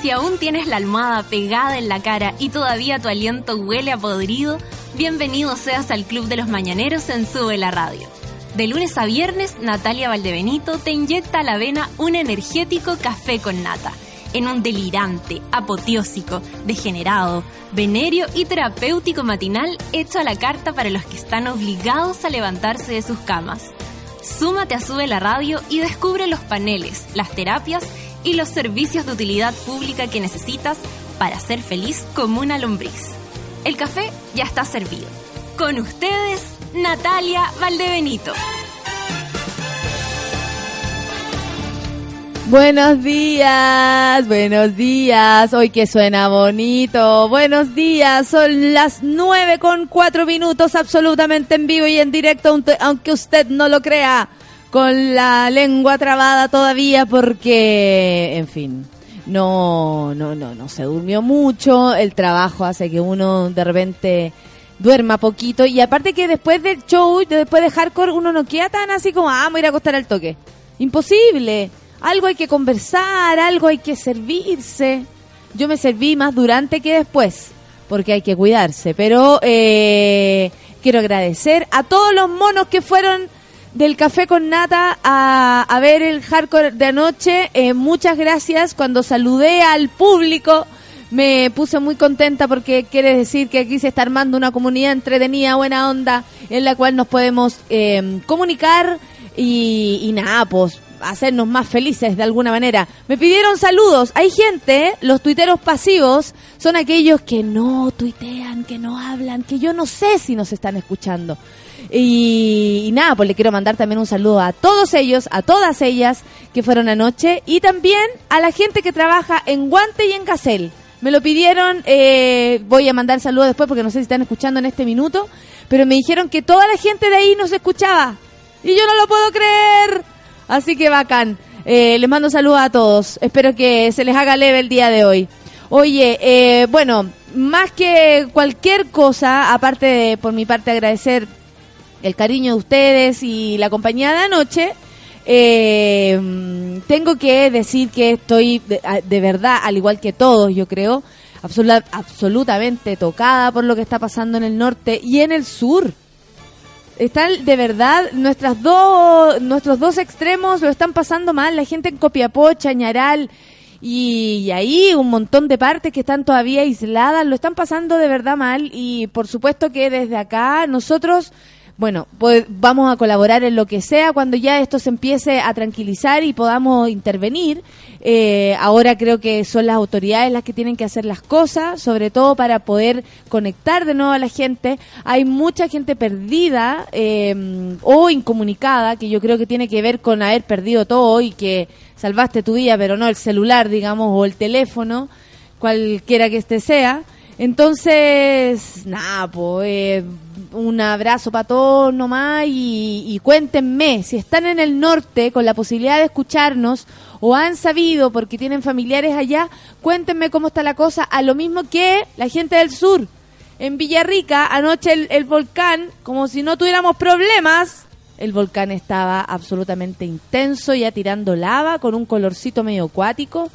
Si aún tienes la almohada pegada en la cara y todavía tu aliento huele a podrido, bienvenido seas al Club de los Mañaneros en Sube la Radio. De lunes a viernes, Natalia Valdebenito te inyecta a la vena un energético café con nata, en un delirante, apoteósico, degenerado, venerio y terapéutico matinal hecho a la carta para los que están obligados a levantarse de sus camas. Súmate a Sube la Radio y descubre los paneles, las terapias y los servicios de utilidad pública que necesitas para ser feliz como una lombriz. El café ya está servido. Con ustedes, Natalia Valdebenito. Buenos días, buenos días. Hoy que suena bonito. Buenos días, son las nueve con cuatro minutos, absolutamente en vivo y en directo, aunque usted no lo crea con la lengua trabada todavía porque, en fin, no, no, no, no se durmió mucho, el trabajo hace que uno de repente duerma poquito y aparte que después del show, después de hardcore, uno no queda tan así como, ah, voy a ir a acostar al toque. Imposible. Algo hay que conversar, algo hay que servirse. Yo me serví más durante que después, porque hay que cuidarse. Pero eh, quiero agradecer a todos los monos que fueron del café con nata a, ver el hardcore de anoche. Eh, muchas gracias. Cuando saludé al público me puse muy contenta porque quiere decir que aquí se está armando una comunidad entretenida, buena onda, en la cual nos podemos eh, comunicar y, y nada, pues hacernos más felices de alguna manera. Me pidieron saludos. Hay gente, los tuiteros pasivos, son aquellos que no tuitean, que no hablan, que yo no sé si nos están escuchando. Y, nada, pues le quiero mandar también un saludo a todos ellos, a todas ellas que fueron anoche y también a la gente que trabaja en Guante y en Casel. Me lo pidieron, eh, voy a mandar saludos después porque no sé si están escuchando en este minuto, pero me dijeron que toda la gente de ahí nos escuchaba. Y yo no lo puedo creer. Así que bacán. Eh, les mando saludos a todos. Espero que se les haga leve el día de hoy. Oye, eh, bueno, más que cualquier cosa, aparte de por mi parte agradecer el cariño de ustedes y la compañía de anoche, eh, tengo que decir que estoy de, verdad, al igual que todos, yo creo, absolutamente tocada por lo que está pasando en el norte y en el sur. Están de verdad, nuestras dos, nuestros dos extremos lo están pasando mal. La gente en Copiapó, Chañaral y, y, ahí un montón de partes que están todavía aisladas, lo están pasando de verdad mal. Y por supuesto que desde acá nosotros bueno, pues vamos a colaborar en lo que sea cuando ya esto se empiece a tranquilizar y podamos intervenir. Eh, ahora creo que son las autoridades las que tienen que hacer las cosas, sobre todo para poder conectar de nuevo a la gente. Hay mucha gente perdida eh, o incomunicada, que yo creo que tiene que ver con haber perdido todo y que salvaste tu día, pero no el celular, digamos, o el teléfono, cualquiera que este sea. Entonces, nada, pues un abrazo para todos nomás y, cuéntenme si están en el norte con la posibilidad de escucharnos o han sabido porque tienen familiares allá, cuéntenme cómo está la cosa, a lo mismo que la gente del sur. En Villarrica, anoche el volcán, como si no tuviéramos problemas, el volcán estaba absolutamente intenso, ya tirando lava con un colorcito medio acuático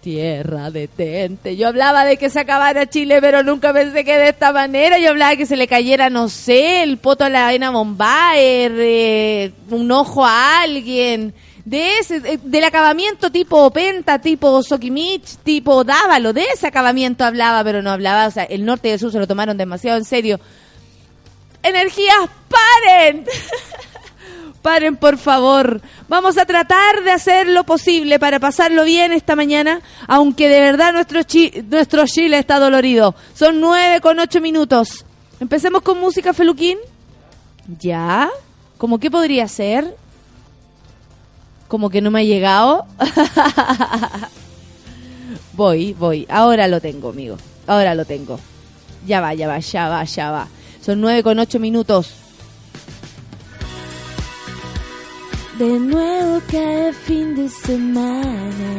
Tierra, detente. Yo hablaba de que se acabara Chile, pero nunca pensé que de esta manera. Yo hablaba de que se le cayera, no sé, el poto a la arena Bombaer, eh, un ojo a alguien. De ese, del acabamiento tipo Penta, tipo Sokimich, tipo Dávalo, de ese acabamiento hablaba, pero no hablaba, o sea, el norte y el sur se lo tomaron demasiado en serio. Energías, paren. Paren, por favor. Vamos a tratar de hacer lo posible para pasarlo bien esta mañana, aunque de verdad nuestro, nuestro Chile está dolorido. Son nueve con ocho minutos. Empecemos con música, Feluquín. ¿Ya? ¿Cómo qué podría ser? Como que no me ha llegado. voy, voy. Ahora lo tengo, amigo. Ahora lo tengo. Ya va, ya va, ya va, ya va. Son nueve con ocho minutos. De nuevo cae fin de semana.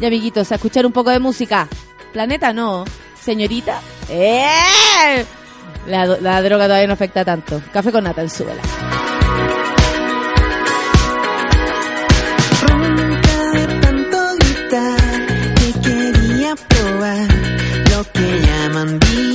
Y amiguitos, a escuchar un poco de música. Planeta no. Señorita. ¡Eh! La, la droga todavía no afecta tanto. Café con nata en suela. lo que llaman vida.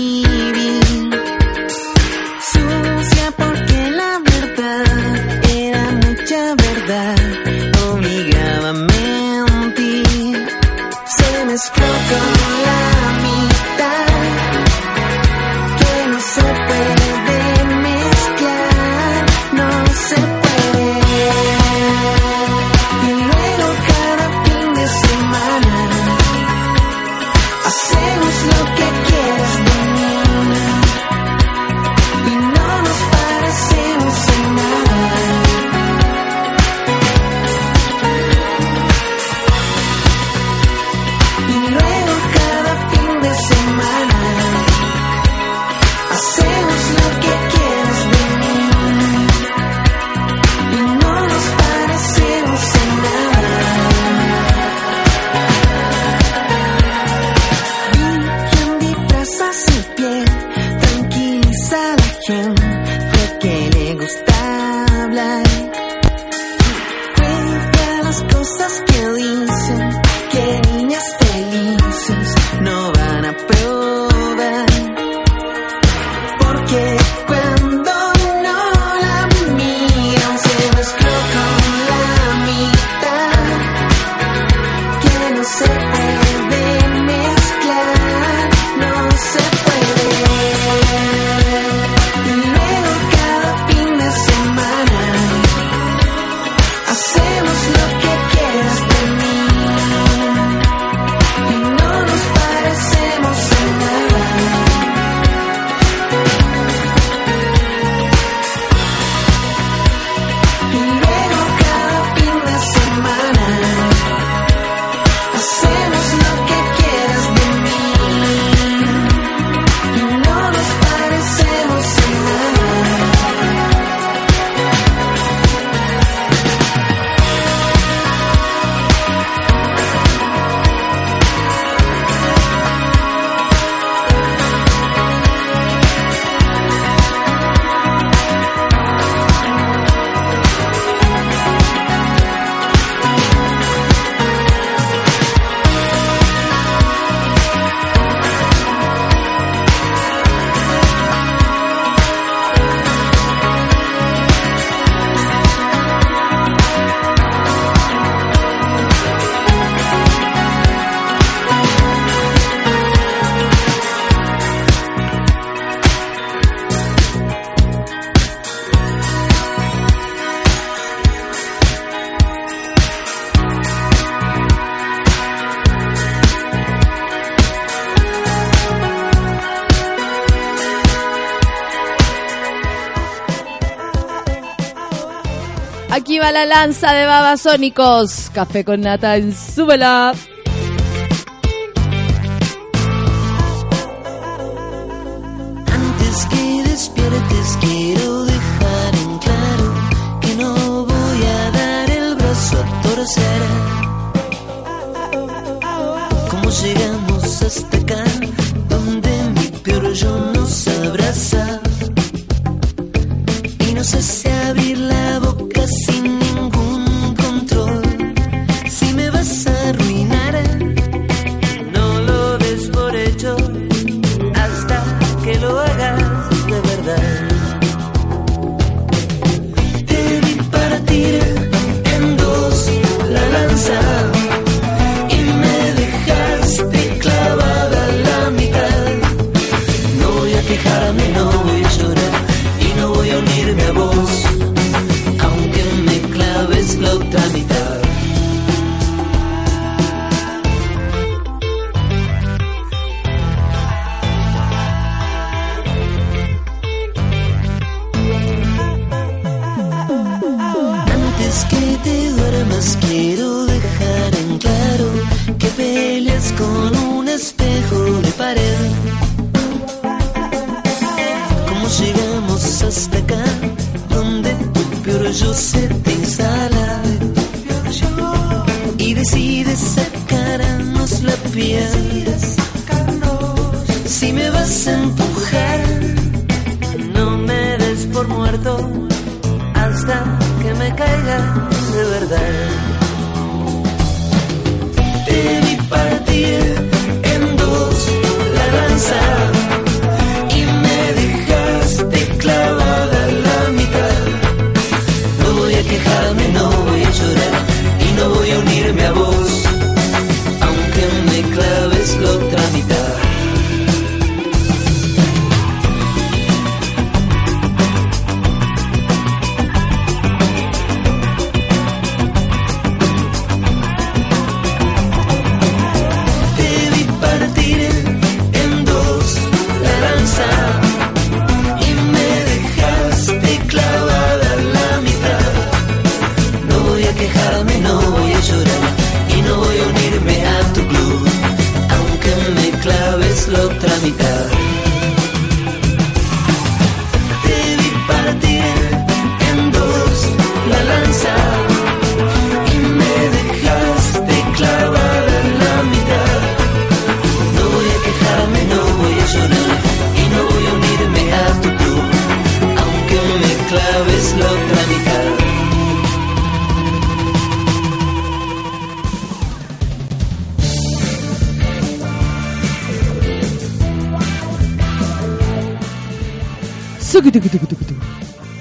la lanza de babasónicos. Café con nata en Súbela.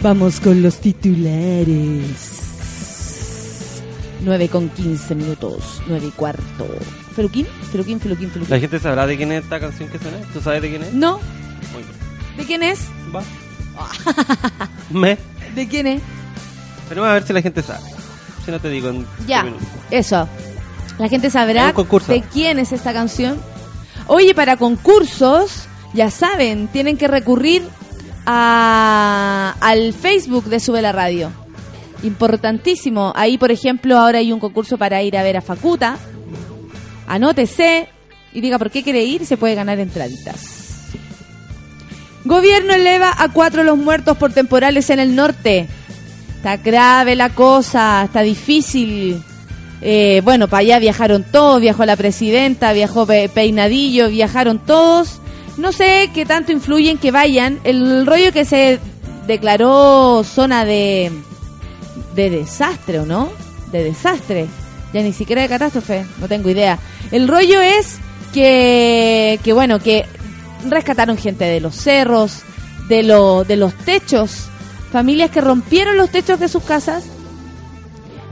Vamos con los titulares. 9 con 15 minutos, 9 y cuarto. ¿Feluquín? ¿Feluquín, Feluquín, La Feluquín? gente sabrá de quién es esta canción que suena. ¿Tú sabes de quién es? No, Muy bien. ¿de quién es? Va. Me. ¿De quién es? Pero a ver si la gente sabe. Si no te digo en Ya, eso. La gente sabrá de quién es esta canción. Oye, para concursos, ya saben, tienen que recurrir a, al Facebook de Sube la Radio. Importantísimo. Ahí, por ejemplo, ahora hay un concurso para ir a ver a Facuta. Anótese y diga por qué quiere ir se puede ganar entraditas. Gobierno eleva a cuatro los muertos por temporales en el norte. Está grave la cosa, está difícil. Eh, bueno, para allá viajaron todos, viajó la presidenta, viajó Pe- Peinadillo, viajaron todos. No sé qué tanto influyen que vayan. El rollo que se declaró zona de, de desastre, ¿o no? De desastre. Ya ni siquiera de catástrofe, no tengo idea. El rollo es que, que bueno, que rescataron gente de los cerros, de, lo, de los techos, familias que rompieron los techos de sus casas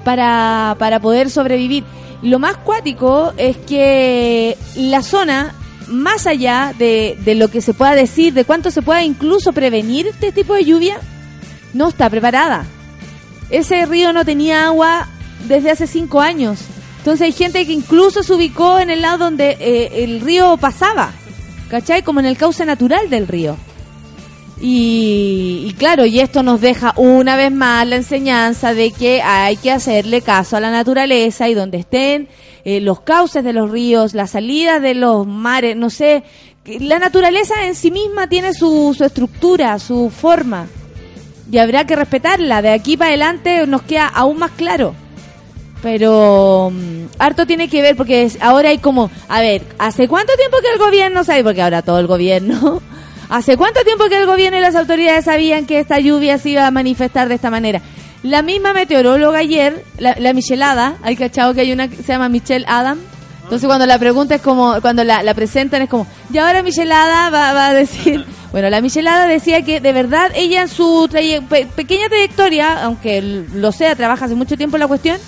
para, para poder sobrevivir. Lo más cuático es que la zona, más allá de, de lo que se pueda decir, de cuánto se pueda incluso prevenir este tipo de lluvia, no está preparada. Ese río no tenía agua desde hace cinco años. Entonces hay gente que incluso se ubicó en el lado donde eh, el río pasaba, ¿cachai? Como en el cauce natural del río. Y, y claro, y esto nos deja una vez más la enseñanza de que hay que hacerle caso a la naturaleza y donde estén eh, los cauces de los ríos, las salidas de los mares, no sé, la naturaleza en sí misma tiene su, su estructura, su forma y habrá que respetarla. De aquí para adelante nos queda aún más claro. Pero mm, harto tiene que ver porque ahora hay como, a ver, ¿hace cuánto tiempo que el gobierno sabe? Porque ahora todo el gobierno. ¿Hace cuánto tiempo que el gobierno y las autoridades sabían que esta lluvia se iba a manifestar de esta manera? La misma meteoróloga ayer, la, la Michelada, hay cachado que hay una que se llama Michelle Adam. Entonces cuando la pregunta es como, cuando la, la presentan es como, y ahora Michelada va, va a decir, bueno, la Michelada decía que de verdad ella en su pe- pequeña trayectoria, aunque lo sea, trabaja hace mucho tiempo en la cuestión,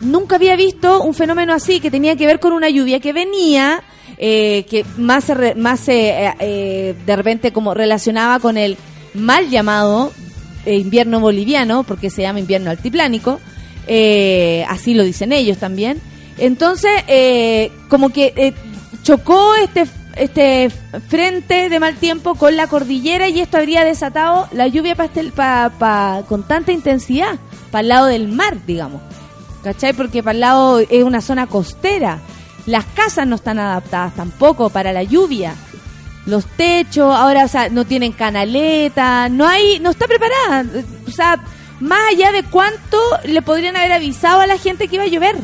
nunca había visto un fenómeno así que tenía que ver con una lluvia que venía, eh, que más, más eh, eh, de repente como relacionaba con el mal llamado eh, invierno boliviano, porque se llama invierno altiplánico, eh, así lo dicen ellos también. Entonces, eh, como que chocó este este frente de mal tiempo con la cordillera y esto habría desatado la lluvia pastel pa, pa- con tanta intensidad para el lado del mar, digamos. ¿Cachai? Porque para el lado es una zona costera. Las casas no están adaptadas tampoco para la lluvia. Los techos, ahora, o sea, no tienen canaleta, no hay, no está preparada. O sea, más allá de cuánto le podrían haber avisado a la gente que iba a llover.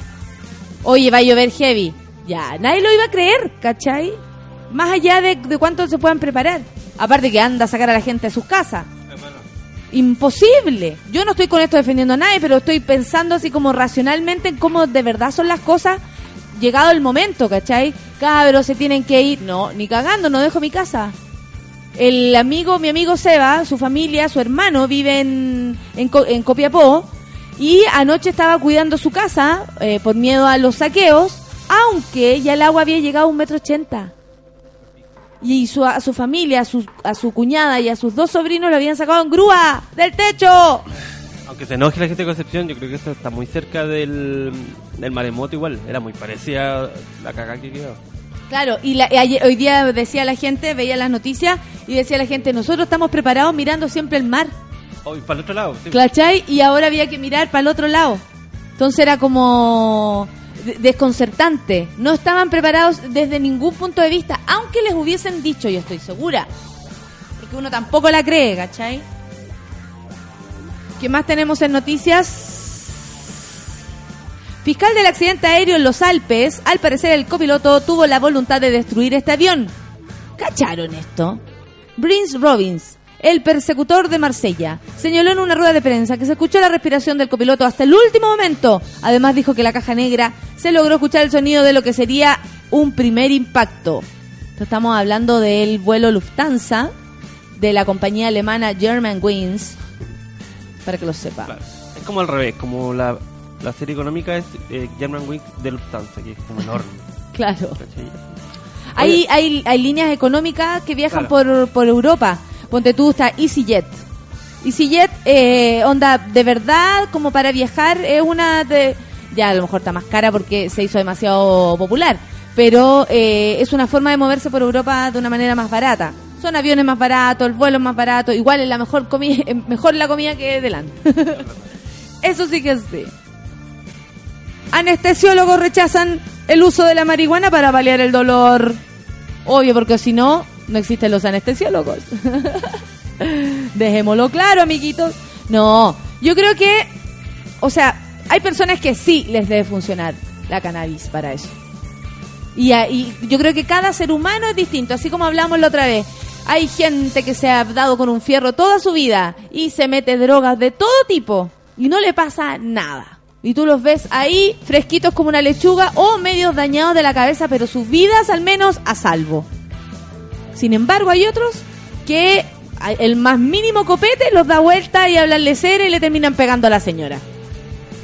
Oye, va a llover heavy. Ya, nadie lo iba a creer, ¿cachai? Más allá de, de cuánto se puedan preparar. Aparte que anda a sacar a la gente a sus casas. Imposible. Yo no estoy con esto defendiendo a nadie, pero estoy pensando así como racionalmente en cómo de verdad son las cosas llegado el momento, ¿cachai? Cabros se tienen que ir. No, ni cagando, no dejo mi casa. El amigo, mi amigo Seba, su familia, su hermano vive en, en, Co- en Copiapó y anoche estaba cuidando su casa eh, por miedo a los saqueos, aunque ya el agua había llegado a un metro ochenta. Y su, a su familia, a su, a su cuñada y a sus dos sobrinos lo habían sacado en grúa del techo. Aunque se enoje la gente de Concepción, yo creo que esto está muy cerca del, del maremoto igual. Era muy parecida a la cagada que quedó. Claro, y la- y ayer- hoy día decía la gente, veía las noticias y decía la gente, nosotros estamos preparados mirando siempre el mar. Hoy para el otro lado. sí. ¿Cachai? Y ahora había que mirar para el otro lado. Entonces era como... de- desconcertante. No estaban preparados desde ningún punto de vista, aunque les hubiesen dicho, yo estoy segura. Porque uno tampoco la cree, ¿cachai? ¿Qué más tenemos en noticias? Fiscal del accidente aéreo en los Alpes, al parecer el copiloto tuvo la voluntad de destruir este avión. ¿Cacharon esto? Prince Robbins, el persecutor de Marsella, señaló en una rueda de prensa que se escuchó la respiración del copiloto hasta el último momento. Además dijo que la caja negra se logró escuchar el sonido de lo que sería un primer impacto. Estamos hablando del vuelo Lufthansa de la compañía alemana Germanwings, para que lo sepa. Claro. Es como al revés, como la, la serie económica es eh, Germanwings de Lufthansa, que es como enorme. Claro. Hay, hay, hay líneas económicas que viajan por, por Europa. Ponte tú, está EasyJet. EasyJet, eh, onda, de verdad, como para viajar, es una de... Ya a lo mejor está más cara porque se hizo demasiado popular. Pero eh, es una forma de moverse por Europa de una manera más barata. Son aviones más baratos, el vuelo más barato. Igual es la mejor comida, mejor la comida que delante. Eso sí que sí. Anestesiólogos rechazan el uso de la marihuana para paliar el dolor. Obvio, porque si no, no existen los anestesiólogos. Dejémoslo claro, amiguitos. No, yo creo que, o sea, hay personas que sí les debe funcionar la cannabis para eso. Y, y yo creo que cada ser humano es distinto, así como hablamos la otra vez. Hay gente que se ha dado con un fierro toda su vida y se mete drogas de todo tipo y no le pasa nada. Y tú los ves ahí fresquitos como una lechuga o medios dañados de la cabeza, pero sus vidas al menos a salvo. Sin embargo, hay otros que el más mínimo copete los da vuelta y hablan lecera y le terminan pegando a la señora.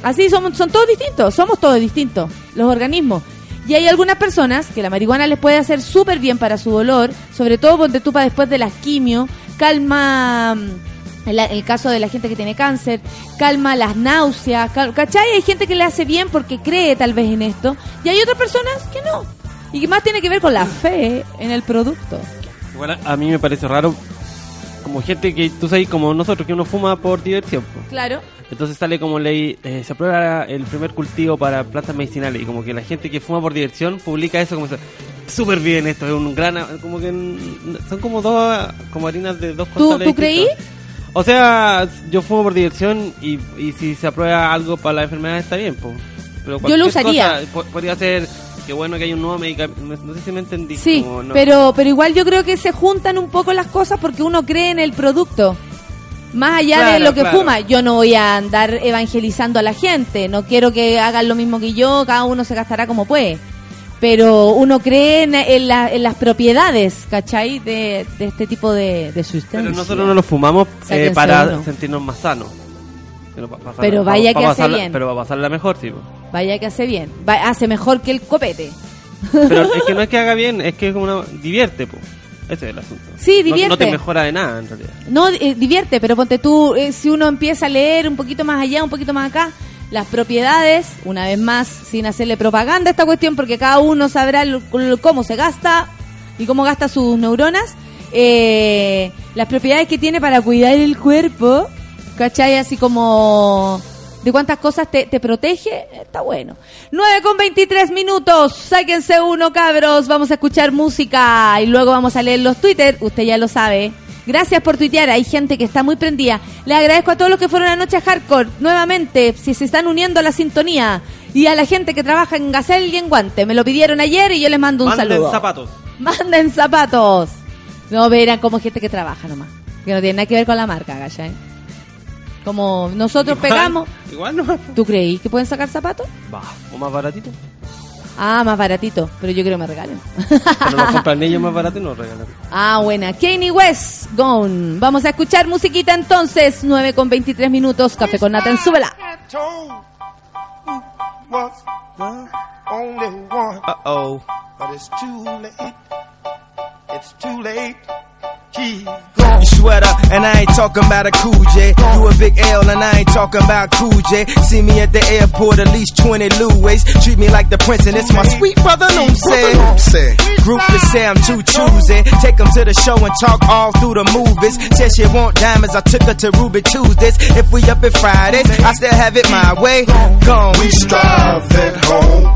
Así somos, son todos distintos, somos todos distintos, los organismos. Y hay algunas personas que la marihuana les puede hacer súper bien para su dolor, sobre todo ponte tú para después de las quimio, calma mm, el, el caso de la gente que tiene cáncer, calma las náuseas, cal- ¿cachai? Hay gente que le hace bien porque cree tal vez en esto, y hay otras personas que no. Y que más tiene que ver con la fe en el producto. Igual a, mí me parece raro, como gente que tú sabes, como nosotros, que uno fuma por diversión. Claro. Entonces sale como ley, eh, se aprueba el primer cultivo para plantas medicinales y como que la gente que fuma por diversión publica eso como súper bien, esto es un gran, como que son como dos, como harinas de dos ¿Tú- tú creí? O sea, yo fumo por diversión y, y si se aprueba algo para la enfermedad está bien, pues. Pero Yo lo usaría. cosa podría ser que bueno que hay un nuevo medicamento, no sé si me entendí. Sí, no- pero, pero igual yo creo que se juntan un poco las cosas porque uno cree en el producto. Más allá de lo que claro. fuma, yo no voy a andar evangelizando a la gente, no quiero que hagan lo mismo que yo, cada uno se gastará como puede. Pero uno cree en, en la- en las propiedades, ¿cachai? De, de este tipo de, de sustancias. Pero nosotros no lo fumamos eh, para uno. sentirnos más sanos. Pero, vaya pa que hace pasarla- bien. Pero para pasarla mejor, sí. po. Vaya que hace bien, Va- hace mejor que el copete. Pero es que no es que haga bien, es que es como una... divierte, pues. Ese es el asunto. Sí, No- No, divierte. te mejora de nada, en realidad. No, eh, divierte, pero ponte tú, eh, si uno empieza a leer un poquito más allá, un poquito más acá, las propiedades, una vez más, sin hacerle propaganda a esta cuestión, porque cada uno sabrá lo- lo- cómo se gasta y cómo gasta sus neuronas, eh, las propiedades que tiene para cuidar el cuerpo, ¿cachai? Así como de cuántas cosas te, te protege, está bueno. 9 con 23 minutos, sáquense uno, cabros, vamos a escuchar música y luego vamos a leer los Twitter, usted ya lo sabe. Gracias por tuitear, hay gente que está muy prendida. Le agradezco a todos los que fueron anoche a Hardcore, nuevamente, si se están uniendo a la sintonía. Y a la gente que trabaja en Gacel y en Guante, me lo pidieron ayer y yo les mando un Manden saludo. zapatos. Manden zapatos. No, verán como gente que trabaja nomás. Que no tiene nada que ver con la marca, ¿cachai? Como nosotros Igual- pegamos. Igual no. ¿Tú creí que pueden sacar zapatos? Va, o más baratito. Ah, más baratito, pero yo creo que me regalen. Pero los compran ellos más barato y nos regalan. ah, buena. Kanye West, Gone. Vamos a escuchar musiquita entonces. 9 con 23 minutos. Café con Nata en súbela. Uh oh. It's too late. It's too late. He's gone. You sweater, and I ain't talking about a cool J. You a big L, and I ain't talking about cool J. See me at the airport, at least 20 Louis. Treat me like the prince, and it's my sweet brother, no say. Groupies say I'm too choosy. Take 'em to the show and talk all through the movies. Said she want diamonds, I took her to Ruby Tuesdays. If we up at Fridays, I still have it my way. Gone. We strive at home.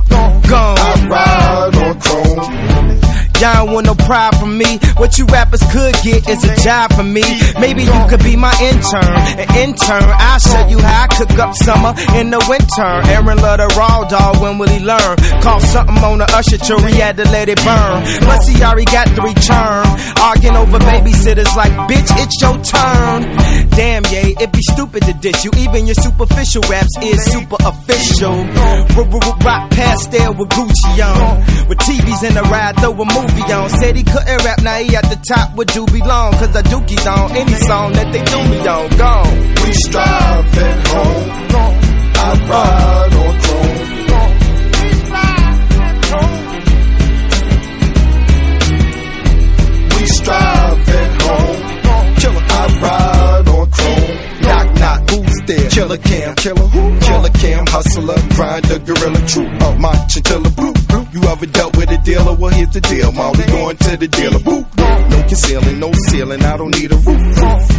Y'all don't want no pride from me. What you rappers could get is a job for me. Maybe you could be my intern. An intern, I'll show you how I cook up summer in the winter. Aaron love the raw dog, when will he learn? Call something on the usher till he had to let it burn. Plus he already got three return. Arguing over babysitters like, bitch, it's your turn. Damn, yeah, it'd be stupid to ditch you. Even your superficial raps is super official. Rock pastel with Gucci on. With TVs in the ride, throw a movie on. Said he couldn't rap, now he at the top with Doobie Long. Cause I dookie on any song that they do me on. Gone. We strive at home. I ride on chrome. We strive at home. I ride there? Killer Cam, killer who? Killer Cam, hustler, grinder, gorilla, true, up my chinchilla, blue. You ever dealt with a dealer? Well, here's the deal, ma. We going to the dealer, boo. No concealing, no ceiling, I don't need a roof.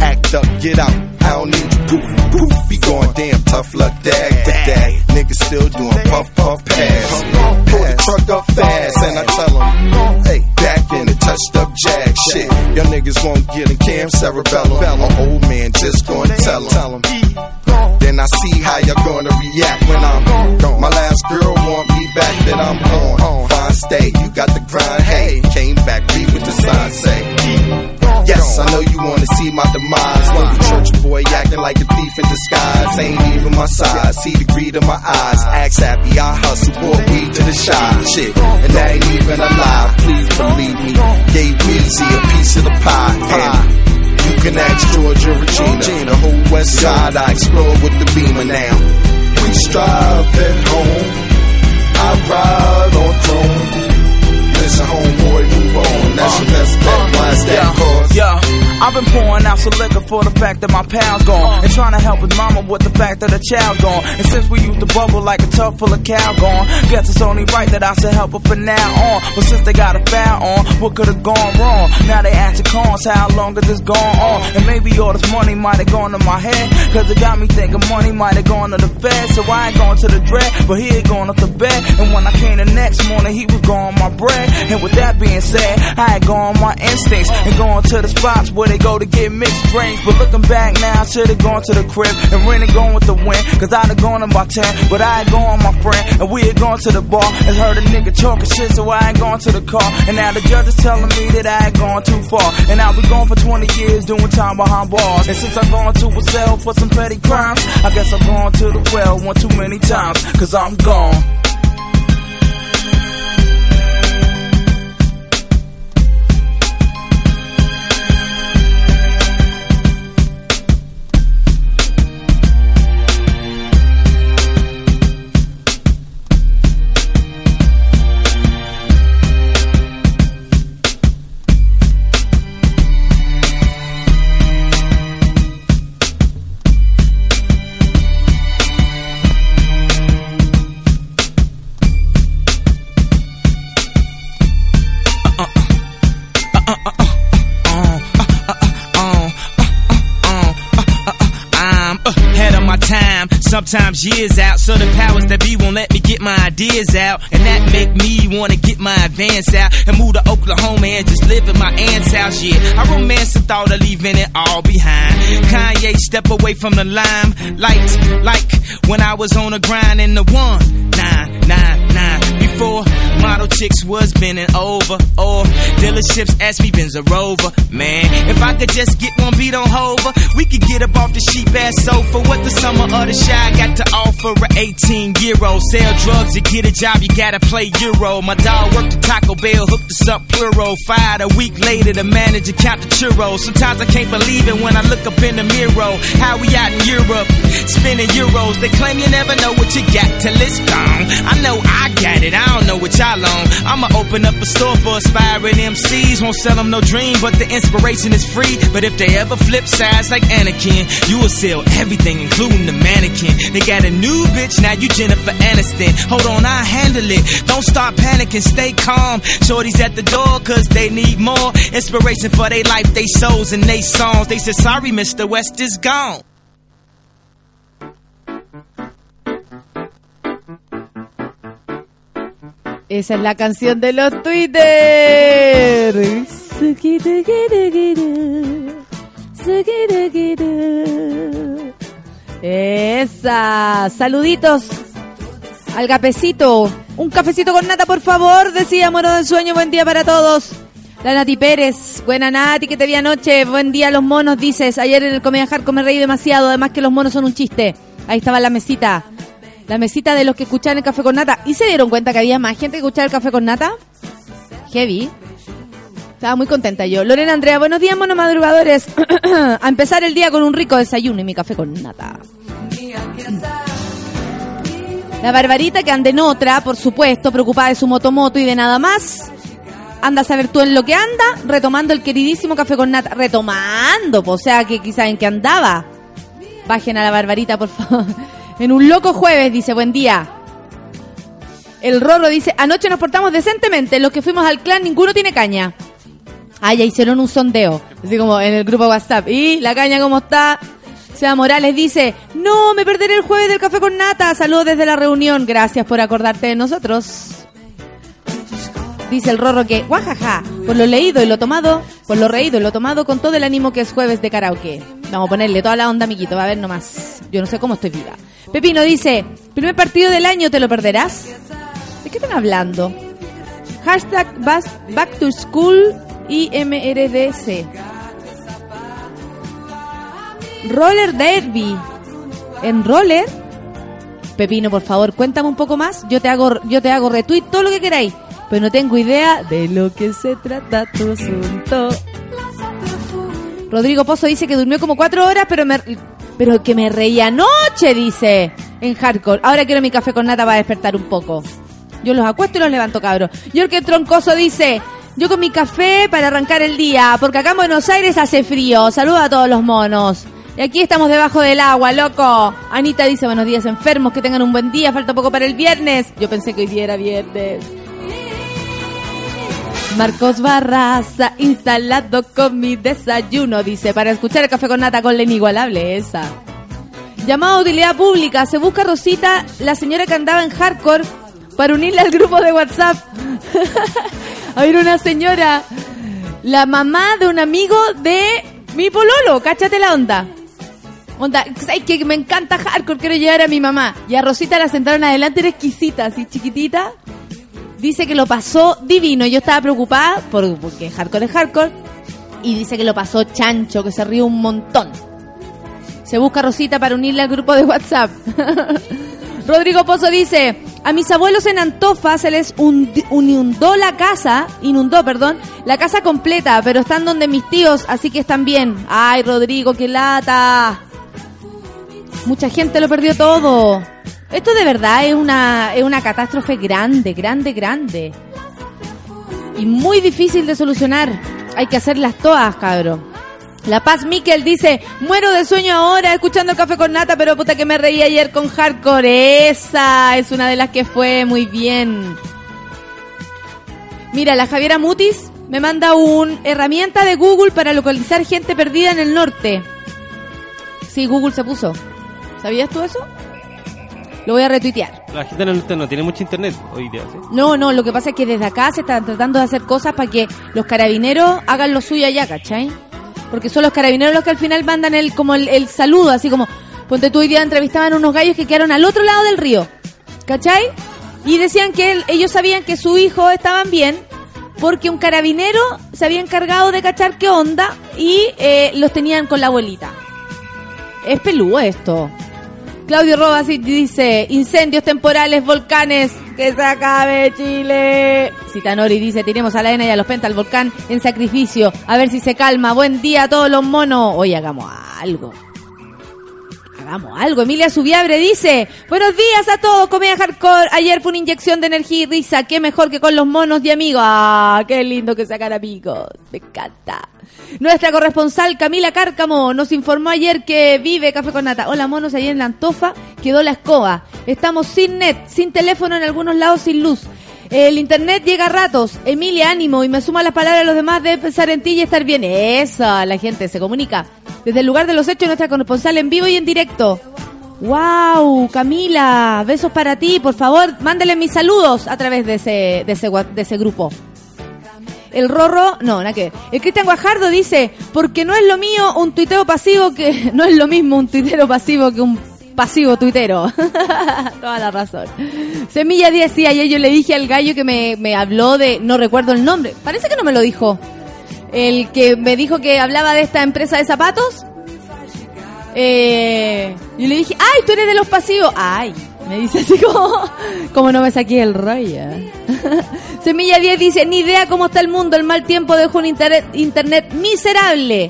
Act up, get out, I don't need you, poof, poof. Be going damn tough luck, dag for dag. Niggas still doing puff, puff, pass. Pull the truck up fast, and I tell them, hey, back in the touched up jag shit. Your niggas won't get in cam cerebellum. My old man just gonna tell him. Then I see how you're gonna react when I'm gone. My last girl want me back, then I'm on. Fine stay, you got the grind, hey. Came back, read what the sign say. Yes, I know you wanna see my demise. Little church boy acting like a thief in disguise. Ain't even my size. See the greed in my eyes. Axe happy, I hustle, bought weed to the shy. Shit, and that ain't even a lie. Please believe me. Gave Weezy a piece of the pie. And you can ask Georgia Regina. The whole west side I explore with the beamer now. We strive at home. I ride on chrome. Homeboy, move on. That's your best bet. Uh, uh, is that cause? Yeah, I've been pouring out some liquor for the fact that my pal's gone. Uh. And trying to help his mama with the fact that her child's gone. And since we used to bubble like a tub full of cow gone, guess it's only right that I should help her from now on. But since they got a foul on, what could have gone wrong? Now they asking cons, how long has this gone on? And maybe all this money might have gone to my head. Cause it got me thinking money might have gone to the Fed. So I ain't going to the dread, but he ain't going off the bed. And when I came the next morning, he was gone my bread. And with that being said, I had gone my instincts and going to the spots where they go to get mixed drinks. But looking back now, I should've gone to the crib and really gone with the win. Cause I'd have gone about 10, but I ain't gone my friend. And we had gone to the bar and heard a nigga talking shit, so I ain't gone to the car. And now the judge is telling me that I ain't gone too far. And I'll be gone for 20 years doing time behind bars. And since I've gone to a cell for some petty crimes, I guess I've gone to the well one too many times. Cause I'm gone. Sometimes years out. So the powers that be won't let me get my ideas out. And that make me wanna get my advance out and move to Oklahoma and just live in my aunt's house. Yeah, I romance the thought of leaving it all behind. Kanye step away from the limelight, like like when I was on the grind in the one, nine, nine, nine. Before model chicks was bending over, or dealerships asked me Benz a Rover. Man, if I could just get one beat on Hover, we could get up off the sheep ass sofa. What the summer of the shy got to offer? A 18 year old sell drugs to get a job, you gotta play Euro. My dog worked at Taco Bell, hooked us up plural. Fired a week later, the manager count the churros. Sometimes I can't believe it when I look up in the mirror. How we out in Europe, spending euros. They claim you never know what you got till it's gone. I know I got it, I don't know what y'all on. I'ma open up a store for aspiring MCs. Won't sell them no dream, but the inspiration is free. But if they ever flip sides like Anakin, you will sell everything, including the mannequin. They got a new bitch, now you Jennifer Aniston. Hold on, I handle it. Don't start panicking, stay calm. Shorty's at the door, cause they need more inspiration for their life, they souls, and they songs. They said, sorry, Mr. West is gone. Esa es la canción de los Twitter. Esa. Saluditos al gapecito. Un cafecito con nata, por favor. Decía Moro del Sueño. Buen día para todos. La Nati Pérez. Buena Nati, que te vi anoche. Buen día los monos, dices. Ayer en el Comedia Hardcore me reí demasiado. Además que los monos son un chiste. Ahí estaba la mesita. La mesita de los que escuchaban el café con nata. ¿Y se dieron cuenta que había más gente que escuchaba el café con nata? Heavy. Estaba muy contenta yo. Lorena Andrea, buenos días, monos madrugadores. A empezar el día con un rico desayuno y mi café con nata. La Barbarita que anda en otra, por supuesto, preocupada de su motomoto y de nada más. Anda a saber tú en lo que anda, retomando el queridísimo café con nata. Retomando, po, o sea que quizá en qué andaba. Bajen a la Barbarita, por favor. En un loco jueves, dice, buen día. El Rorro dice, anoche nos portamos decentemente, los que fuimos al clan ninguno tiene caña. Ah, ya hicieron un sondeo, así como en el grupo WhatsApp. ¿Y la caña cómo está? Seba Morales dice, no, me perderé el jueves del café con nata. Saludos desde la reunión, gracias por acordarte de nosotros. Dice el Rorro que, guajaja, por lo leído y lo tomado, por lo reído y lo tomado con todo el ánimo que es jueves de karaoke. Vamos a ponerle toda la onda, amiguito, va a ver nomás. Yo no sé cómo estoy viva. Pepino dice, primer partido del año, ¿te lo perderás? ¿De qué están hablando? Hashtag Back to School IMRDC. Roller Derby. ¿En roller? Pepino, por favor, cuéntame un poco más. Yo te hago, yo te hago retweet todo lo que queráis. Pero no tengo idea de lo que se trata tu asunto. Rodrigo Pozo dice que durmió como cuatro horas, pero me, pero que me reía anoche, dice, en hardcore. Ahora quiero mi café con nata para despertar un poco. Yo los acuesto y los levanto, cabros. Jorge Troncoso dice, yo con mi café para arrancar el día, porque acá en Buenos Aires hace frío. Saluda a todos los monos. Y aquí estamos debajo del agua, loco. Anita dice, buenos días enfermos, que tengan un buen día, falta poco para el viernes. Yo pensé que hoy día era viernes. Marcos Barraza, instalado con mi desayuno, dice, para escuchar el café con nata con la inigualable esa. Llamado a utilidad pública, se busca Rosita, la señora que andaba en hardcore, para unirla al grupo de WhatsApp. ver, una señora, la mamá de un amigo de mi pololo, cáchate la onda. Onda, ¿sabes que me encanta hardcore? Quiero llevar a mi mamá. Y a Rosita la sentaron adelante, era exquisita, así chiquitita. Dice que lo pasó divino. Yo estaba preocupada por, porque hardcore es hardcore. Y dice que lo pasó chancho, que se rió un montón. Se busca Rosita para unirle al grupo de WhatsApp. Rodrigo Pozo dice, a mis abuelos en Antofa se les inundó la casa, inundó, perdón, la casa completa, pero están donde mis tíos, así que están bien. Ay, Rodrigo, qué lata. Mucha gente lo perdió todo. Esto de verdad es una, es una catástrofe grande, grande, grande. Y muy difícil de solucionar. Hay que hacerlas todas, cabrón. La Paz Miquel dice, muero de sueño ahora escuchando café con nata, pero puta que me reí ayer con hardcore. Esa es una de las que fue muy bien. Mira, la Javiera Mutis me manda un herramienta de Google para localizar gente perdida en el norte. Sí, Google se puso. ¿Sabías tú eso? Lo voy a retuitear. La gente no, no tiene mucho internet hoy día, ¿sí? No, no, lo que pasa es que desde acá se están tratando de hacer cosas para que los carabineros hagan lo suyo allá, ¿cachai? Porque son los carabineros los que al final mandan el como el, el saludo, así como, ponte tú hoy día entrevistaban unos gallos que quedaron al otro lado del río, ¿cachai? Y decían que él- ellos sabían que su hijo estaban bien porque un carabinero se había encargado de cachar qué onda y eh, los tenían con la abuelita. Es peludo esto. Claudio Robas dice, incendios temporales, volcanes, que se acabe Chile. Citanori dice, tiremos a la N y a los Penta al volcán en sacrificio, a ver si se calma. Buen día a todos los monos. Hoy hagamos algo. Hagamos algo. Emilia Subiabre dice, buenos días a todos, comedia hardcore. Ayer fue una inyección de energía y risa. Qué mejor que con los monos de amigos. Ah, qué lindo que sacar amigos. Me encanta. Nuestra corresponsal Camila Cárcamo nos informó ayer que vive Café con Nata. Hola monos, allí en la Antofa quedó la escoba. Estamos sin net, sin teléfono en algunos lados, sin luz. El internet llega a ratos. Emilia, ánimo y me suma las palabras de los demás de pensar en ti y estar bien. Eso, la gente se comunica. Desde el lugar de los hechos, nuestra corresponsal en vivo y en directo. Wow, Camila, besos para ti, por favor, mándele mis saludos a través de ese, de ese, de ese grupo. El Rorro, no, nada que. El Cristian Guajardo dice, porque no es lo mío un tuiteo pasivo que, no es lo mismo un tuitero pasivo que un pasivo tuitero. Toda la razón. Semilla 10, sí, ayer yo le dije al gallo que me, me habló de, no recuerdo el nombre, parece que no me lo dijo. El que me dijo que hablaba de esta empresa de zapatos. Eh, y le dije, ay, tú eres de los pasivos. Ay, me dice así como, como no me saqué el rollo. Semilla 10 dice, ni idea cómo está el mundo, el mal tiempo dejó un internet, internet miserable.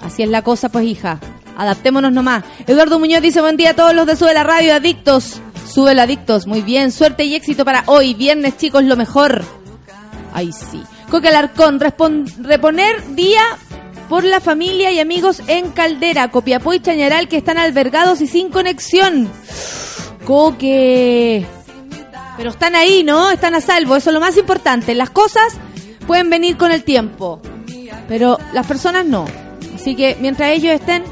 Así es la cosa, pues hija. Adaptémonos nomás. Eduardo Muñoz dice, buen día a todos los de Sube la Radio, adictos. Sube la adictos, muy bien. Suerte y éxito para hoy. Viernes, chicos, lo mejor. Ay, sí. Coque Alarcón, reponer día por la familia y amigos en Caldera, Copiapó y Chañaral que están albergados y sin conexión. Coque. Pero están ahí, ¿no? Están a salvo. Eso es lo más importante. Las cosas pueden venir con el tiempo. Pero las personas no. Así que mientras ellos estén...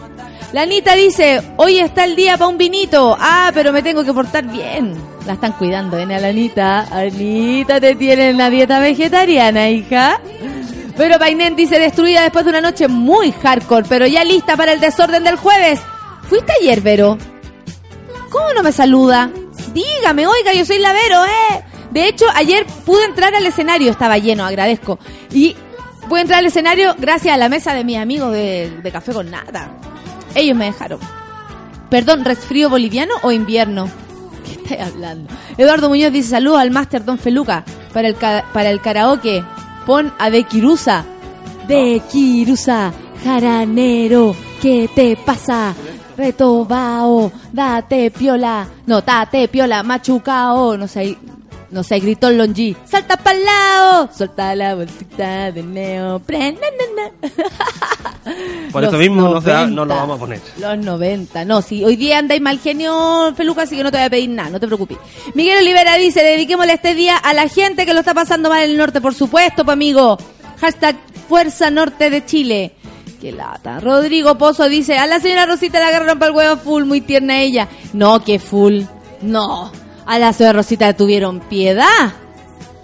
La dice, hoy está el día para un vinito. Ah, pero me tengo que portar bien. La están cuidando, ¿eh? La Anita. Anita, te tienen la dieta vegetariana, hija. Pero Painen dice, destruida después de una noche muy hardcore, pero ya lista para el desorden del jueves. ¿Fuiste ayer, Vero? ¿Cómo no me saluda? Dígame, oiga, yo soy la Vero, ¿eh? De hecho, ayer pude entrar al escenario, estaba lleno, agradezco. Y pude entrar al escenario gracias a la mesa de mis amigos de Café con Nada. Ellos me dejaron. Perdón, ¿resfrío boliviano o invierno? ¿Qué estoy hablando? Eduardo Muñoz dice saludos al máster Don Feluca para el, para el karaoke. Pon a De Kirusa. De Kirusa, jaranero, ¿qué te pasa? Retobao, date piola. No, date piola, machucao. No sé, no sé, gritó el Longi. Salta pa'l lado, suelta la bolsita de neopren. Por eso mismo no, se no 90. lo vamos a poner. Los 90. No, si hoy día andáis mal genio, Feluca, así que no te voy a pedir nada, no te preocupes. Miguel Olivera dice, dediquémosle este día a la gente que lo está pasando mal en el norte, por supuesto, pa' amigo. Hashtag Fuerza Norte de Chile. Qué lata. Rodrigo Pozo dice, a la señora Rosita la agarraron para el huevo full, muy tierna ella. No, que full. No. A la señora Rosita tuvieron piedad.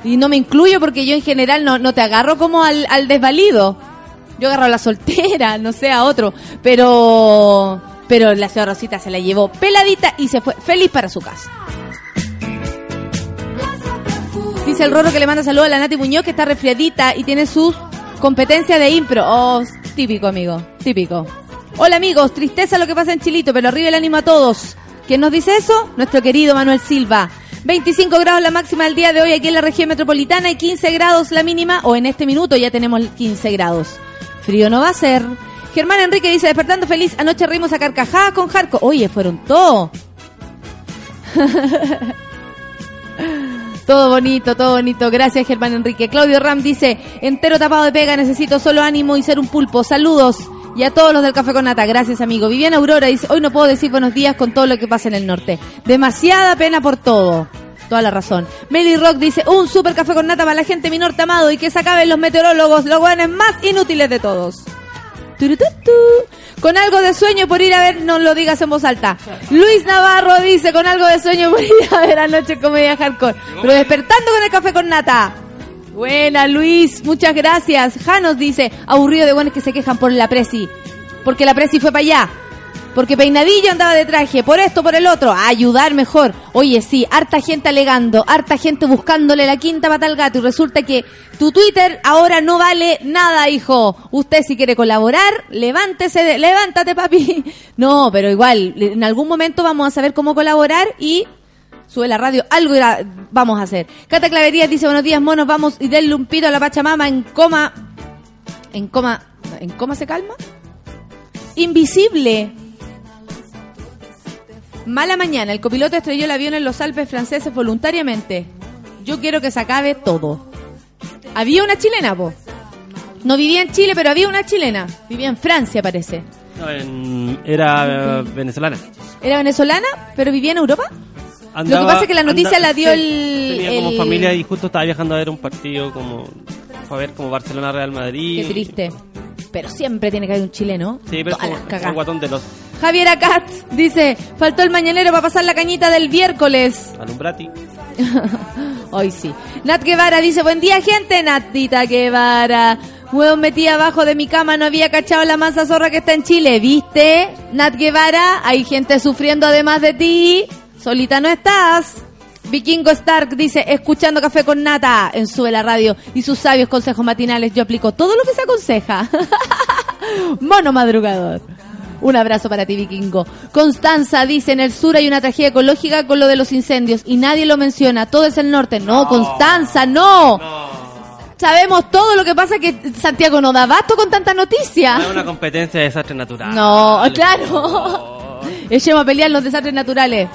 Y no me incluyo porque yo en general no, no te agarro como al, al desvalido. Yo agarro a la soltera, no sé, a otro. Pero pero la señora Rosita se la llevó peladita y se fue feliz para su casa. Dice el Roro que le manda saludos a la Nati Muñoz que está resfriadita y tiene sus competencias de impro. Oh, típico, amigo, típico. Hola amigos, tristeza lo que pasa en Chilito, pero arriba el ánimo a todos. ¿Quién nos dice eso? Nuestro querido Manuel Silva. 25 grados la máxima del día de hoy aquí en la región metropolitana y 15 grados la mínima, o en este minuto ya tenemos 15 grados. Frío no va a ser. Germán Enrique dice, despertando feliz, anoche rimos a carcajadas con Jarco. Oye, fueron todos. Todo bonito, todo bonito. Gracias, Germán Enrique. Claudio Ram dice, entero tapado de pega, necesito solo ánimo y ser un pulpo. Saludos. Y a todos los del Café con Nata, gracias amigo. Viviana Aurora dice, hoy no puedo decir buenos días con todo lo que pasa en el norte. Demasiada pena por todo. Toda la razón. Meli Rock dice, un super café con nata para la gente mi norte amado y que se acaben los meteorólogos, los guanes más inútiles de todos. Con algo de sueño por ir a ver, no lo digas en voz alta. Luis Navarro dice, con algo de sueño por ir a ver anoche comedia hardcore. Pero despertando con el café con nata. Buena Luis, muchas gracias. Janos dice, aburrido de buenos que se quejan por la presi. Porque la presi fue para allá. Porque Peinadillo andaba de traje, por esto, por el otro, a ayudar mejor. Oye, sí, harta gente alegando, harta gente buscándole la quinta pata al gato y resulta que tu Twitter ahora no vale nada, hijo. Usted si quiere colaborar, levántese, de- levántate, papi. No, pero igual, en algún momento vamos a saber cómo colaborar y sube la radio, algo irá- vamos a hacer. Cata Clavería dice, buenos días, monos, vamos y denle un pito a la Pachamama en coma. En coma. ¿En coma se calma? Invisible. Mala mañana, el copiloto estrelló el avión en los Alpes franceses voluntariamente. Yo quiero que se acabe todo. Había una chilena, po. No vivía en Chile, pero había una chilena. Vivía en Francia, parece. No, en- era eh, venezolana. Era venezolana, pero vivía en Europa. Andaba- Lo que pasa es que la noticia la dio sí, el- Tenía como el- familia y justo estaba viajando a ver un partido como. Fue a ver como Barcelona Real Madrid. Qué triste. Pero siempre tiene que haber un chileno. Sí, pero es como guatón de los Javiera Katz dice, faltó el mañanero para pasar la cañita del miércoles. Alumbrati. Hoy sí. Nat Guevara dice, buen día gente, Natita Guevara. Huevo metí abajo de mi cama, no había cachado la masa zorra que está en Chile. ¿Viste? Nat Guevara, hay gente sufriendo además de ti. Solita no estás. Vikingo Stark dice, escuchando café con nata en Sube la Radio y sus sabios consejos matinales, yo aplico todo lo que se aconseja. Mono madrugador. Un abrazo para ti, Vikingo. Constanza dice, en el sur hay una tragedia ecológica con lo de los incendios y nadie lo menciona. Todo es el norte. No, Constanza, no. Sabemos todo lo que pasa que Santiago no da abasto con tanta noticia. No es una competencia de desastre natural. No, claro. Echemos a pelear los desastres naturales.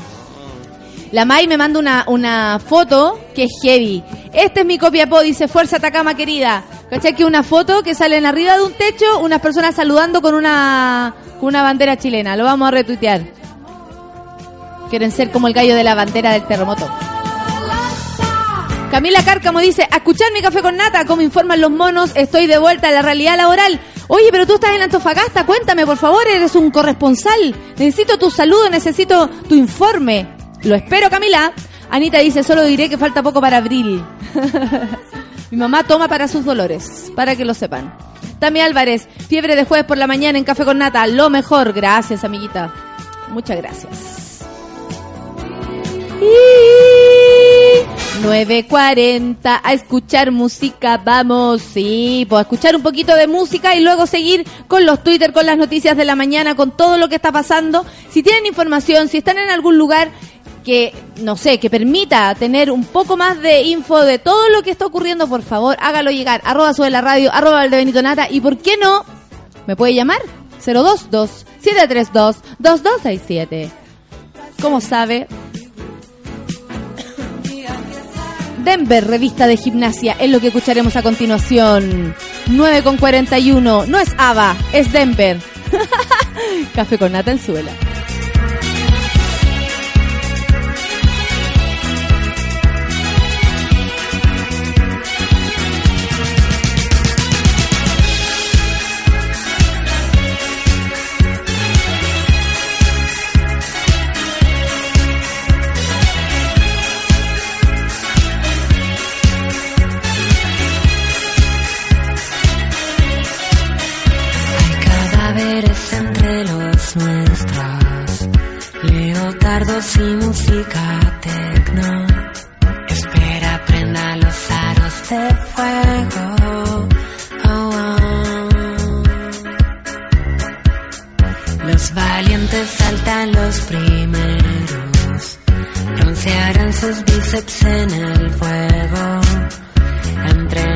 La Mai me manda una, una foto que es heavy. Esta es mi copiapó, dice Fuerza Atacama querida. ¿Cachai? Que una foto que salen arriba de un techo, unas personas saludando con una, con una bandera chilena. Lo vamos a retuitear. Quieren ser como el gallo de la bandera del terremoto. Camila Cárcamo dice, a escuchar mi café con nata, como informan los monos, estoy de vuelta a la realidad laboral. Oye, pero tú estás en Antofagasta, cuéntame, por favor, eres un corresponsal. Necesito tu saludo, necesito tu informe. Lo espero, Camila. Anita dice, solo diré que falta poco para abril. mi mamá toma para sus dolores, para que lo sepan. Tami Álvarez, fiebre de jueves por la mañana en Café con Nata, lo mejor. Gracias, amiguita. Muchas gracias. Y 9.40 a escuchar música, vamos, sí, pues a escuchar un poquito de música y luego seguir con los Twitter, con las noticias de la mañana, con todo lo que está pasando. Si tienen información, si están en algún lugar que, no sé, que permita tener un poco más de info de todo lo que está ocurriendo, por favor, hágalo llegar. Arroba sube radio, arroba Valdebenito Nata y por qué no, me puede llamar 022 732 2267. Como sabe, Denver, revista de gimnasia, es lo que escucharemos a continuación. 9 con 41. No es Ava, es Denver. Café con nata en suela. Cadáveres entre los nuestros, leotardos y música tecno. Espera, prenda los aros de fuego. Oh, oh. Los valientes saltan los primeros, broncearán sus bíceps en el fuego, entrenando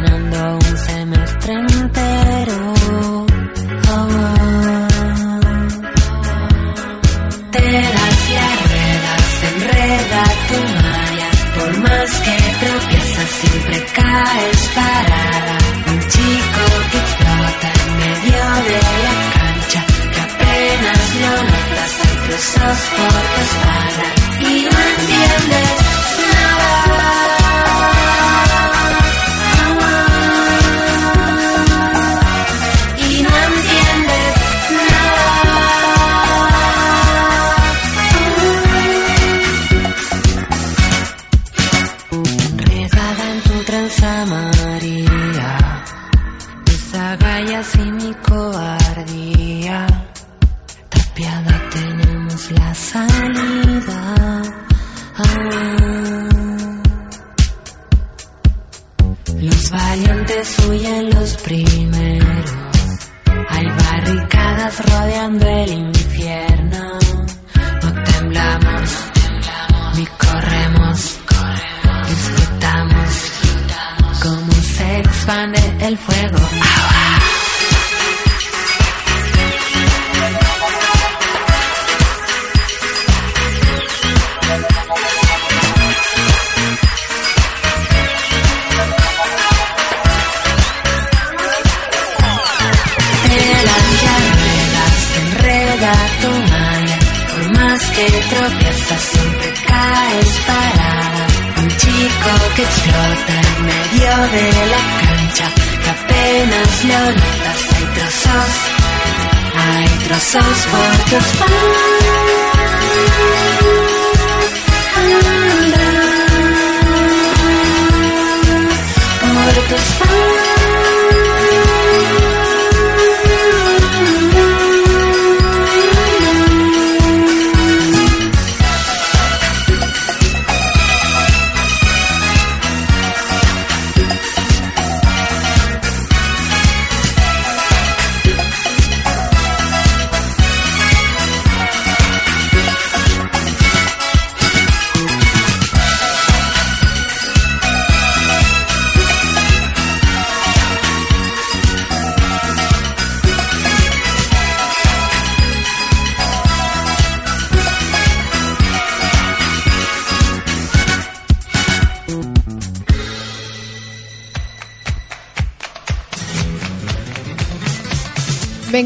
siempre caes parada. Un chico que explota en medio de la cancha, que apenas lo notas, cruzos por tu espalda y no entiendes nada.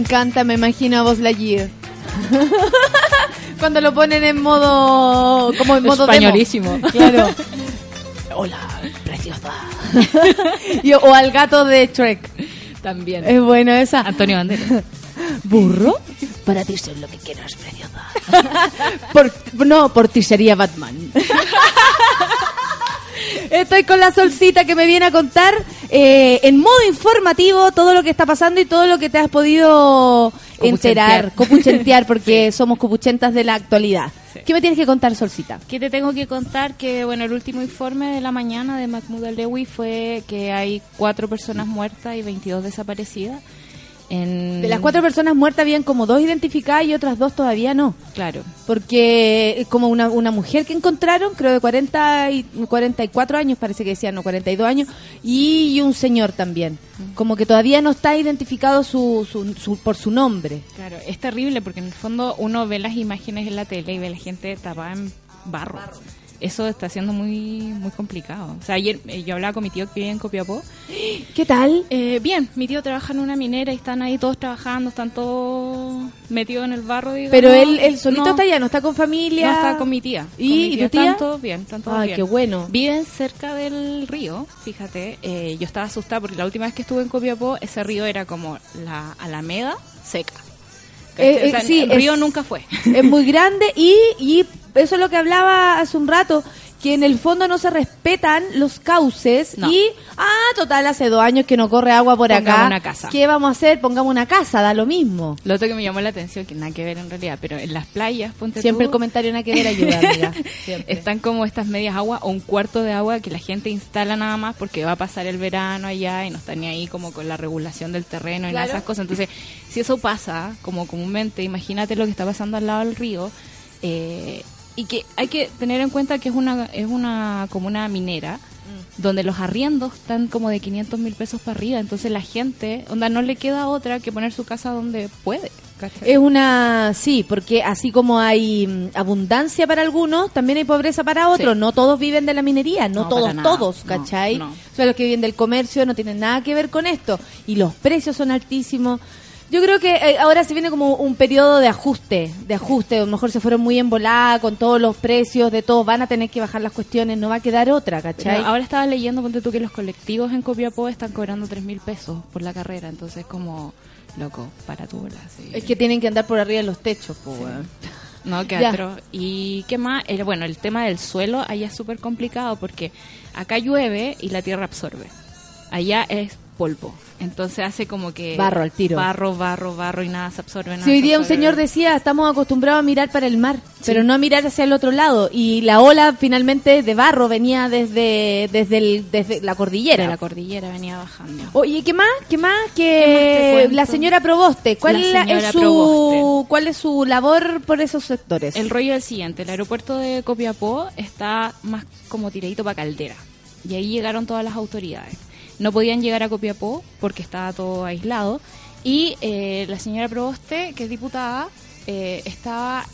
Encanta, me imagino a Buzz Lightyear. Cuando lo ponen en modo. como en modo demo. Españolísimo. Claro. Hola, preciosa. Y- o al gato de Shrek. También. Es bueno esa. Antonio Banderas. ¿Burro? Para ti soy lo que quieras, preciosa. Por- no, por ti sería Batman. Estoy con la solcita que me viene a contar eh, en modo informativo todo lo que está pasando y todo lo que te has podido enterar, copuchentear, porque somos copuchentas de la actualidad. ¿Qué me tienes que contar, solcita? ¿Qué te tengo que contar? Que bueno, el último informe de la mañana de Mahmoud Alewi fue que hay cuatro personas muertas y 22 desaparecidas. En... De las cuatro personas muertas habían como dos identificadas y otras dos todavía no. Claro. Porque eh, como una, una mujer que encontraron, creo de 40 y 44 años, parece que decían, no, 42 años, y, y un señor también. Como que todavía no está identificado su, su, su- por su nombre. Claro, es terrible porque en el fondo uno ve las imágenes en la tele y ve a la gente tapada en barro. Eso está siendo muy muy complicado. O sea, ayer eh, yo hablaba con mi tío que vive en Copiapó. ¿Qué tal? Eh, bien, mi tío trabaja en una minera y están ahí todos trabajando, están todos metidos en el barro. digamos. Pero él, él solito No, está allá, no está con familia. No, está con mi tía. ¿Y- Con mi y tu tía? Están todos bien, están todos Ay, bien. qué bueno. Viven cerca del río, fíjate. eh, yo estaba asustada porque la última vez que estuve en Copiapó, ese río era como la Alameda seca. Eh, eh, O sea, sí, río es- nunca fue. Es muy grande y, y eso es lo que hablaba hace un rato, que en el fondo no se respetan los cauces No. y, ah, total, hace dos años que no corre agua por Pongamos acá. una casa. ¿Qué vamos a hacer? Pongamos una casa, da lo mismo. Lo otro que me llamó la atención, que nada que ver en realidad, pero en las playas, ponte Siempre tú, el comentario nada que ver ayuda, amiga. Siempre. Están como estas medias agua o un cuarto de agua que la gente instala nada más porque va a pasar el verano allá y no están ni ahí como con la regulación del terreno y Claro. esas cosas. Entonces, si eso pasa, como comúnmente, imagínate lo que está pasando al lado del río, eh, y que hay que tener en cuenta que es una, es una comuna minera, donde los arriendos están como de 500 mil pesos para arriba, entonces la gente, onda, no le queda otra que poner su casa donde puede. ¿cachai? Es una, sí, porque así como hay mm, abundancia para algunos, también hay pobreza para otros. Sí. No todos viven de la minería, no, No, todos, todos, No, ¿cachai? no. O sea, los que viven del comercio no tienen nada que ver con esto. Y los precios son altísimos. Yo creo que eh, ahora se viene como un periodo de ajuste, de ajuste. A lo mejor se fueron muy en volada con todos los precios de todos. Van a tener que bajar las cuestiones, no va a quedar otra, ¿cachai? Pero ahora estaba leyendo, ponte tú, que los colectivos en Copiapó están cobrando 3 mil pesos por la carrera. Entonces, como, loco, para tu bola. sí. Es que tienen que andar por arriba de los techos, pues. No, qué atro. ¿Y qué más? El, bueno, el tema del suelo allá es súper complicado porque acá llueve y la tierra absorbe. Allá es polvo. Entonces hace como que... Barro al tiro. Barro, barro, barro y nada se absorbe. Nada Si hoy día un señor decía, estamos acostumbrados a mirar para el mar, pero no a mirar hacia el otro lado. Y la ola finalmente de barro venía desde, desde, el- desde la cordillera. De la cordillera venía bajando. Oye, ¿qué más? ¿Qué más? ¿Qué Que cuento? la señora Proboste, ¿cuál, la- señora es su, Proboste. ¿cuál es su labor por esos sectores? El rollo es el siguiente, el aeropuerto de Copiapó está más como tiradito para Caldera. Y ahí llegaron todas las autoridades. No podían llegar a Copiapó porque estaba todo aislado. Y eh, la señora Proboste, que es diputada, eh, estaba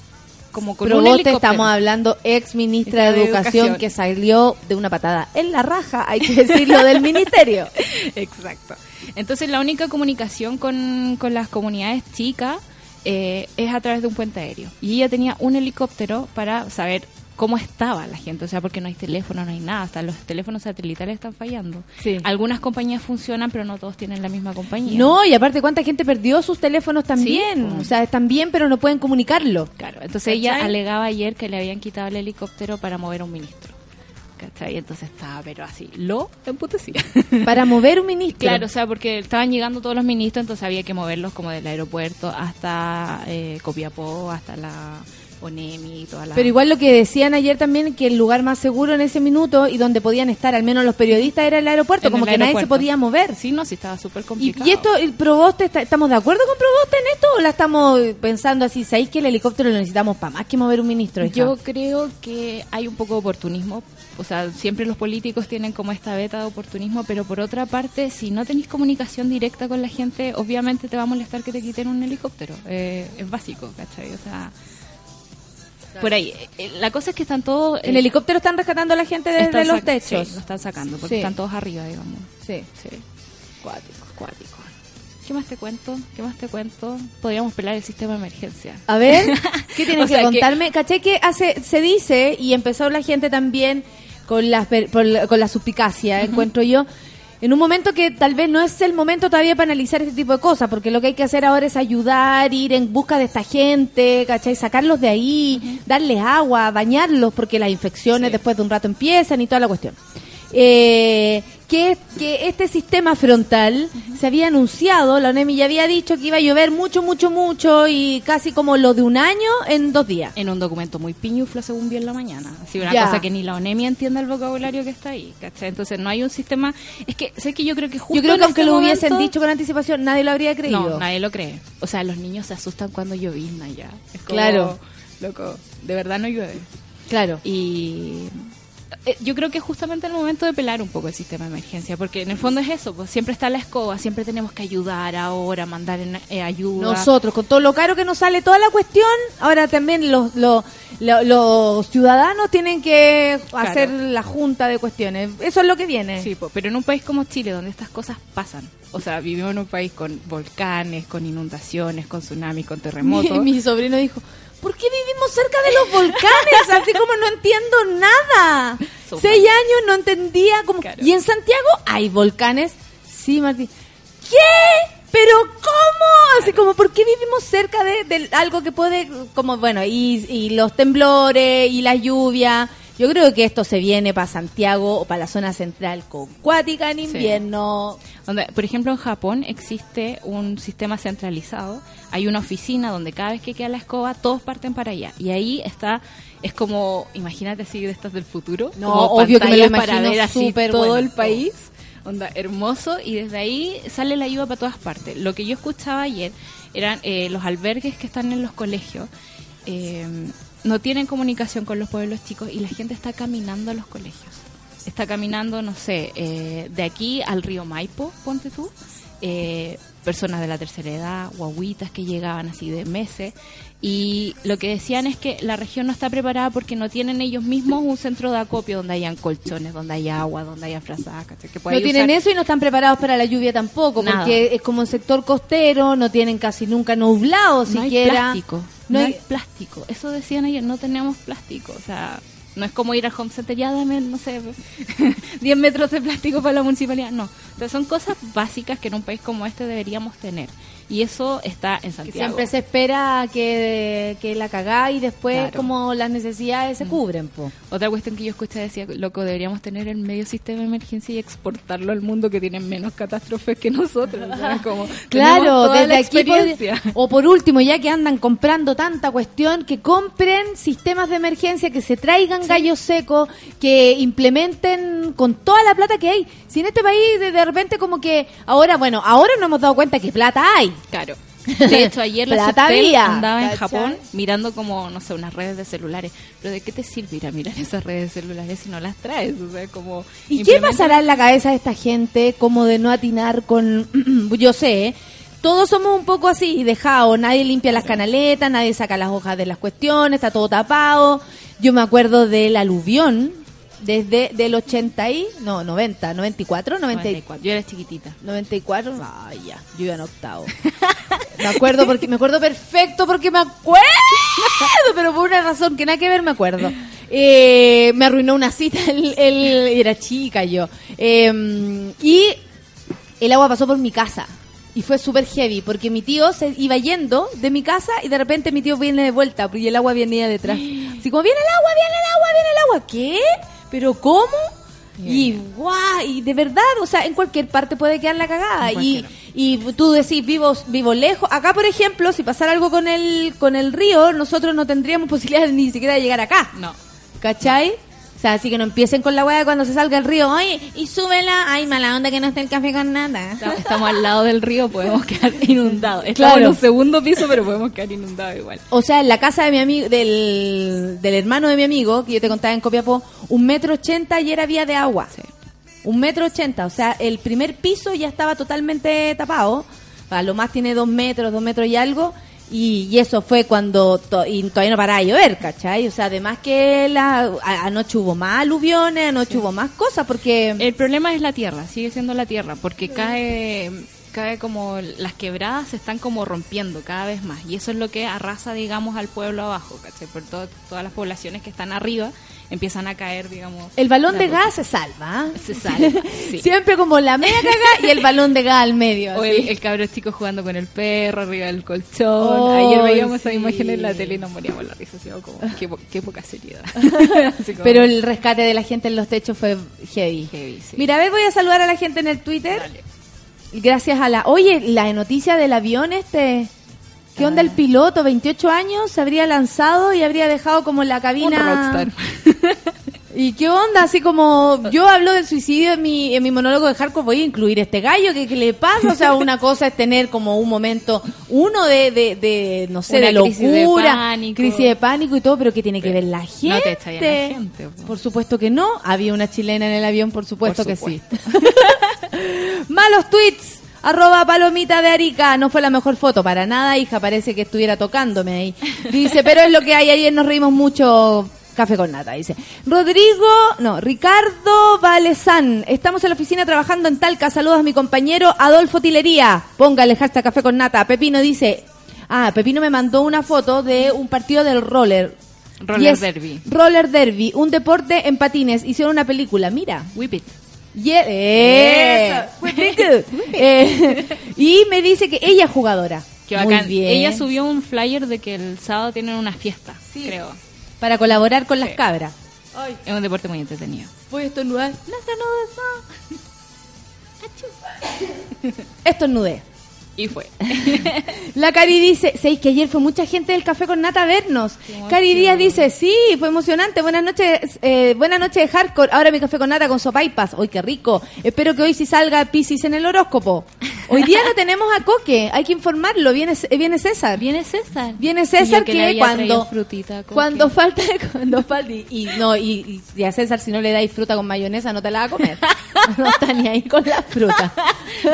como con un Proboste, helicóptero. estamos hablando ex ministra de, Ministra de Educación, Educación. que salió de una patada en la raja, hay que decirlo, del ministerio. Exacto. Entonces la única comunicación con, con las comunidades chicas eh, es a través de un puente aéreo. Y ella tenía un helicóptero para saber cómo estaba la gente, o sea, porque no hay teléfono, no hay nada, hasta los teléfonos satelitales están fallando. Sí. Algunas compañías funcionan, pero no todos tienen la misma compañía. No, y aparte cuánta gente perdió sus teléfonos también. Sí, o sea, están bien, pero no pueden comunicarlo. Claro, entonces ella alegaba ayer que le habían quitado el helicóptero para mover a un ministro. ¿Cachai? Entonces estaba, pero así, lo emputecía. Para mover un ministro. Claro, o sea, porque estaban llegando todos los ministros, entonces había que moverlos como del aeropuerto hasta eh, Copiapó, hasta la ONEMI y toda la... Pero igual lo que decían ayer también, que el lugar más seguro en ese minuto y donde podían estar al menos los periodistas era el aeropuerto, En como el que nadie se podía mover. Sí, no, sí estaba súper Y, complicado. y esto, el Proboste, está- ¿estamos de acuerdo con Proboste en esto o la estamos pensando así? ¿Sabéis que el helicóptero lo necesitamos para más que mover un ministro? hija? Yo creo que hay un poco de oportunismo. O sea, siempre los políticos tienen como esta beta de oportunismo, pero por otra parte, si no tenéis comunicación directa con la gente, obviamente te va a molestar que te quiten un helicóptero. Eh, es básico, ¿cachai? O sea, por ahí. Eh, La cosa es que están todos... El eh, helicóptero están rescatando a la gente desde los techos. sí, lo están sacando, porque Sí. están todos arriba, digamos. Sí. Sí. Cuático, cuático. ¿Qué más te cuento? ¿Qué más te cuento? Podríamos pelar el sistema de emergencia. A ver, ¿qué tienes que que- contarme? Caché que hace, se dice, y empezó la gente también con la- con la suspicacia, encuentro yo, en un momento que tal vez no es el momento todavía para analizar este tipo de cosas, porque lo que hay que hacer ahora es ayudar, ir en busca de esta gente, ¿cachai? Sacarlos de ahí, darles agua, bañarlos, porque las infecciones Sí. después de un rato empiezan y toda la cuestión. Eh, que, que este sistema frontal se había anunciado, la ONEMI ya había dicho que iba a llover mucho, mucho, mucho y casi como lo de un año en dos días. En un documento muy piñuflo, según vi en la mañana. Así, una Ya. cosa que ni la ONEMI entiende el vocabulario que está ahí, ¿cachai? Entonces no hay un sistema... Es que, sé que yo creo que justo Yo creo que aunque este lo hubiesen dicho con anticipación, nadie lo habría creído. No, nadie lo cree. O sea, los niños se asustan cuando llovizna ya. Es como, Claro. Loco, de verdad no llueve. Claro. Y eh, yo creo que es justamente el momento de pelar un poco el sistema de emergencia, porque en el fondo es eso, pues siempre está la escoba, siempre tenemos que ayudar ahora, mandar en- eh, ayuda. Nosotros, con todo lo caro que nos sale toda la cuestión, ahora también los, los, lo- los ciudadanos tienen que hacer la junta de cuestiones. Eso es lo que viene. Sí, po, pero en un país como Chile, donde estas cosas pasan, o sea, vivimos en un país con volcanes, con inundaciones, con tsunamis, con terremotos. Mi, mi sobrino dijo, ¿por qué vivimos cerca de los volcanes? Así como no entiendo nada. Seis años no entendía. Como... Claro. ¿Y en Santiago hay volcanes? Sí, Martín. ¿Qué? ¿Pero cómo? Así como, ¿por qué vivimos cerca de, de algo que puede, como, bueno, y, y los temblores y la lluvia? Yo creo que esto se viene para Santiago o para la zona central con cuática en invierno. Donde, por ejemplo, en Japón existe un sistema centralizado. Hay una oficina donde cada vez que queda la escoba, todos parten para allá. Y ahí está, es como, imagínate así de estas del futuro. No, obvio que me lo pantallas para imagino ver así todo bueno. el país. Onda, hermoso. Y desde ahí sale la ayuda para todas partes. Lo que yo escuchaba ayer eran eh, los albergues que están en los colegios. eh, no tienen comunicación con los pueblos chicos y la gente está caminando a los colegios. Está caminando, no sé, eh, de aquí al río Maipo, ponte tú, eh, personas de la tercera edad, guaguitas que llegaban así de meses. Y lo que decían es que la región no está preparada porque no tienen ellos mismos un centro de acopio donde hayan colchones, donde haya agua, donde haya frazadas, ¿cachai? que No tienen usar. eso y no están preparados para la lluvia tampoco, Nada. porque es como un sector costero, no tienen casi nunca nublado no hay plástico. No No, hay- hay plástico. Eso decían ayer, no tenemos plástico. O sea, no es como ir al home center, ya dame, no sé, 10 metros de plástico para la municipalidad. No. Sea, son cosas básicas que en un país como este deberíamos tener. Y eso está en Que Santiago. siempre se espera que, que la cagá y después Claro. como las necesidades se Mm. cubren. Po. Otra cuestión que yo escuché decía, loco, deberíamos tener el medio sistema de emergencia y exportarlo al mundo que tiene menos catástrofes que nosotros. Claro, desde la aquí experiencia. o por último, ya que andan comprando tanta cuestión, que compren sistemas de emergencia, que se traigan gallos secos, que implementen con toda la plata que hay. Si en este país de, de repente como que ahora, bueno, ahora nos hemos dado cuenta que plata hay. Claro. De hecho, ayer la había, andaba en ¿cachai? Japón mirando como, no sé, unas redes de celulares. Pero ¿de qué te sirve ir a mirar esas redes de celulares si no las traes? O sea, como... ¿Y qué pasará en la cabeza de esta gente como de no atinar con... yo sé, ¿eh? todos somos un poco así, dejados, nadie limpia las canaletas, nadie saca las hojas de las cuestiones, está todo tapado. Yo me acuerdo del aluvión desde del 80 y... no, 90, 94, 90, 94. Yo era chiquitita. 94, ay ya, yo iba en octavo. Me acuerdo porque me acuerdo perfecto porque me acuerdo, pero por una razón que nada que ver me acuerdo. Eh, me arruinó una cita, el, el- era chica yo. Eh, y el agua pasó por mi casa. Y fue súper heavy, porque mi tío se iba yendo de mi casa y de repente mi tío viene de vuelta, y el agua venía detrás. Así como, viene el agua, viene el agua, viene el agua. ¿Qué? ¿Pero cómo? Y guau, y de verdad, o sea, en cualquier parte puede quedar la cagada. Y, y tú decís, vivo, vivo lejos. Acá, por ejemplo, si pasara algo con el, con el río, nosotros no tendríamos posibilidad ni siquiera de llegar acá. No. ¿Cachai? Sea, así que no empiecen con la weá cuando se salga el río. Oye, y súbela. Ay, mala onda que no esté el café con nada. Estamos- Estamos al lado del río, podemos quedar inundados. Estamos Claro. en un segundo piso, pero podemos quedar inundados igual. O sea, en la casa de mi amigo, del, del hermano de mi amigo, que yo te contaba en Copiapó, un metro ochenta y era vía de agua. Un metro ochenta, o sea, el primer piso ya estaba totalmente tapado. A lo más tiene dos metros, dos metros y algo. Y, y eso fue cuando to- y todavía no paraba de llover, ¿cachai? O sea, además que la, anoche hubo más aluviones, anoche hubo más cosas, porque... El problema es la tierra, sigue siendo la tierra, porque cae cae como las quebradas se están como rompiendo cada vez más y eso es lo que arrasa digamos al pueblo abajo ¿cachai? por todo- todas las poblaciones que están arriba empiezan a caer digamos El balón de gas se salva. ¿ah? se salva sí. Siempre como la media caga y el balón de gas al medio. o el, el cabro chico jugando con el perro arriba del colchón Ay, ayer veíamos esa sí. imagen en la tele y nos moríamos la risa así como qué, qué poca seriedad como- Pero el rescate de la gente en los techos fue heavy. Heavy, sí. Mira, a ver, voy a saludar a la gente en el Twitter. Gracias a la... Oye, la noticia del avión este... ¿Qué onda el piloto? 28 años, se habría lanzado y habría dejado como la un cabina... rockstar ¿Y qué onda? Así como yo hablo del suicidio en mi, en mi monólogo de Hardcore, voy a incluir este gallo, ¿qué, qué le pasa? O sea, una cosa es tener como un momento, uno de, de, de, no sé, Una de crisis de locura, pánico. crisis de pánico y todo, pero ¿qué tiene que ver la gente? No te estallan la gente, po. Por supuesto que no. Había una chilena en el avión, por supuesto, Por que sí. Malos tweets. Arroba palomita de Arica. No fue la mejor foto para nada, hija. Parece que estuviera tocándome ahí. Dice, pero es lo que hay. Ayer nos reímos mucho. Café con nata, dice. Rodrigo, no, Ricardo Valezán. Estamos en la oficina trabajando en Talca. Saludos a mi compañero Adolfo Tilería. Póngale hashtag café con nata. Pepino dice, ah, Pepino me mandó una foto de un partido del roller. Roller derby. Roller derby, un deporte en patines. Hicieron una película, mira. whip it Y, eh, eh, y me dice que ella es jugadora. Qué Muy bacán. bien. Ella subió un flyer de que el sábado tienen una fiesta, creo. Para colaborar con las cabras. Es un deporte muy entretenido. Voy a estornudar. No estornudes, no. Estornudé. Y fue. La Cari dice, ¿sabéis que ayer fue mucha gente del café con nata a vernos? Cari Díaz dice, sí, fue emocionante. Buenas noches, eh, buenas noches de hardcore. Ahora mi café con nata con sopaipas. ¡Uy, qué rico! Espero que hoy sí salga Piscis en el horóscopo. Hoy día no tenemos a Coque, hay que informarlo. Viene, viene César. Viene César. Viene César que que, cuando frutita, cuando falta cuando falta y, y no y, y- y a César si no le dais fruta con mayonesa no te la va a comer no está ni ahí con la fruta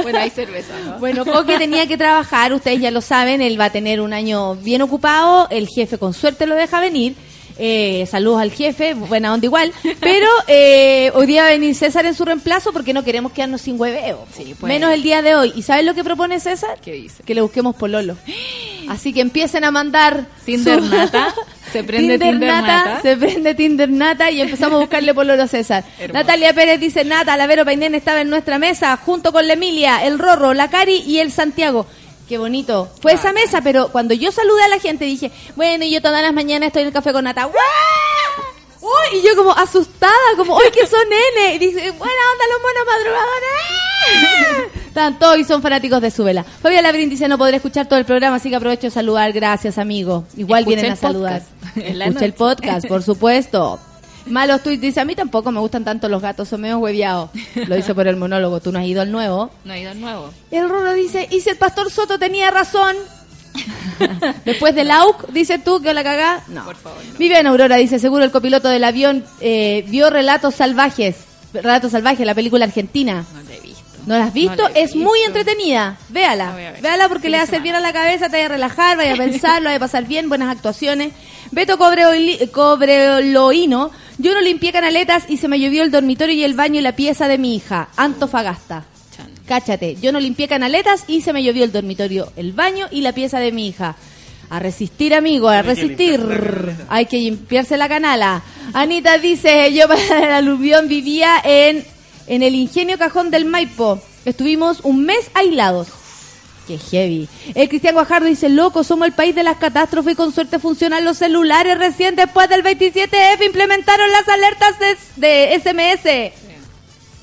Bueno, hay cerveza, ¿no? bueno Coque tenía que trabajar ustedes ya lo saben él va a tener un año bien ocupado el jefe con suerte lo deja venir eh, saludos al jefe, buena onda igual. Pero eh, hoy día va a venir César en su reemplazo porque no queremos quedarnos sin hueveo. Sí, pues. Menos el día de hoy. ¿Y sabes lo que propone César? ¿Qué dice? Que le busquemos pololo. Así que empiecen a mandar Tinder su- nata. Se prende Tinder, nata. Se prende Tinder Nata y empezamos a buscarle pololo a César. Natalia Pérez dice, Nata, la Vero Painén estaba en nuestra mesa junto con la Emilia, el Rorro, la Cari y el Santiago. Qué bonito. Fue esa mesa, pero cuando yo saludé a la gente dije, bueno, y yo todas las mañanas estoy en el café con Nata. ¡Uy! Y yo como asustada, como, ¡uy, que son nene! Y dice, buena onda los monos madrugadores. Están todos y son fanáticos de su vela. Fabiola Labrín dice, no podré escuchar todo el programa, así que aprovecho de saludar. Gracias, amigo. Igual Escucha vienen a saludar. Escucha el podcast, por supuesto. Malos tweets dice, a mí tampoco me gustan tanto los gatos, son medio hueviados. Lo dice por el monólogo, tú no has ido al nuevo. No ha ido al nuevo. El Roro dice, y si el pastor Soto tenía razón. Después del AUC, dice tú que la cagá. No. Por favor, no. Vivian Aurora dice, seguro el copiloto del avión eh, vio Relatos Salvajes. Relatos Salvajes, la película argentina. No la he visto. ¿No la has visto? No la he es muy entretenida. Véala. Véala porque le hace semana. bien a la cabeza, te vaya a relajar, vaya a pensar, lo vaya a pasar bien, buenas actuaciones. Beto Cobreoli- Cobreloino, yo no limpié canaletas y se me llovió el dormitorio y el baño y la pieza de mi hija, Antofagasta. Chan. Cáchate, yo no limpié canaletas y se me llovió el dormitorio, el baño y la pieza de mi hija. A resistir, amigo, a resistir. Hay que limpiarse la canala. Anita dice, yo para el aluvión vivía en, en el ingenio cajón del Maipo. Estuvimos un mes aislados. Qué heavy. El Cristian Guajardo dice, loco, somos el país de las catástrofes y con suerte funcionan los celulares. Recién después del 27F implementaron las alertas de, de SMS.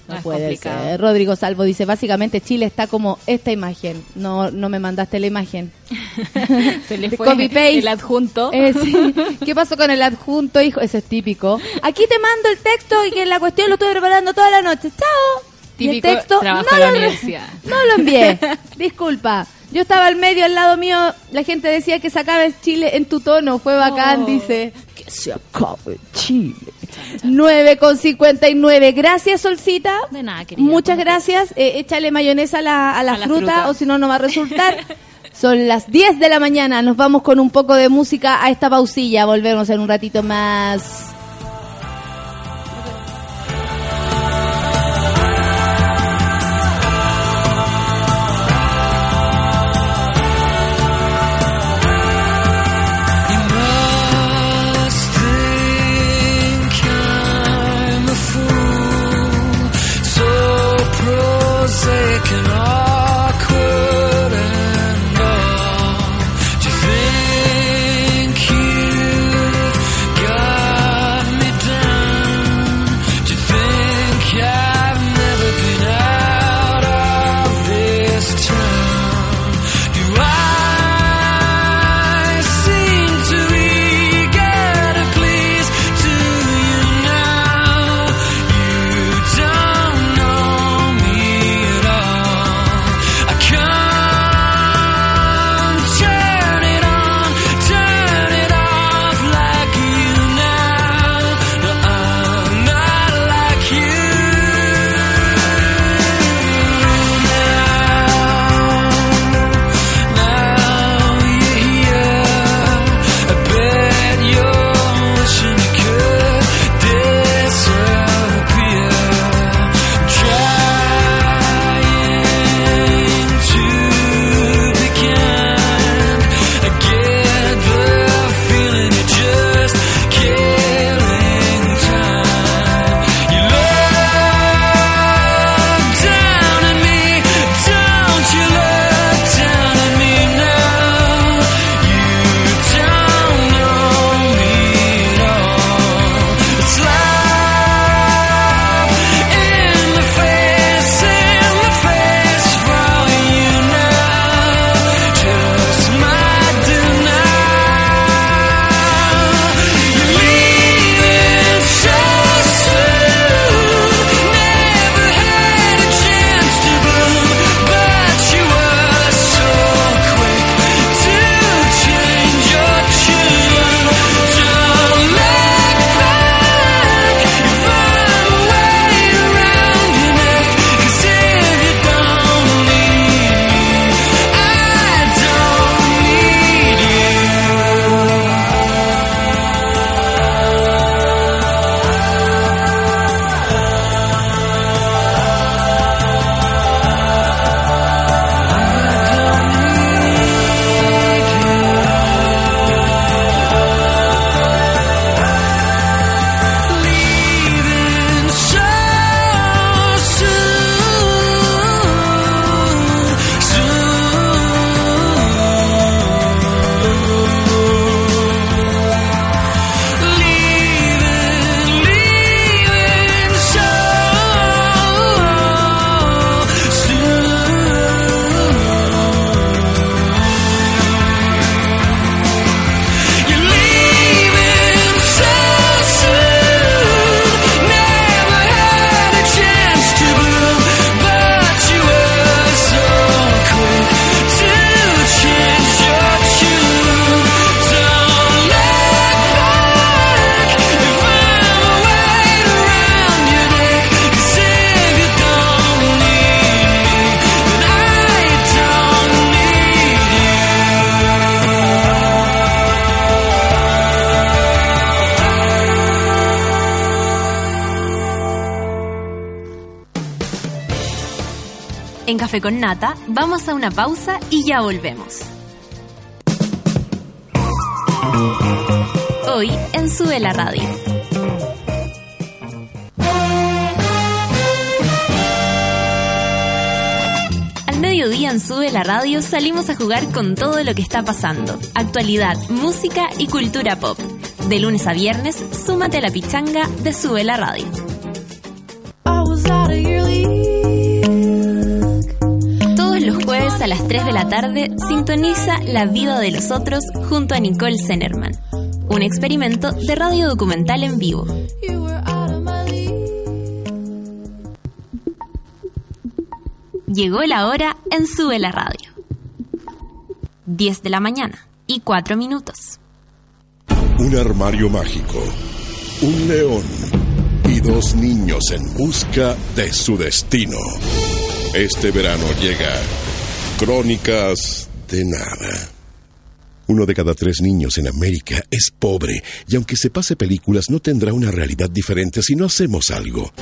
No puede ser. Rodrigo Salvo dice, básicamente Chile está como esta imagen. No, no me mandaste la imagen. Se le fue copy paste. el adjunto. Eh, sí. ¿Qué pasó con el adjunto, hijo? Ese es típico. Aquí te mando el texto y que la cuestión lo estuve preparando toda la noche. ¡Chao! Y el Típico texto no lo, universidad. no lo envié. Disculpa. Yo estaba al medio, al lado mío. La gente decía que sacabas Chile en tu tono. Fue bacán, Oh. dice. Que se acabe Chile. 9 con 59. Gracias, Solcita. De nada, querida. Muchas gracias. Eh, échale mayonesa a la, a la A la fruta, fruta. o si no, no va a resultar. Son las 10 de la mañana. Nos vamos con un poco de música a esta pausilla. Volvemos en un ratito más. Con Nata, vamos a una pausa y ya volvemos. Hoy en Sube la Radio. Al mediodía en Sube la Radio salimos a jugar con todo lo que está pasando. Actualidad, música y cultura pop. De lunes a viernes, súmate a la pichanga de Sube la Radio. A las 3 de la tarde sintoniza La vida de los otros junto a Nicole Zenerman. Un experimento de radio documental en vivo. Llegó la hora en Sube la Radio. 10 de la mañana y 4 minutos. Un armario mágico, un león y dos niños en busca de su destino. Este verano llega Crónicas de Nada. Uno de cada tres niños en América es pobre y aunque se pase películas no tendrá una realidad diferente si no hacemos algo.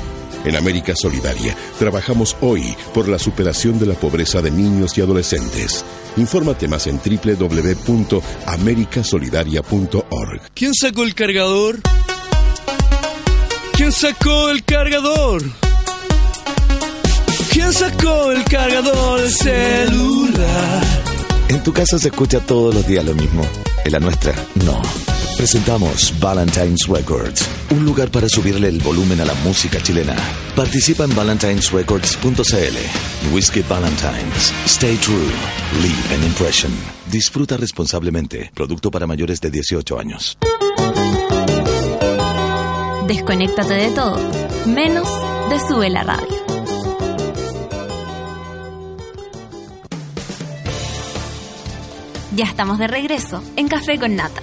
En América Solidaria trabajamos hoy por la superación de la pobreza de niños y adolescentes. Infórmate más en www.americasolidaria.org. ¿Quién sacó el cargador? ¿Quién sacó el cargador? ¿Quién sacó el cargador del celular? En tu casa se escucha todos los días lo mismo. En la nuestra, no. Presentamos Valentine's Records, un lugar para subirle el volumen a la música chilena. Participa en valentinesrecords.cl. Whiskey Valentines. Stay true. Leave an impression. Disfruta responsablemente. Producto para mayores de 18 años. Desconéctate de todo, menos de Sube la Radio. Ya estamos de regreso en Café con Nata.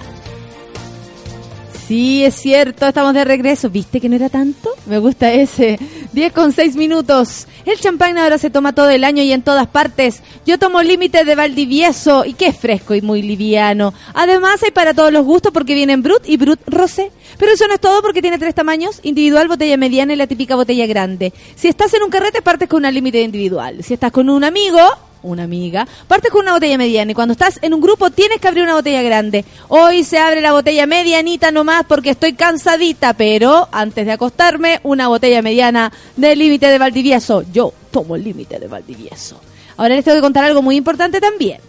Sí, es cierto, estamos de regreso. ¿Viste que no era tanto? Me gusta ese. 10 con 6 minutos. El champán ahora se toma todo el año y en todas partes. Yo tomo límite de Valdivieso y que es fresco y muy liviano. Además hay para todos los gustos porque vienen Brut y Brut Rosé. Pero eso no es todo porque tiene tres tamaños, individual, botella mediana y la típica botella grande. Si estás en un carrete partes con una límite individual. Si estás con un amigo, una amiga, partes con una botella mediana y cuando estás en un grupo tienes que abrir una botella grande. Hoy se abre la botella medianita nomás porque estoy cansadita, pero antes de acostarme, una botella mediana de límite de Valdivieso. Yo tomo el límite de Valdivieso. Ahora les tengo que contar algo muy importante también.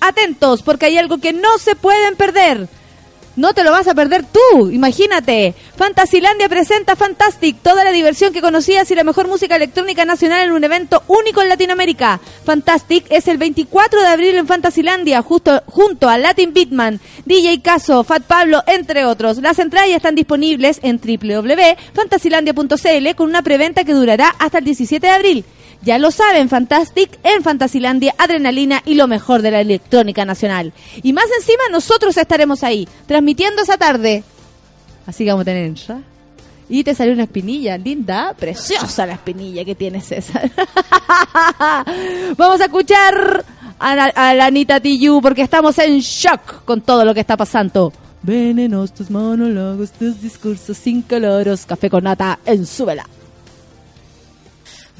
Atentos, porque hay algo que no se pueden perder. No te lo vas a perder tú, imagínate. Fantasilandia presenta Fantastic, toda la diversión que conocías y la mejor música electrónica nacional en un evento único en Latinoamérica. Fantastic es el 24 de abril en Fantasilandia, justo junto a Latin Beatman, DJ Caso, Fat Pablo, entre otros. Las entradas ya están disponibles en www.fantasilandia.cl con una preventa que durará hasta el 17 de abril. Ya lo saben, Fantastic en Fantasilandia, Adrenalina y lo mejor de la electrónica nacional. Y más encima nosotros estaremos ahí, transmitiendo esa tarde. Así que vamos a tener. Y te salió una espinilla, linda, preciosa la espinilla que tiene César. vamos a escuchar a la, Anita Tijoux porque estamos en shock con todo lo que está pasando. Venenos tus monólogos, tus discursos sin coloros. Café con nata en Súbela.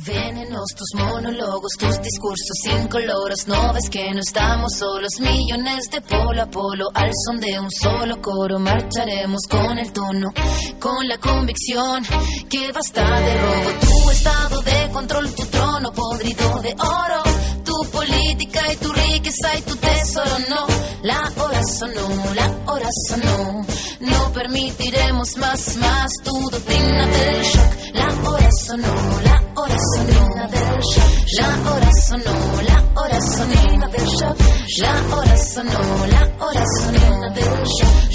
Venenos tus monólogos, tus discursos sin coloros. No ves que no estamos solos, millones de polo a polo. Al son de un solo coro, marcharemos con el tono, con la convicción que basta de robo. Tu estado de control, tu trono podrido de oro. Tu política y tu riqueza y tu tesoro, no. La hora sonó, la hora sonó. No permitiremos más, más tu doctrina del shock. La hora sonó, la hora sonó. La hora sonó, la hora sonó. La hora sonó, la hora sonó.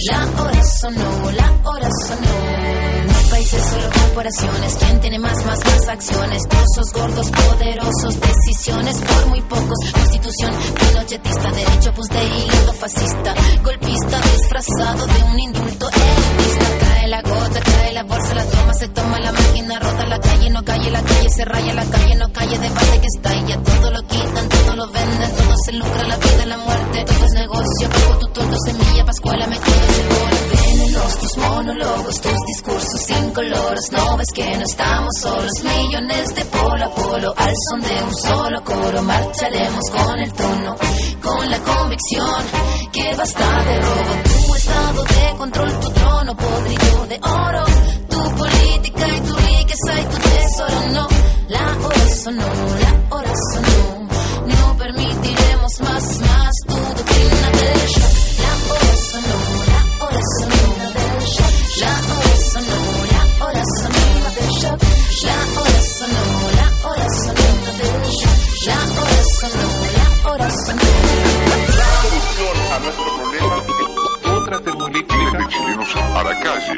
La hora sonó, la hora sonó. Países, solo corporaciones. ¿Quién tiene más, más, más acciones? Trozos gordos, poderosos, decisiones por muy pocos. Constitución pinochetista, derecho, pues de hilo fascista. Golpista disfrazado de un indulto elitista. La gota, cae la bolsa, la toma, se toma la máquina, rota la calle, no calle, la calle se raya, la calle no calle, debate que ya todo lo quitan, todo lo venden, todo se lucra, la vida, la muerte, todo es negocio, pago tu todo, semilla, pascuala, me gol. Venenos tus monólogos, tus discursos sin colores, no ves que no estamos solos, millones de polo a polo, al son de un solo coro, marcharemos con el tono, con la convicción que basta de robo, estado de control, tu trono podrido de oro, tu política y tu riqueza y tu tesoro, no, la hora sonó, la hora sonó, no permitiremos más, más tu doctrina del shock, la hora sonó, la hora sonó, la hora sonó, la hora sonó. La hora sonó, la hora sonó. Del shock, la hora sonó, la hora sonó. solución a nuestro problema a la calle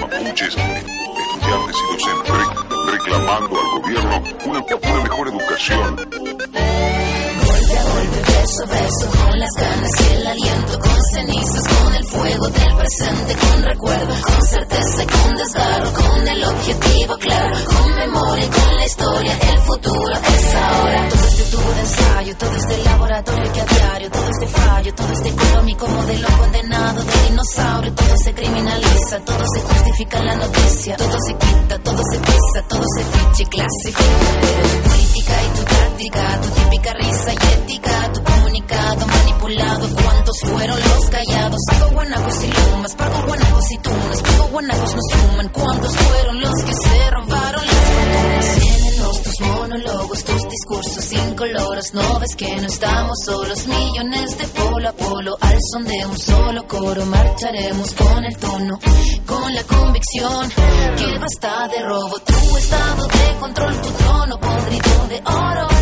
mapuches estudiantes y docentes re- reclamando al gobierno una, una mejor educación a beso, con las ganas y el aliento, con cenizas, con el fuego del presente, con recuerdo, con certeza y con desgarro, con el objetivo claro, con memoria y con la historia, el futuro es ahora. Todo este tubo de ensayo, todo este laboratorio que a diario, todo este fallo, todo este económico modelo condenado de dinosaurio, todo se criminaliza, todo se justifica en la noticia, todo se quita, todo se pisa, todo se ficha tu política y tu táctica, tu típica risa y ética, tu comunicado manipulado, ¿cuántos fueron los callados? Pago guanacos y lumas, pago guanacos y tunas, pago guanacos nos suman, ¿cuántos fueron los que se robaron las fortunas? Tienen los tus monólogos, tus discursos incoloros, no ves que no estamos solos, millones de polo a polo, al son de un solo coro, marcharemos con el tono, con la convicción que basta de robo, tu estado de control, tu trono podrido de oro,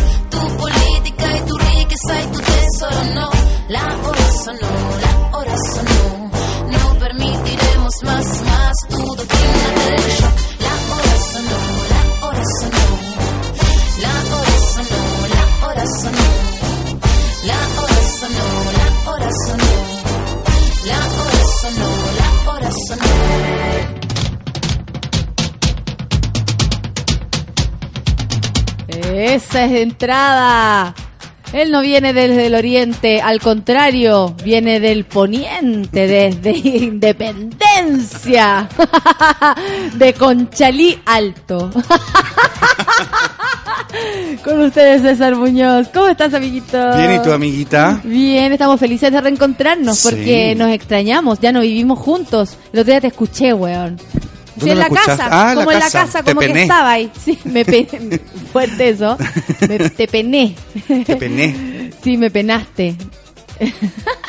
solo no, la hora sonó, la hora sonó. No permitiremos más, más tu doctrina de shock. La hora sonó, la hora sonó. La hora sonó, la hora sonó. La hora sonó, la hora sonó. La hora sonó, la hora sonó. Esa es entrada. Él no viene desde el oriente, al contrario, viene del poniente, desde Independencia, de Conchalí Alto. Con ustedes, César Muñoz. ¿Cómo estás, amiguito? Bien, ¿y tu amiguita? Bien, estamos felices de reencontrarnos Sí. porque nos extrañamos, ya no vivimos juntos. El otro día te escuché, weón. Sí, ¿Dónde en la escuchaste? casa, Ah, la como en la casa. Te como que estaba ahí. Sí, me pené. Fuerte eso. Me- te pené. Te pené. Sí, me penaste.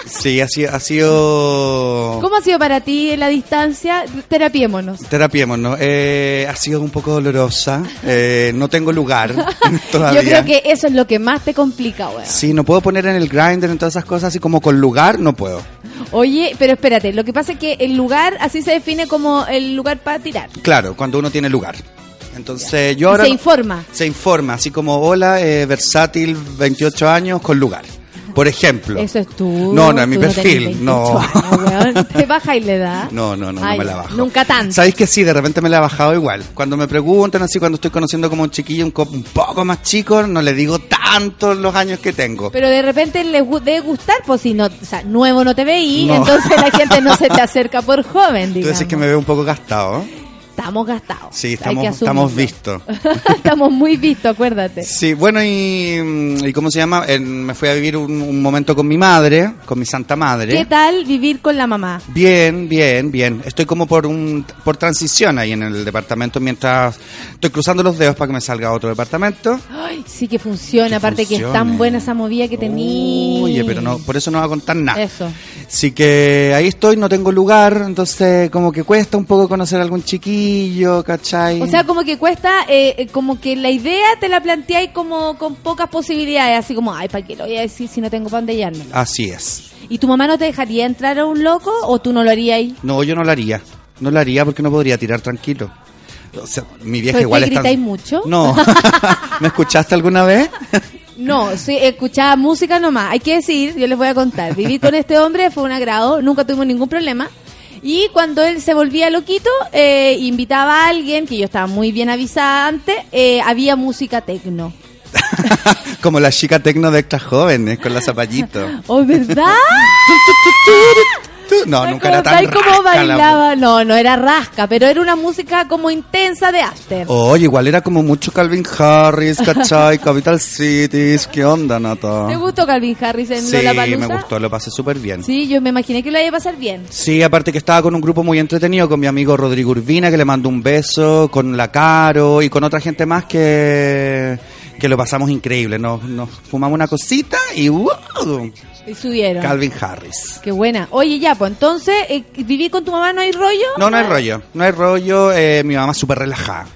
Sí, ha sido... Ha sido... ¿Cómo ha sido para ti en la distancia? Terapiémonos. Terapiémonos. Eh, ha sido un poco dolorosa. Eh, no tengo lugar todavía. Yo creo que eso es lo que más te complica, weón. Sí, no puedo poner en el grinder, en todas esas cosas, así como con lugar, no puedo. Oye, pero espérate, lo que pasa es que el lugar así se define como el lugar para tirar. Claro, cuando uno tiene lugar. Entonces yo ahora... se informa. Se informa, así como, hola, eh, versátil, 28 años, con lugar. Por ejemplo. Eso es tú. No, no es mi tú perfil, 28 no. años, weón. Te baja y le da. No, no, no, me la bajo. Nunca tanto. ¿Sabéis que sí? De repente me la he bajado igual. Cuando me preguntan así, cuando estoy conociendo como un chiquillo un, co- un poco más chico, no le digo tanto los años que tengo. Pero de repente les debe gustar, pues si no, o sea, nuevo no te veí, No. entonces la gente no se te acerca por joven, Tú digamos. decís que me veo un poco gastado. Estamos gastados. Sí, estamos, estamos vistos. estamos muy vistos, acuérdate. Sí, bueno, y, y ¿cómo se llama? En- me fui a vivir un, un momento con mi madre, con mi santa madre. ¿Qué tal vivir con la mamá? Bien, bien, bien. Estoy como por un por transición ahí en el departamento mientras estoy cruzando los dedos para que me salga otro departamento. Ay, sí que funciona, aparte que es tan buena esa movida que tení. Oye, pero no, por eso no va a contar nada. Eso. Así que ahí estoy, no tengo lugar, entonces como que cuesta un poco conocer a algún chiquillo, ¿cachai? O sea, como que cuesta, eh, eh, como que la idea te la planteáis como con pocas posibilidades, así como, ay, ¿para qué lo voy a decir si no tengo pan de llármelo? Así es. ¿Y tu mamá no te dejaría entrar a un loco o tú no lo harías ahí? No, yo no lo haría. No lo haría porque no podría tirar tranquilo. O sea, mi vieja ¿Pero igual está... gritáis mucho? No. ¿Me escuchaste alguna vez? No, sí, escuchaba música nomás. Hay que decir, yo les voy a contar. Viví con este hombre, fue un agrado, nunca tuvimos ningún problema. Y cuando él se volvía loquito, eh, invitaba a alguien, que yo estaba muy bien avisada antes, eh, había música tecno. Como la chica tecno de extras jóvenes con la zapallito. ¿Oh, verdad? No, nunca era tan ¿Sabes cómo rasca la bailaba? No, no era rasca, pero era una música como intensa de after. Oye, igual era como mucho Calvin Harris, ¿cachai? Capital Cities, ¿qué onda, Nata? ¿Te gustó Calvin Harris en Sí, me gustó, lo pasé súper bien. Sí, yo me imaginé que lo iba a pasar bien. Sí, aparte que estaba con un grupo muy entretenido, con mi amigo Rodrigo Urbina, que le mando un beso, con la Caro y con otra gente más que, que lo pasamos increíble. Nos, nos fumamos una cosita y ¡wow! Y subieron. Calvin Harris. Qué buena. Oye, ya, pues entonces, eh, ¿viví con tu mamá no hay rollo? No, no hay rollo, no hay rollo. eh, mi mamá súper relajada.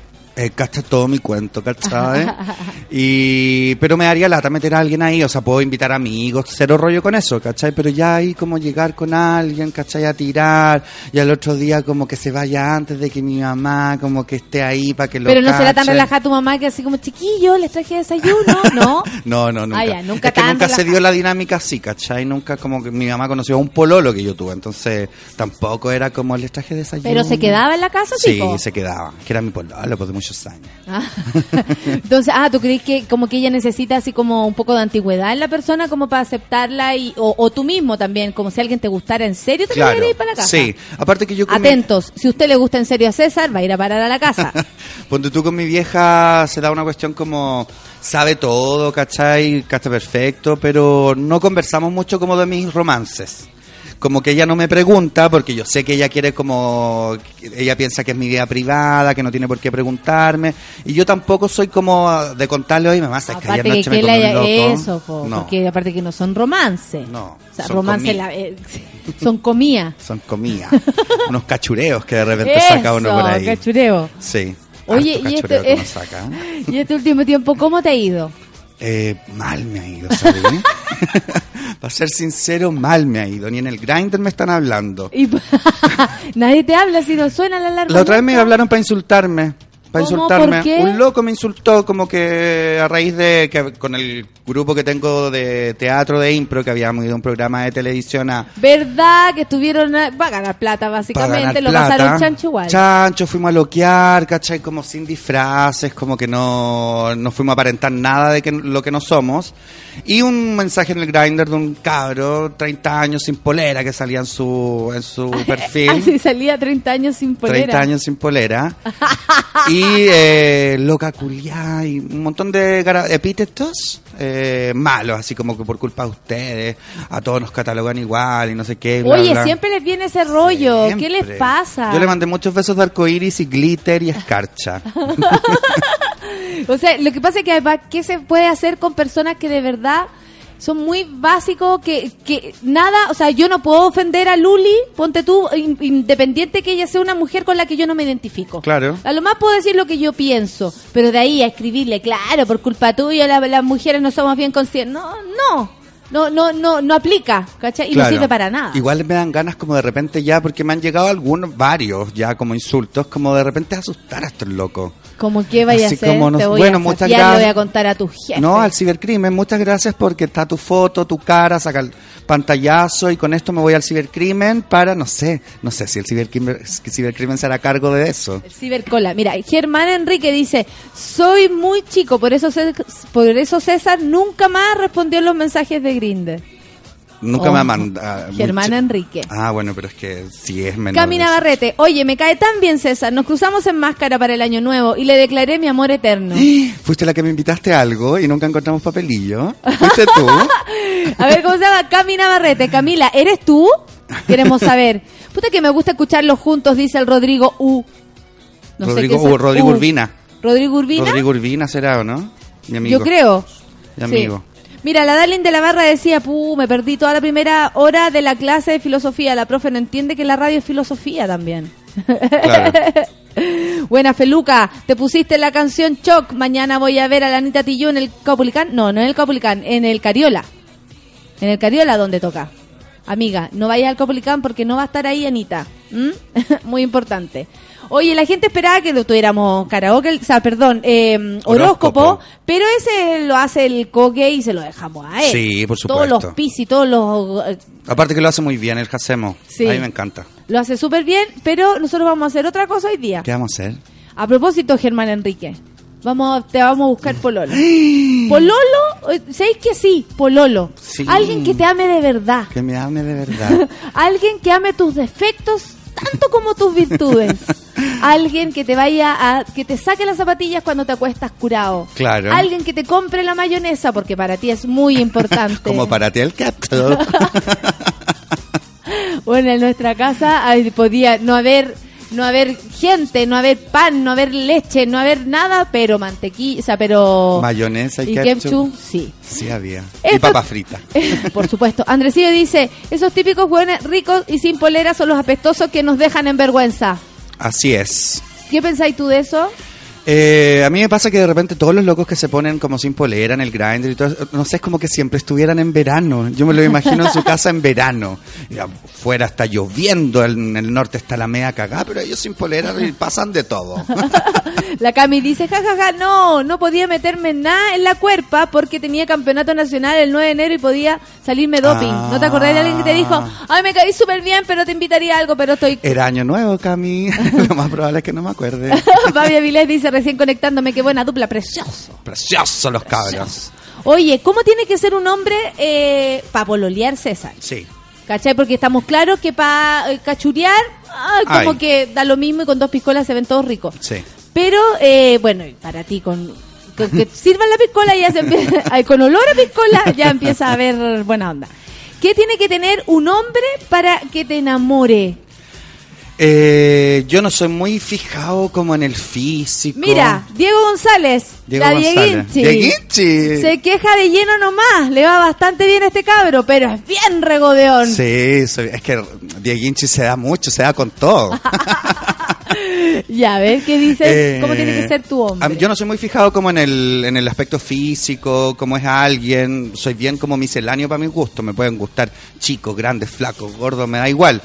Eh, cacha todo mi cuento, ¿cachai? y Pero me daría lata meter a alguien ahí, o sea, puedo invitar amigos, cero rollo con eso, ¿cachai? Pero ya ahí como llegar con alguien, ¿cachai? A tirar, y al otro día como que se vaya antes de que mi mamá como que esté ahí para que lo Pero no será tan relajada tu mamá que así como, chiquillo, les traje desayuno, ¿no? No, no, nunca. Ah, ya, nunca es que tan nunca se dio la dinámica así, ¿cachai? Nunca como que mi mamá conoció a un pololo que yo tuve, entonces tampoco era como les traje desayuno. Pero se quedaba en la casa, Sí, tipo? se quedaba, que era mi pololo pues, de muchos años. Ah. Entonces, ah, ¿tú crees que como que ella necesita así como un poco de antigüedad en la persona como para aceptarla y o, o tú mismo también, como si alguien te gustara en serio, te Claro, ir para la casa? sí. Aparte que yo con mi- Atentos, si usted le gusta en serio a César, va a ir a parar a la casa. Ponte tú con mi vieja, se da una cuestión como sabe todo, ¿cachai? Cacha perfecto, pero no conversamos mucho como de mis romances. Como que ella no me pregunta, porque yo sé que ella quiere como... Ella piensa que es mi vida privada, que no tiene por qué preguntarme. Y yo tampoco soy como de contarle, oye, mamá, sabes que ayer aparte que, noche me comí le un haya loco". eso, po, No, porque aparte que no son romances. no. O sea, son romance la- eh, son comía. Son comidas. Unos cachureos que de repente saca uno por Eso, ahí. cachureo. Sí. Oye, y este- saca. Y este último tiempo, ¿cómo te ha ido? Eh, mal me ha ido, ¿sabes? Para ser sincero, mal me ha ido. Ni en el grinder me están hablando. Y nadie te habla si no suena la alarma. La otra vez me hablaron para insultarme. Para insultarme. Un loco me insultó como que a raíz de que con el grupo que tengo de teatro de impro que habíamos ido a un programa de televisión a ¿Verdad que estuvieron a, va a ganar plata básicamente? ganar Lo plata. pasaron chancho igual. Chancho, fuimos a loquear, ¿cachai? Como sin disfraces, como que no, no fuimos a aparentar nada de que, lo que no somos. Y un mensaje en el grinder de un cabro, 30 años sin polera, que salía en su, en su perfil. Así salía 30 años sin polera. 30 años sin polera. y eh, loca culiá y un montón de epítetos eh, malos, así como que por culpa de ustedes, a todos nos catalogan igual y no sé qué. bla, Oye, bla. siempre les viene ese rollo. ¿Qué les pasa? Yo le mandé muchos besos de arcoíris y glitter y escarcha. O sea, lo que pasa es que además, ¿qué se puede hacer con personas que de verdad son muy básicos, que, que nada, o sea, yo no puedo ofender a Luli, ponte tú, in- independiente que ella sea una mujer con la que yo no me identifico. Claro. A lo más puedo decir lo que yo pienso, pero de ahí a escribirle, claro, por culpa tuya la- las mujeres no somos bien conscientes. No, no, no, no, no, no aplica, ¿cachai? Y Claro. no sirve para nada. Igual me dan ganas como de repente ya, porque me han llegado algunos, varios ya como insultos, como de repente asustar a estos locos. Como que vaya Así a hacer, como no- te voy bueno, a muchas sapear, le voy gracias. a contar a tu jefe. No, al cibercrimen, muchas gracias porque está tu foto, tu cara, saca el pantallazo y con esto me voy al cibercrimen para, no sé, no sé si el cibercrimen, el cibercrimen se hará cargo de eso. Cibercola. Mira, Germán Enrique dice, soy muy chico, por eso, por eso César nunca más respondió los mensajes de Grindr. Nunca Oh, me ha mandado. Germán Enrique. Ah, bueno, pero es que sí es menor. Camina de. Barrete, oye, me cae tan bien César, nos cruzamos en máscara para el año nuevo y le declaré mi amor eterno. Fuiste la que me invitaste a algo y nunca encontramos papelillo. Fuiste tú. A ver, ¿cómo se llama? Camina Barrete. Camila, ¿eres tú? Queremos saber. Puta que me gusta escucharlos juntos, dice el Rodrigo U. No sé Rodrigo, qué uh, Rodrigo U. Urbina. ¿Rodrigo Urbina? Rodrigo Urbina será, ¿o no? Mi amigo. Yo creo. Mi Sí. Mira, la Darlene de la Barra decía, puh, me perdí toda la primera hora de la clase de filosofía. La profe no entiende que la radio es filosofía también. Buena, Feluca, te pusiste la canción Choc. Mañana voy a ver a la Anita Tillú en el Caupolicán. No, no en el Caupolicán, en el Cariola. En el Cariola donde toca. Amiga, no vayas al Caupolicán porque no va a estar ahí Anita. ¿Mm? Muy importante. Oye, la gente esperaba que lo tuviéramos karaoke, o sea, perdón, eh, horóscopo, Horóscopo. pero ese lo hace el coque y se lo dejamos a él. Sí, por Todos supuesto. los pis y todos los... eh, Aparte que lo hace muy bien el Jacemo. Sí. A mí me encanta. lo hace súper bien, pero nosotros vamos a hacer otra cosa hoy día. ¿Qué vamos a hacer? A propósito, Germán Enrique, vamos, te vamos a buscar pololo. Pololo, eh, ¿sabéis que sí? Pololo. Sí. Alguien que te ame de verdad. Que me ame de verdad. Alguien que ame tus defectos tanto como tus virtudes. Alguien que te vaya a que te saque las zapatillas cuando te acuestas curado. Claro. Alguien que te compre la mayonesa porque para ti es muy importante. Como para ti el ketchup. Bueno, en nuestra casa podía no haber no haber gente, no haber pan, no haber leche, no haber nada, pero mantequilla, o sea, pero Mayonesa y, y ketchup. ketchup, sí. Sí había. Y Esto- papa frita. Por supuesto. Andresillo dice, esos típicos hueones ricos y sin polera son los apestosos que nos dejan en vergüenza. Así es. ¿Qué pensáis tú de eso? Eh, a mí me pasa que de repente todos los locos que se ponen como sin polera en el grinder y todo, no sé, es como que siempre estuvieran en verano. Yo me lo imagino en su casa en verano. Y afuera está lloviendo, en el norte está la media cagada, pero ellos sin polera y pasan de todo. La Cami dice, jajaja, no, no podía meterme nada en la cuerpa porque tenía campeonato nacional el 9 de enero y podía salirme doping. ¿No te acordás de alguien que te dijo, ay, me caí súper bien, pero te invitaría a algo, pero estoy... Era año nuevo, Cami. lo más probable es que no me acuerde. Fabi Avilés dice, recién conectándome, qué buena dupla, precioso. Preciosos los cabros. Oye, ¿cómo tiene que ser un hombre eh, para pololear César? Sí. ¿Cachai? Porque estamos claros que para cachurear, ay, como Ay. que da lo mismo y con dos piscolas se ven todos ricos. Sí. Pero, eh, bueno, para ti, con, con que sirvan la piscola, ya se empieza, ay, con olor a piscola, ya empieza a haber buena onda. ¿Qué tiene que tener un hombre para que te enamore? Eh, yo no soy muy fijado como en el físico. Mira, Diego González, Diego la González. Dieguinchi. Dieguinchi. Se queja de lleno nomás, le va bastante bien a este cabro, pero es bien regodeón. Sí, soy- es que Dieguinchi se da mucho, se da con todo. Ya, a ver, ¿qué dices? Eh, ¿Cómo tiene que ser tu hombre? Yo no soy muy fijado como en el, en el aspecto físico, cómo es alguien. Soy bien como misceláneo para mi gusto. Me pueden gustar chicos, grandes, flacos, gordos, me da igual.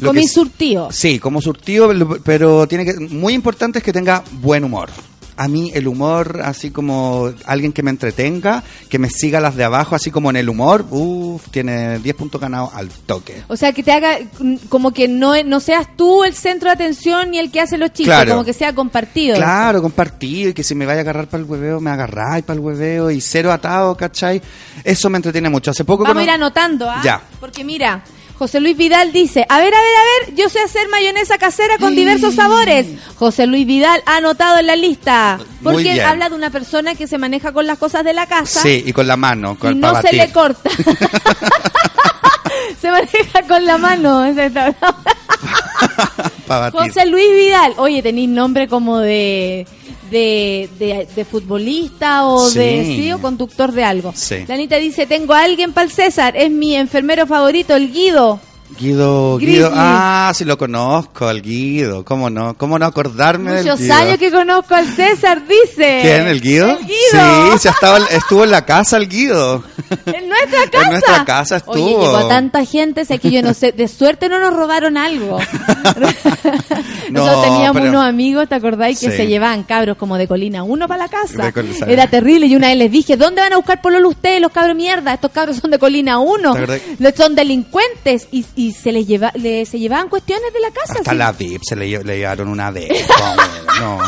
Lo Comí que- surtido. Sí, como surtido, pero- tiene que muy importante es que tenga buen humor. A mí el humor, así como alguien que me entretenga, que me siga las de abajo, así como en el humor, uff, tiene 10 puntos ganados al toque. O sea, que te haga mm, como que no, no seas tú el centro de atención ni el que hace los chistes, Claro. como que sea compartido. Claro, compartido y que si me vaya a agarrar para el hueveo, me agarráis para el hueveo y cero atado, ¿cachai? Eso me entretiene mucho. Hace poco Vamos a ir anotando, ¿ah? Ya. Porque mira, José Luis Vidal dice, a ver, a ver, a ver, yo sé hacer mayonesa casera con diversos sabores. José Luis Vidal ha anotado en la lista. Porque habla de una persona que se maneja con las cosas de la casa Sí, y con la mano, con y no se batir. le corta. se maneja con la mano. José Luis Vidal. Oye, tenéis nombre como de, de, de, de futbolista o Sí. de sí, o conductor de algo. Sí. La Anita dice, tengo a alguien para el César. Es mi enfermero favorito, el Guido. Guido, Grizzly. Guido, ah, sí lo conozco, al Guido, ¿cómo no? ¿Cómo no acordarme del Muchos Guido? años que conozco al César, dice. ¿Quién, el Guido? El Guido. Sí, sí, estaba, estuvo en la casa el Guido. En nuestra casa. En nuestra casa estuvo. Oye, llegó a tanta gente, sé que yo no sé, de suerte no nos robaron algo. Nosotros teníamos pero- unos amigos, ¿te acordáis? Que Sí. se llevaban cabros como de Colina uno para la casa. De Colina- Era terrible. Y una vez les dije, ¿dónde van a buscar pololo ustedes, los cabros mierda? Estos cabros son de Colina 1. ¿Te acordás? Son delincuentes. Y, y se les lleva, le- se llevaban cuestiones de la casa. Hasta ¿sí? la VIP se le, le llevaron una VIP. no.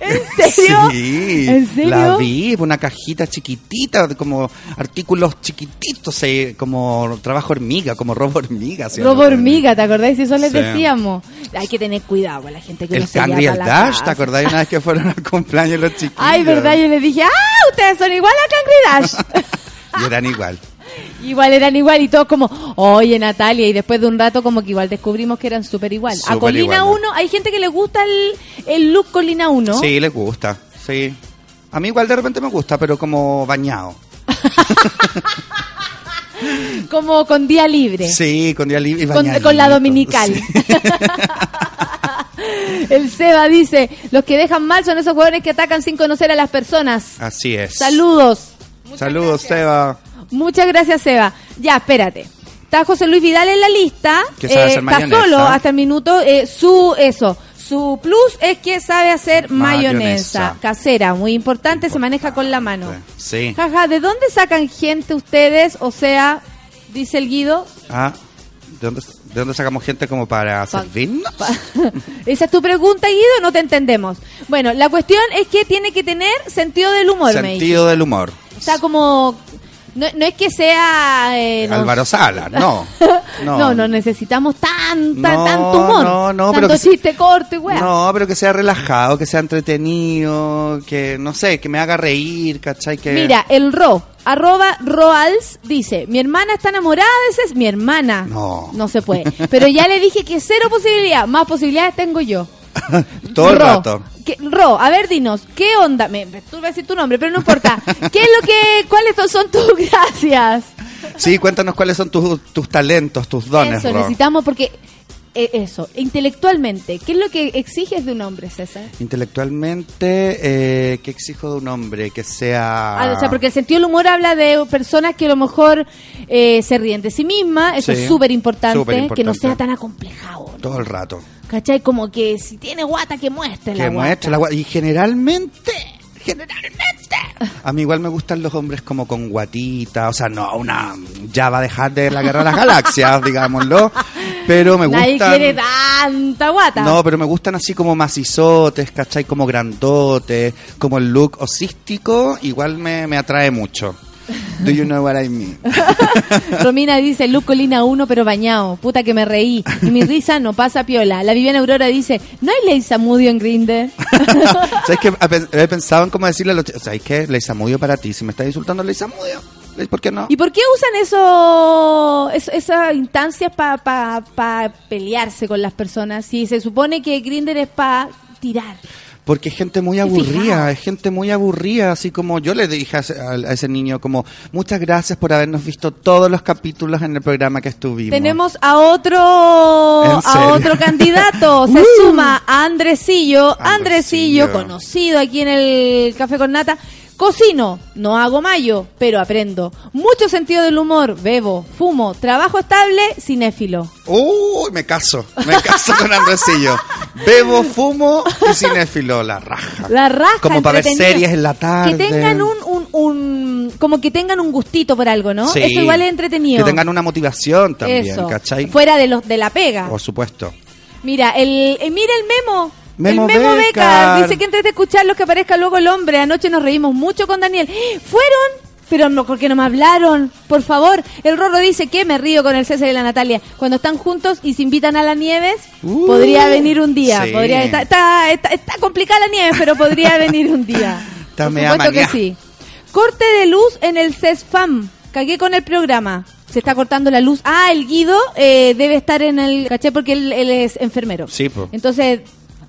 ¿En serio? Sí, ¿En serio? la VIP, una cajita chiquitita, como artículos chiquititos, eh, como trabajo hormiga, como robo hormiga. ¿sí? Robo hormiga, ¿te acordáis? Eso les Sí. decíamos. Hay que tener cuidado con la gente que El no se y lleva el Dash, casa. ¿te acordás una vez que fueron al cumpleaños los chiquillos? Ay, verdad, yo les dije, ¡ah! Ustedes son igual a Cangri Dash. Y eran igual. Igual eran igual y todos como, oye Natalia, y después de un rato como que igual descubrimos que eran súper igual. a Colina iguales. 1, hay gente que le gusta el, el look Colina 1. Sí, les gusta, sí. A mí igual de repente me gusta, pero como bañado. Como con día libre. Sí, con día libre y Con, la dominical. Sí. el Seba dice, los que dejan mal son esos jugadores que atacan sin conocer a las personas. Así es. Saludos. Saludos, Seba. Muchas gracias, Seba. Ya, espérate. Está José Luis Vidal en la lista. Que sabe hacer está solo hasta el minuto. Eh, su, eso. Su plus es que sabe hacer mayonesa, Mayonesa. casera, muy importante, se maneja con la mano. Sí. Jaja, ¿de dónde sacan gente ustedes? O sea, dice el Guido. Ah, ¿de dónde, de dónde sacamos gente como para servirnos? Esa es tu pregunta, Guido, no te entendemos. Bueno, la cuestión es que tiene que tener sentido del humor, me Sentido del humor. está como... No, no es que sea... eh, no Álvaro Sala, no. No. No. no, necesitamos tanta, No, tanto humor. no, no, tanto pero que se- chiste corto y weá. No, pero que sea relajado, que sea entretenido, que no sé, que me haga reír, ¿cachai? Que... Mira, el Ro, arroba Roals, dice, mi hermana está enamorada de ese... Mi hermana. No. No se puede. Pero ya le dije que cero posibilidad. Más posibilidades tengo yo. Todo el Ro, rato. que- Ro, a ver, dinos, ¿qué onda? Me, tú vas a decir tu nombre, pero no importa. ¿Qué es lo que, cuáles son tus gracias? Sí, cuéntanos cuáles son tus, tus talentos, tus dones, eso, Ro. necesitamos porque, eso, intelectualmente, ¿qué es lo que exiges de un hombre, César? Intelectualmente, eh, ¿qué exijo de un hombre? Que sea... Ah, o sea, porque el sentido del humor habla de personas que a lo mejor eh, se ríen de sí mismas, eso Sí, es súper importante, que no sea tan acomplejado. Todo el rato. ¿Cachai? Como que si tiene guata, que muestre la que guata. muestre la gua- Y generalmente, generalmente, a mí igual me gustan los hombres como con guatita, o sea, no, una, ya va a dejar de la guerra de las galaxias, digámoslo, pero me Nadie gustan... quiere tanta guata. No, pero me gustan así como macizotes, ¿cachai? Como grandotes, como el look osístico, igual me, me atrae mucho. Do you know what I mean? Romina dice, Luz Colina 1 pero bañado. Puta que me reí. Y mi risa no pasa piola. La Viviana Aurora dice, ¿no hay Leisa Mudio en Grindr? ¿Sabes qué? He pensado en cómo decirle a los chicos, ¿sabes qué? Leisa Mudio para ti. Si me estás insultando, Leisa Mudio. ¿Por qué no? ¿Y por qué usan eso, eso- esas instancias para pelearse con las personas? Si se supone que Grindr es para tirar. Porque es gente muy aburrida, es gente muy aburrida, así como yo le dije a ese, a- a ese niño como muchas gracias por habernos visto todos los capítulos en el programa que estuvimos. Tenemos a otro ¿En a otro candidato. Se suma a Andresillo, Andresillo, Andresillo. conocido aquí en el Café con Nata. Cocino, no hago mayo, pero aprendo. Mucho sentido del humor, bebo, fumo, trabajo estable, cinéfilo. Uy, me caso, me caso con Andresillo. Bebo, fumo y cinéfilo, la raja. La raja. Como para ver series en la tarde. Que tengan un, un, un- como que tengan un gustito por algo, ¿no? Sí. Eso igual es entretenido. Que tengan una motivación también, Eso. ¿cachai? Fuera de los de la pega. Por supuesto. Mira, el, eh, mira el memo. Memo el Memo Becar. Becar. Dice que antes de escucharlos que aparezca luego el hombre. Anoche nos reímos mucho con Daniel. ¿Fueron? Pero no, porque no me hablaron. Por favor. El Rorro dice que me río con el César y la Natalia. Cuando están juntos y se invitan a la Nieves, Uh, podría venir un día. sí. Podría, está, está, está, está complicada la Nieves, pero podría venir un día. Por supuesto que sí. Corte de luz en el CESFAM. Cagué con el programa. Se está cortando la luz. Ah, el Guido eh, debe estar en el caché porque él, él es enfermero. Sí, po. Entonces,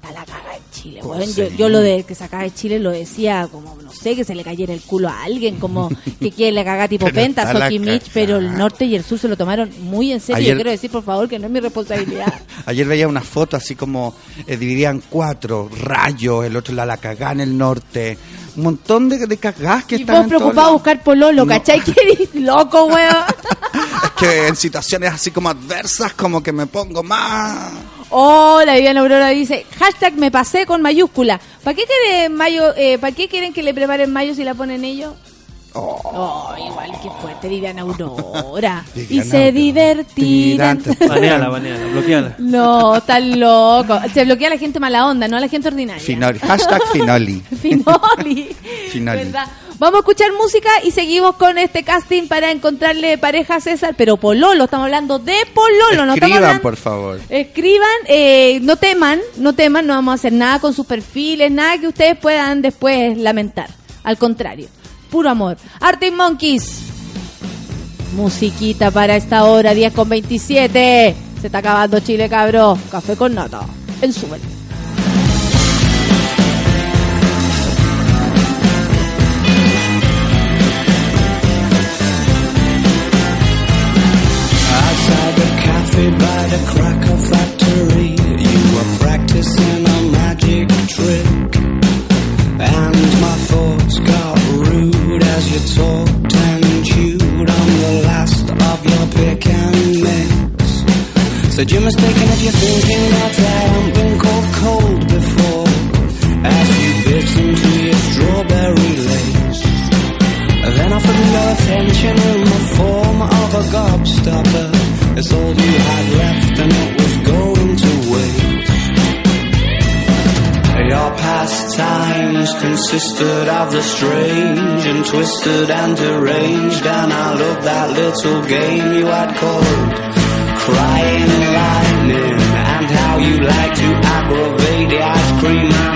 está la caga en Chile. Pues weón. yo, lo de que se acaba de Chile lo decía como, no sé, que se le cayera el culo a alguien, como que quiere le caga tipo Penta, la Mitch, pero el norte y el sur se lo tomaron muy en serio. Ayer- Yo quiero decir, por favor, que no es mi responsabilidad. Ayer veía una foto así como eh, dividida en cuatro, rayos, el otro la, la cagá en el norte, un montón de, de cagás que y están vos en todos preocupado a buscar pololo, ¿cachai? Que loco, weón. Es que en situaciones así como adversas como que me pongo más... Oh, la Viviana Aurora dice, hashtag me pasé con mayúscula. ¿Para qué quieren mayo, eh, ¿para qué quieren que le preparen mayo si la ponen ellos? Oh, igual que fuerte Viviana Aurora. y se divertirán. Baneala, baneala, bloqueala. No, tan loco. Se bloquea a la gente mala onda, no a la gente ordinaria. Finoli, hashtag Finoli. Finoli. Finoli. ¿Verdad? Vamos a escuchar música y seguimos con este casting para encontrarle pareja a César, pero Pololo, estamos hablando de Pololo, no estamos Escriban, hablando... por favor. Escriban, eh, no teman, no teman, no vamos a hacer nada con sus perfiles, nada que ustedes puedan después lamentar. Al contrario, puro amor. Arctic Monkeys. Musiquita para esta hora, 10 con 27. Se está acabando Chile, cabro. Café con nata. En su by the cracker factory, you were practicing a magic trick. And my thoughts got rude as you talked and chewed on the last of your pick and mix. Said you're mistaken if you're thinking that I haven't been called cold before. As you bit into your strawberry lace. Then offered your attention in the form of a gobstopper. It's all you had left and it was going to waste. Your pastime times consisted of the strange and twisted and deranged. And I loved that little game you had called Crying and Lightning. And how you like to aggravate the ice cream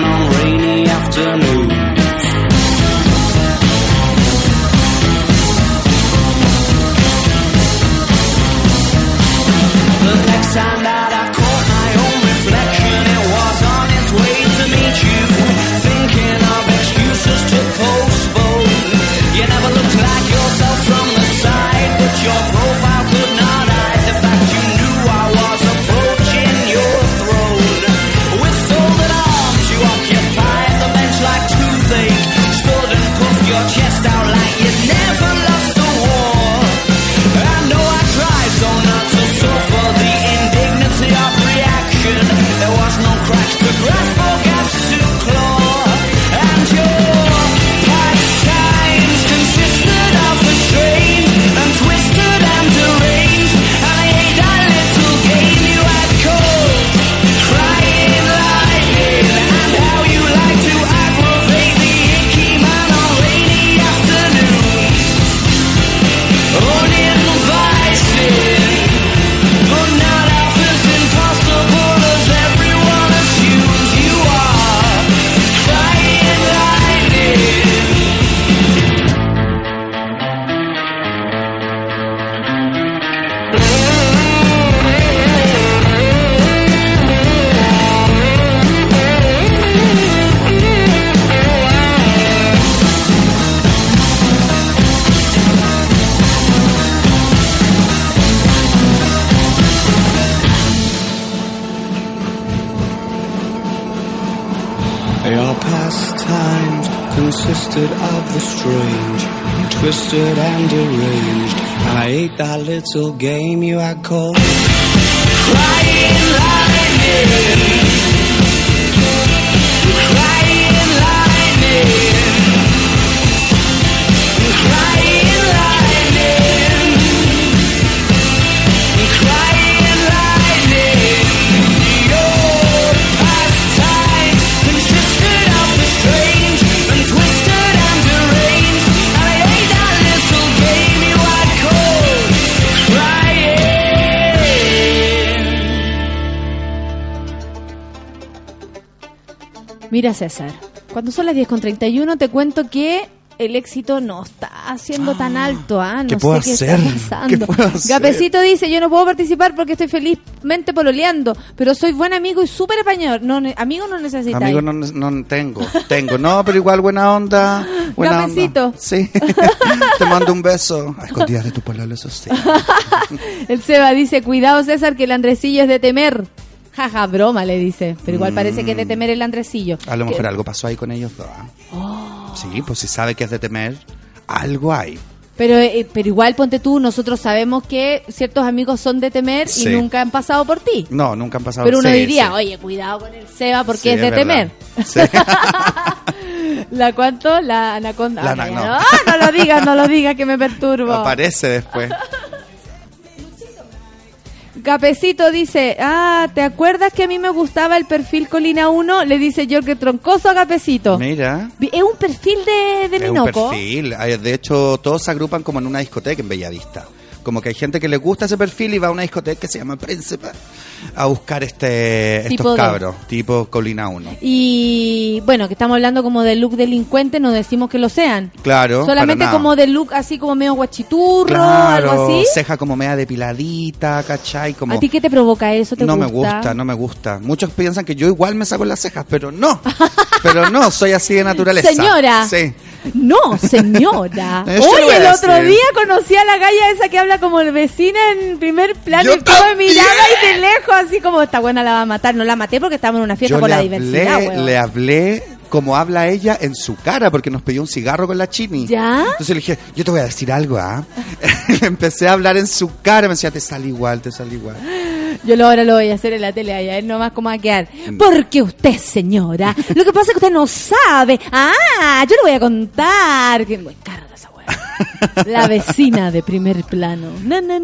twisted and deranged. I ate that little game you had called Crying Lightning. Mira, César, cuando son las 10 con 31 te cuento que el éxito no está siendo tan alto, ¿ah? No ¿Qué puedo sé qué hacer? está pasando. ¿Qué? Gapecito dice, yo no puedo participar porque estoy felizmente pololeando, pero soy buen amigo y súper español. No, amigo no necesitáis. Amigo, no, no tengo. Tengo, no, pero igual buena onda. Buena Gapecito. onda. Sí. Te mando un beso. A escondidas de tu pololo, eso sí. El Seba dice, cuidado César, que el Andresillo es de temer. Jaja, broma, le dice. Pero igual parece que es de temer el Andresillo. A lo mejor algo pasó ahí con ellos dos. ¿ah? Oh. Sí, pues si sabe que es de temer, algo hay. Pero, eh, pero igual, ponte tú, nosotros sabemos que ciertos amigos son de temer Sí. y nunca han pasado por ti. No, nunca han pasado. Pero uno Sí, diría, sí. oye, cuidado con el Seba porque Sí, es de verdad. temer. Sí. ¿La cuánto? La anaconda. La Ah, ana- no. no. Ah, no lo digas, no lo digas que me perturbo. Aparece después. Capecito dice, ah, ¿te acuerdas que a mí me gustaba el perfil Colina 1? Le dice Jorge Troncoso a Capecito. Mira. Es un perfil de, de Es un perfil. De hecho, todos se agrupan como en una discoteca en Bellavista. Como que hay gente que le gusta ese perfil y va a una discoteca que se llama Príncipe a buscar este Tipo estos dos. cabros, tipo Colina 1. Y bueno, que estamos hablando como de look delincuente, no decimos que lo sean. Claro. Solamente como de look así como medio guachiturro, Claro, algo así. ceja como media depiladita, ¿cachai? Como... ¿A ti qué te provoca eso? ¿Te no gusta? me gusta, no me gusta. Muchos piensan que yo igual me saco las cejas, pero no. pero no, soy así de naturaleza. Señora. Sí. No, señora. Oye, el otro día conocí a la galla esa que habla como el vecina en primer plano y todo miraba y de lejos así como esta buena la va a matar. No la maté porque estábamos en una fiesta Yo le la hablé, diversidad, weón. le hablé como habla ella en su cara, porque nos pidió un cigarro con la chini. ¿Ya? Entonces le dije, yo te voy a decir algo, ¿ah? Empecé a hablar en su cara, me decía, te sale igual, te sale igual. Yo lo, ahora lo voy a hacer en la tele allá, él nomás como va a quedar. Mm. Porque usted, señora, lo que pasa es que usted no sabe. Ah, yo le voy a contar. Que muy carga esa. La vecina de primer plano.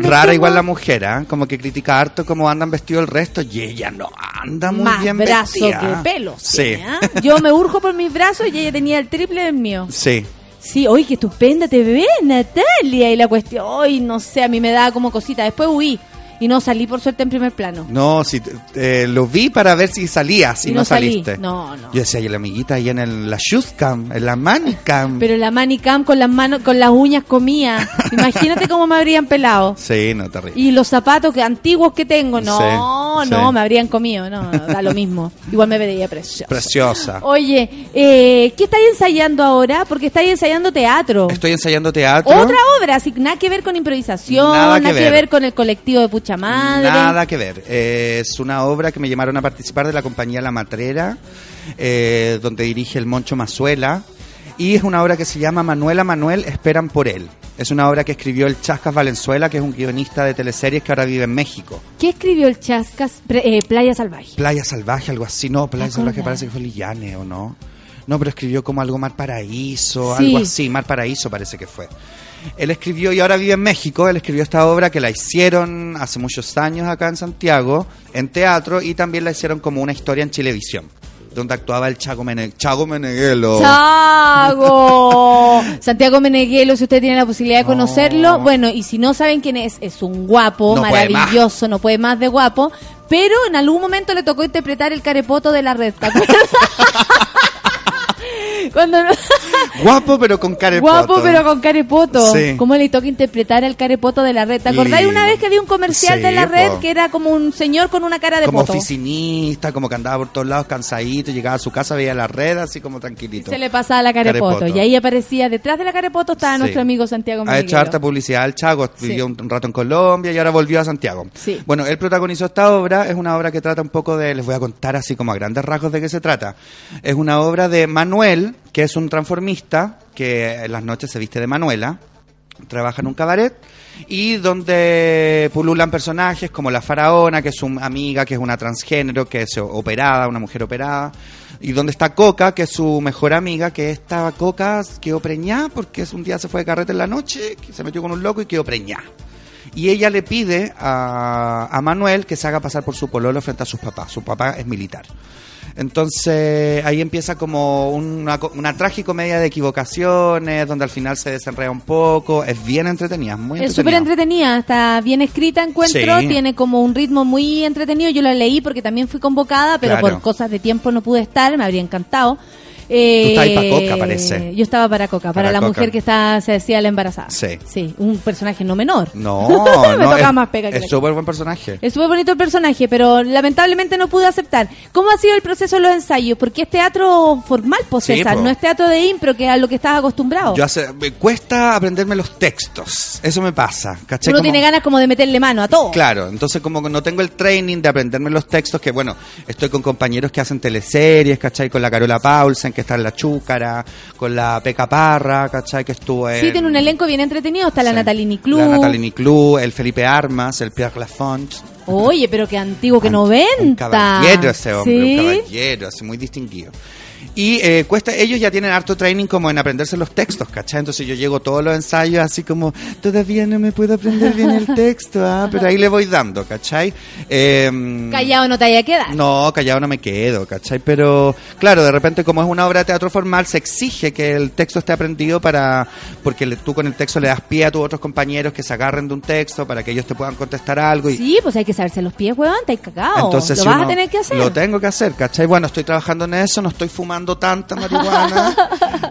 Rara igual la mujer, ¿ah? Como que critica harto cómo andan vestidos el resto y ella no anda muy Más bien brazo vestida. que pelos. Sí. tiene, ¿ah? Yo me urjo por mis brazos y ella tenía el triple del mío. Sí. Sí, oye, qué estupenda te ves, Natalia. Y la cuestión, hoy no sé, a mí me daba como cosita. Después huí y no salí por suerte en primer plano. No, si eh, lo vi para ver si salías y, Y no, saliste. No, no. Yo decía, y la amiguita ahí en el, la shoes cam, en la man cam. Pero la manicam con las manos, con las uñas comía. Imagínate cómo me habrían pelado. Sí, no, terrible. Y los zapatos que antiguos que tengo, no, Sí, no, sí. me habrían comido, no, da lo mismo. Igual me veía preciosa. Preciosa. Oye, eh, ¿qué estáis ensayando ahora? Porque estáis ensayando teatro. Estoy ensayando teatro. Otra obra, así nada que ver con improvisación, Nada nada, que ver. con el colectivo de Madre. Nada que ver. Eh, es una obra que me llamaron a participar de la compañía La Matrera, eh, donde dirige el Moncho Mazuela. Y es una obra que se llama Manuela Manuel Esperan por él. Es una obra que escribió el Chascas Valenzuela, que es un guionista de teleseries que ahora vive en México. ¿Qué escribió el Chascas? Eh, Playa Salvaje. Playa Salvaje, algo así. No, Playa Acordar. Salvaje parece que fue Lillane, ¿o no? No, pero escribió como algo Mar Paraíso, Sí. algo así. Mar Paraíso parece que fue. Él escribió y ahora vive en México. Él escribió esta obra que la hicieron hace muchos años acá en Santiago, en teatro, y también la hicieron como una historia en Chilevisión, donde actuaba el Chago, Mene- Chago Meneghelo. ¡Chago! Santiago Meneghelo, si usted tiene la posibilidad de conocerlo. Bueno, y si no saben quién es, es un guapo, No puede maravilloso, no puede más de guapo. Pero en algún momento le tocó interpretar el carepoto de la red. ¿te acuerdas? Cuando Guapo, pero con de Guapo, pero con carepoto. Sí. ¿Cómo le toca interpretar al carepoto de la red? ¿Te acordáis una vez que había un comercial de la red po. que era como un señor con una cara de Como poto? oficinista, como que andaba por todos lados cansadito, llegaba a su casa, veía la red así como tranquilito. Se le pasaba la carepoto. Carepoto. Y ahí aparecía, detrás de la carepoto estaba Sí. nuestro amigo Santiago Ha Meneghelo. hecho harta publicidad al Chago, vivió un, rato en Colombia y ahora volvió a Santiago. Bueno, él protagonizó esta obra, es una obra que trata un poco de, les voy a contar así como a grandes rasgos de qué se trata. Es una obra de Manuel, que es un transformista, que en las noches se viste de Manuela, trabaja en un cabaret y donde pululan personajes como la faraona, que es su amiga, que es una transgénero, que es operada, una mujer operada, y donde está Coca, que es su mejor amiga, que esta Coca quedó preñada porque un día se fue de carrete en la noche, que se metió con un loco y quedó preñada. Y ella le pide a, a Manuel que se haga pasar por su pololo frente a sus papás. Su papá es militar. Entonces ahí empieza como una, una tragicomedia de equivocaciones, donde al final se desenreda un poco. Es bien entretenida, es muy Es súper entretenida. entretenida, está bien escrita, encuentro, Sí. tiene como un ritmo muy entretenido. Yo la leí porque también fui convocada, pero Claro. por cosas de tiempo no pude estar, me habría encantado. Eh, Tú estabas para Coca, parece. Yo estaba para Coca, para, Para la Coca. mujer que está, se decía la embarazada. Sí. Sí, un personaje no menor. No, Me no, tocaba es- más pega que es súper buen personaje. Es súper bonito el personaje, pero lamentablemente no pude aceptar. ¿Cómo ha sido el proceso de los ensayos? Porque es teatro formal, pues Sí, César, po. no es teatro de impro, que es a lo que estás acostumbrado. Yo hace, me cuesta aprenderme los textos. Eso me pasa. ¿cachai? Uno Como- tiene ganas como de meterle mano a todo. Claro, entonces como no tengo el training de aprenderme los textos, que bueno, estoy con compañeros que hacen teleseries, ¿cachai? Con la Carola Paulsen, que está en La Chúcara, con la Peca Parra, ¿cachai? Que estuvo en... Sí, tiene un elenco bien entretenido. Está la Sí. Natalini Club. La Natalini Club, el Felipe Armas, el Pierre Lafont. Oye, pero qué antiguo, que 90. Un caballero ese hombre, ¿Sí? un caballero, así muy distinguido. Y eh, cuesta, ellos ya tienen harto training como en aprenderse los textos, ¿cachai? Entonces yo llego todos los ensayos así como, todavía no me puedo aprender bien el texto, ah, pero ahí le voy dando, ¿cachai? Eh, Callado no te haya quedado. no, callado no me quedo, ¿cachai? Pero claro, de repente como es una obra de teatro formal, se exige que el texto esté aprendido para, porque le- tú con el texto le das pie a tus otros compañeros que se agarren de un texto para que ellos te puedan contestar algo. Y, Sí, pues hay que saberse los pies, weón, te hay cagado. entonces, Lo si vas a tener que hacer. Lo tengo que hacer, ¿cachai? Bueno, estoy trabajando en eso, no estoy fumando tanta marihuana,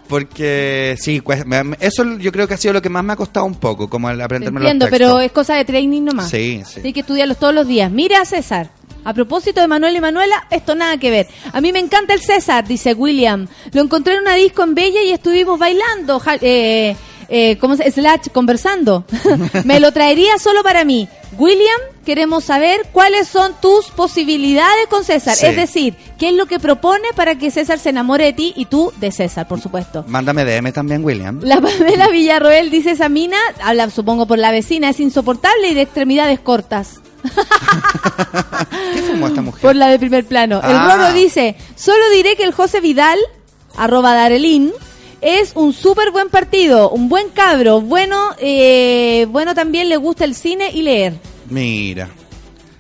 porque sí, pues, me- eso yo creo que ha sido lo que más me ha costado un poco, como el aprenderme Entiendo, los textos. pero es cosa de training nomás. Sí, sí. Hay que estudiarlos todos los días. Mira, César. A propósito de Manuel y Manuela, esto nada que ver. A mí me encanta el César, dice William. Lo encontré en una disco en Bella y estuvimos bailando, ja- eh, eh, ¿cómo se Slash, conversando. me lo traería solo para mí. William, queremos saber cuáles son tus posibilidades con César. Sí. Es decir, ¿qué es lo que propone para que César se enamore de ti y tú de César, por supuesto? Mándame DM también, William. La Pamela Villarroel dice esa mina, habla supongo por la vecina, es insoportable y de extremidades cortas. ¿Qué fumó esta mujer? Por la de primer plano. El Ah. Roro dice, solo diré que el José Vidal, arroba Darelín, Es un súper buen partido, un buen cabro, bueno, eh, bueno también le gusta el cine y leer. Mira.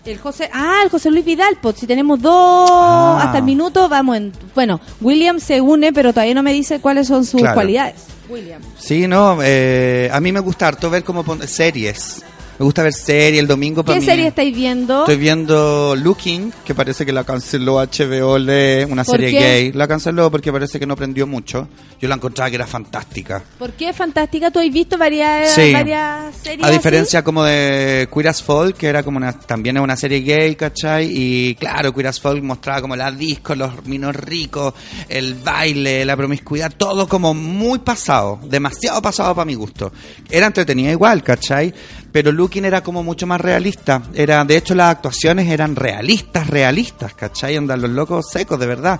El José, ah, el José Luis Vidal, pues si tenemos dos Ah. hasta el minuto, vamos en, bueno, William se une, pero todavía no me dice cuáles son sus Claro. cualidades. William. Sí, no, eh, a mí me gusta harto ver como pon- series. Me gusta ver series el domingo para ¿Qué mí. serie estáis viendo? Estoy viendo Looking, que parece que la canceló HBO, le- una ¿Por serie qué? gay. La canceló porque parece que no prendió mucho. Yo la encontraba que era fantástica. ¿Por qué es fantástica? ¿Tú has visto varias, Sí. varias series A así? diferencia como de Queer as Folk, que era como una, también es una serie gay, ¿cachai? Y claro, Queer as Folk mostraba como la disco, los minos ricos, el baile, la promiscuidad, todo como muy pasado, demasiado pasado para mi gusto. Era entretenida igual, ¿cachai? Pero Looking era como mucho más realista. Era, de hecho, las actuaciones eran realistas, realistas, ¿cachai? Andan los locos secos, de verdad.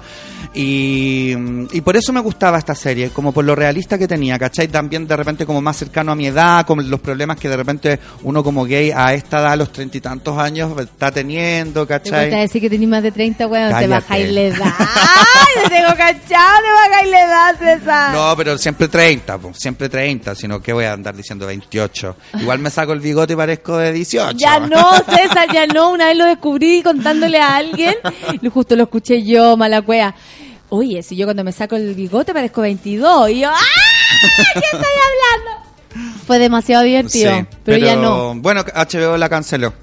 Y, y por eso me gustaba esta serie, como por lo realista que tenía, ¿cachai? También de repente como más cercano a mi edad, con los problemas que de repente uno como gay a esta edad, a los treinta y tantos años, está teniendo, Te ¿cachai? decir que tenés más de 30, weón, te bajáis la edad. ¡Ay, te tengo cachado, te bajáis la edad, César! No, pero siempre 30, po, siempre 30, sino que voy a andar diciendo 28. Igual me saco el bigote y parezco de 18. Ya no, César, ya no. Una vez lo descubrí contándole a alguien. Justo lo escuché yo, mala cueva. Oye, si yo cuando me saco el bigote parezco 22. Y yo, ¡ah! ¿Qué estoy hablando? Fue demasiado divertido. Sí, pero, ya no. Bueno, HBO la canceló.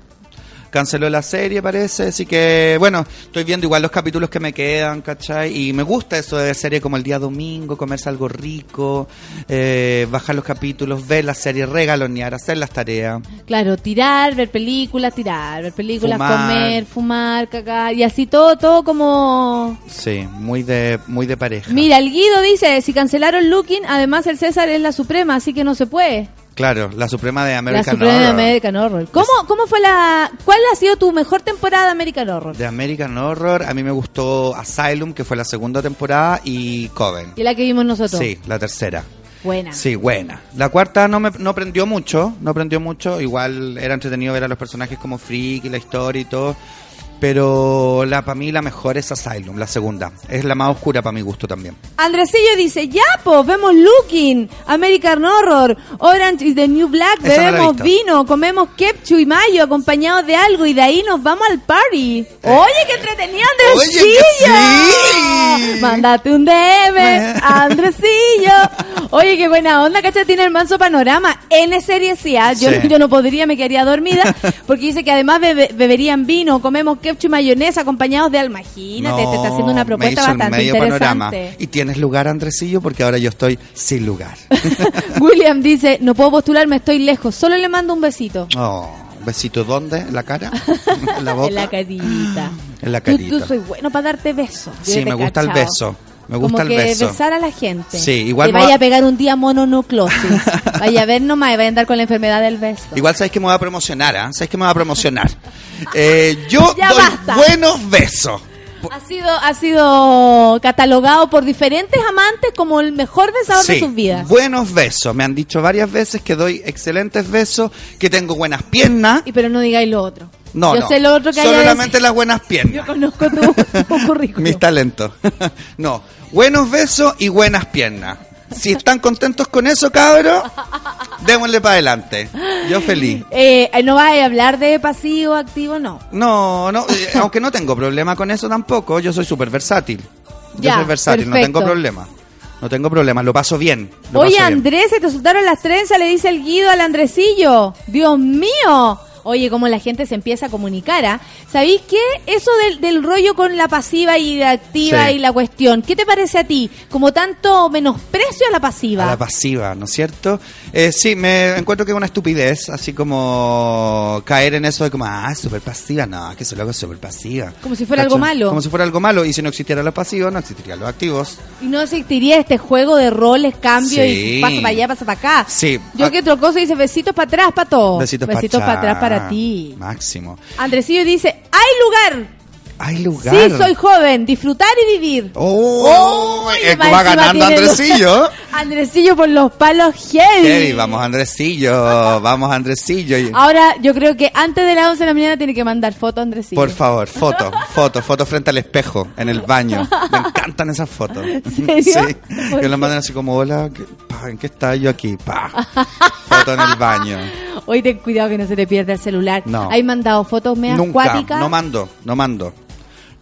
Canceló la serie, parece, así que, bueno, estoy viendo igual los capítulos que me quedan, ¿cachai? Y me gusta eso de ver serie como el día domingo, comerse algo rico, eh, bajar los capítulos, ver la serie, regalonear, hacer las tareas. Claro, tirar, ver películas, tirar, ver películas, Fumar. comer, fumar, cagar. Y así todo, todo como... Sí, muy de, muy de pareja. Mira, el Guido dice, si cancelaron Looking, además el César es la suprema, así que no se puede. Claro, la Suprema de la American suprema de Horror. American Horror. ¿Cómo, ¿Cómo fue la... ¿Cuál ha sido tu mejor temporada de American Horror? De American Horror, a mí me gustó Asylum, que fue la segunda temporada, y Coven. Y la que vimos nosotros. Sí, la tercera. Buena. Sí, buena. La cuarta no me no prendió mucho, no prendió mucho. Igual era entretenido ver a los personajes como Freak y la historia y todo. Pero la para mí la mejor es Asylum, la segunda. Es la más oscura para mi gusto también. Andresillo dice, ya, pues, vemos Looking, American Horror, Orange is the New Black, Esa no bebemos visto. vino, comemos ketchup y mayo acompañados de algo y de ahí nos vamos al party. Oye, qué entretenido, Andresillo. Oye, sí. Mándate un DM, Andresillo. Oye, qué buena onda, cacha, tiene el manso panorama. N serie sí, ah, yo, Sí. yo no podría, me quedaría dormida, porque dice que además bebe- beberían vino, comemos ketchup y mayonesa acompañados de alma. Imagínate, te está haciendo una propuesta el bastante medio panorama. interesante. ¿Y tienes lugar, Andresillo? Porque ahora yo estoy sin lugar. William dice, no puedo postularme, estoy lejos, solo le mando un besito. Oh, ¿besito dónde? ¿En la cara? ¿En la boca? En la carita. En la Tú, carita. tú soy bueno para darte besos. Sí, me gusta el cachado. beso. Me gusta Como el que beso. besar a la gente. Sí, igual me vaya va- a pegar un día mononucleosis. vaya a ver nomás y vaya a andar con la enfermedad del beso. Igual sabéis que me voy a promocionar, ¿ah? ¿Sabéis que me voy a promocionar? Eh, yo Ya doy basta. buenos besos. Ha sido, ha sido catalogado por diferentes amantes como el mejor besador de sus vidas. buenos besos. Me han dicho varias veces que doy excelentes besos, que tengo buenas piernas. Y pero no digáis lo otro. No, Yo no. sé lo otro que haya Solamente las buenas piernas. Yo conozco tu, tu currículum. Mis talentos. no, buenos besos y buenas piernas. Si están contentos con eso, cabros, démosle para adelante. Yo feliz. Eh, no vas a hablar de pasivo, activo, no. No, no, eh, aunque no tengo problema con eso tampoco, yo soy súper versátil. Yo Ya, soy versátil, no perfecto. tengo problema. No tengo problema, lo paso bien. lo Oye, paso bien. Andrés, se te soltaron las trenzas, le dice el Guido al Andresillo. Dios mío. Oye, cómo la gente se empieza a comunicar, ¿ah? ¿Sabéis qué? Eso del, del rollo con la pasiva y la activa Sí. y la cuestión, ¿qué te parece a ti? Como tanto menosprecio a la pasiva. A la pasiva, ¿no es cierto? Eh, sí, me encuentro que es una estupidez, así como caer en eso de como, ah, súper pasiva, no, que eso luego es súper pasiva. Como si fuera algo malo. Como si fuera algo malo, y si no existiera los pasivos, no existirían los activos. Y no existiría este juego de roles, cambio Sí. y pasa para allá, pasa para acá. Sí, Yo ah, que otra cosa dice besitos para atrás, para todo. besitos, para pa' atrás para allá. ti. Máximo. Andresillo dice, ¡hay lugar! Hay lugar. Sí, soy joven, disfrutar y vivir. Oh, Uy, eh, va ganando Andresillo. Andresillo por los palos heavy. Heavy, vamos Andresillo, vamos Andresillo. Ahora, yo creo que antes de las 11 de la mañana tiene que mandar foto Andresillo. Por favor, foto, foto, foto frente al espejo, en el baño. Me encantan esas fotos. serio? Sí, ¿Por que lo qué? mandan así como, hola, ¿qué, pa, ¿en qué está yo aquí? Pa. Foto en el baño. Hoy ten cuidado que no se te pierda el celular. No. ¿Hay mandado fotos meas Nunca, acuáticas? no mando, no mando.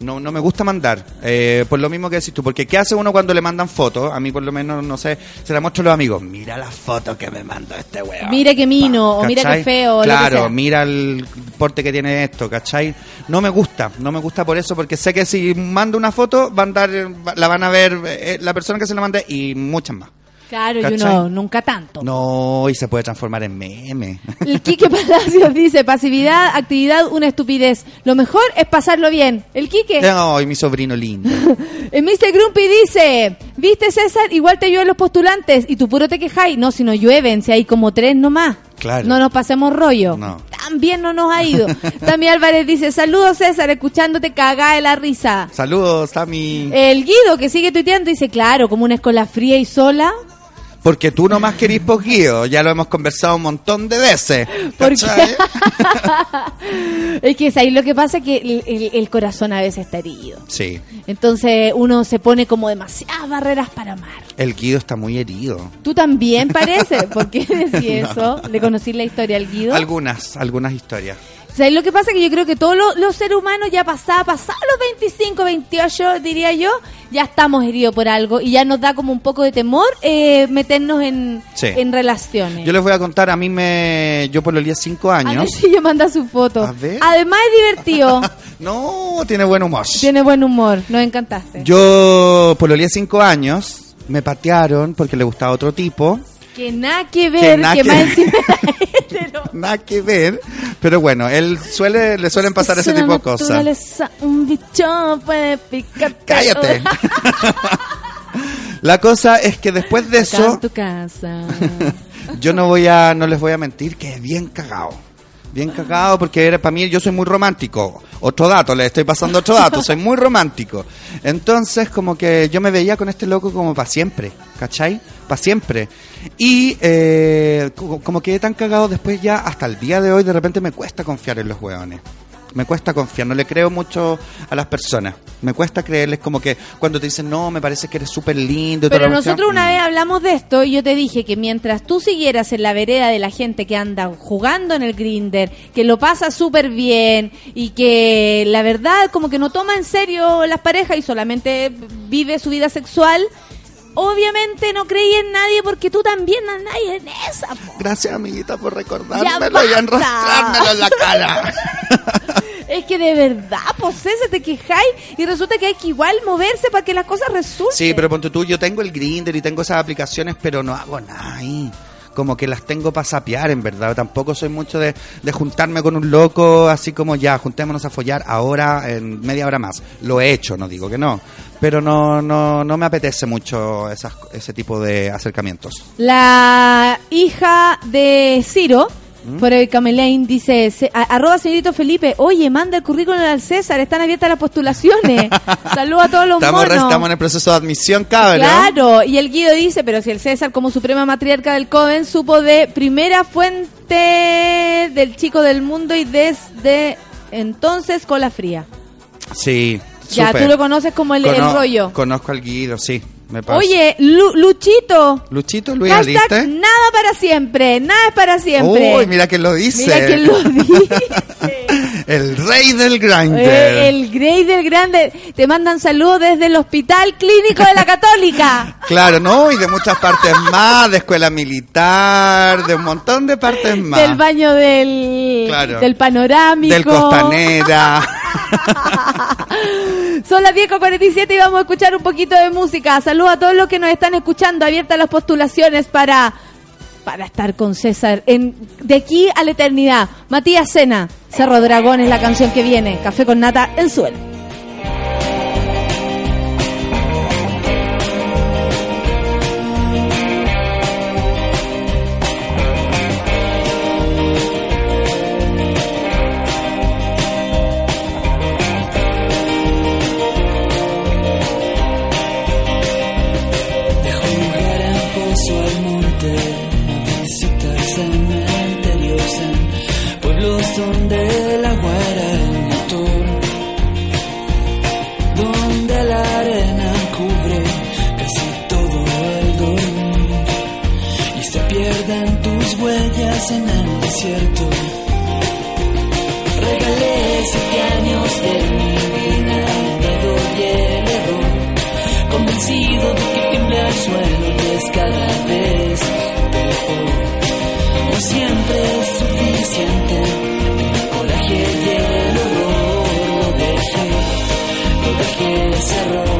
No, no me gusta mandar, eh, por lo mismo que decís tú, porque ¿qué hace uno cuando le mandan fotos? A mí por lo menos, no sé, se la muestro a los amigos, mira la foto que me mandó este weón. Mire qué mino, o mira qué feo, o lo que Claro, sea. mira el porte que tiene esto, ¿cachai? No me gusta, no me gusta por eso, porque sé que si mando una foto, van a dar, la van a ver eh, la persona que se la mande y muchas más. Claro, y ¿Cachai? uno nunca tanto. No, y se puede transformar en meme. El Quique Palacios dice, pasividad, actividad, una estupidez. Lo mejor es pasarlo bien. El Quique. Ay, mi sobrino lindo. El Mr. Grumpy dice, ¿viste César? Igual te llueven los postulantes y tú puro te quejáis. No, si no llueven, si hay como tres nomás. Claro. No nos pasemos rollo. No. También no nos ha ido. También Álvarez dice, saludos César, escuchándote cagada de la risa. Saludos, Sammy. El Guido, que sigue tuiteando, dice, claro, como una escuela fría y sola. Porque tú nomás querís posguío, ya lo hemos conversado un montón de veces. Porque ¿cachai? es que es ahí lo que pasa es que el, el- el corazón a veces está herido. Sí, Entonces uno se pone como demasiadas barreras para amar. el Guido está muy herido. Tú también parece. ¿Por qué decís No. eso? ¿Le conocí la historia al Guido? Algunas, algunas historias. ¿Sabes lo que pasa? Que yo creo que todos los, los seres humanos ya pasada, pasados los 25, 28, diría yo, ya estamos heridos por algo y ya nos da como un poco de temor eh, meternos en, Sí. en relaciones. Yo les voy a contar, a mí me... Yo por los 10 cinco A años... ver si yo manda su foto. A ver. Además es divertido. No, tiene buen humor. Tiene buen humor. Nos encantaste. Yo por los 10 cinco años me patearon porque le gustaba otro tipo. Que nada que ver, que, nada que más encima Nada que ver. Pero bueno, él suele, le suelen pasar ese tipo de cosas. Un bicho puede picarte. Cállate. La cosa es que después de Acá eso, en tu casa. yo no voy a, no les voy a mentir que es bien cagado. Bien cagado porque era para mí yo soy muy romántico. Otro dato, le estoy pasando otro dato, soy muy romántico. Entonces como que yo me veía con este loco como para siempre, ¿cachai? Para siempre. Y eh, co- como quedé tan cagado después ya hasta el día de hoy de repente me cuesta confiar en los hueones. Me cuesta confiar, no le creo mucho a las personas. Me cuesta creerles como que cuando te dicen, no, me parece que eres súper lindo. Pero la cuestión". nosotros una Mm. vez hablamos de esto y yo te dije que mientras tú siguieras en la vereda de la gente que anda jugando en el grinder, que lo pasa súper bien y que la verdad como que no toma en serio las parejas y solamente vive su vida sexual, obviamente no creí en nadie porque tú también andas en esa. po. Gracias, amiguita, por recordármelo y enrostrármelo en la cara. Es que de verdad, pues ese te quejáis y resulta que hay que igual moverse para que las cosas resulten. Sí, pero ponte tú, yo tengo el Grinder y tengo esas aplicaciones, pero no hago nada ahí. Como que las tengo para sapear, en verdad. Tampoco soy mucho de, de juntarme con un loco, así como ya, juntémonos a follar ahora en media hora más. Lo he hecho, no digo que no. Pero no, no, no me apetece mucho esas, ese tipo de acercamientos. La hija de Ciro, ¿Mm? por el Camelain, dice, se- a- arroba señorito Felipe, oye, manda el currículum al César, están abiertas las postulaciones. Saludos a todos los Estamos, monos. estamos en el proceso de admisión, cabrón. Claro, y el Guido dice, pero si el César como suprema matriarca del Coven supo de primera fuente del chico del mundo y desde entonces cola fría. Sí. Ya, súper. tú lo conoces como el, el Cono- rollo. Conozco al Guido, sí. Me pasa. Oye, Lu- Luchito, Luchito, Luis, ¿aliste? nada para siempre, nada es para siempre. Uy, mira que lo dice. Mira quién lo dice. El rey del grinder. Eh, el Grey del Grande. Te mandan saludos desde el Hospital Clínico de la Católica. Claro, ¿no? Y de muchas partes más, de escuela militar, de un montón de partes más. Del baño del, Claro. del panorámico. Del Costanera. Son las 10.47 y vamos a escuchar un poquito de música. Saludos a todos los que nos están escuchando. Abiertas las postulaciones para, para estar con César en, de aquí a la eternidad. Matías Sena, Cerro Dragón es la canción que viene. Café con nata en suelo. Donde el agua era el motor, donde la arena cubre casi todo el dormir y se pierden tus huellas en el desierto. Regalé siete años de mi vida, miedo y el error, convencido de que tiembla el suelo es cada vez peor. No siempre es suficiente, dejé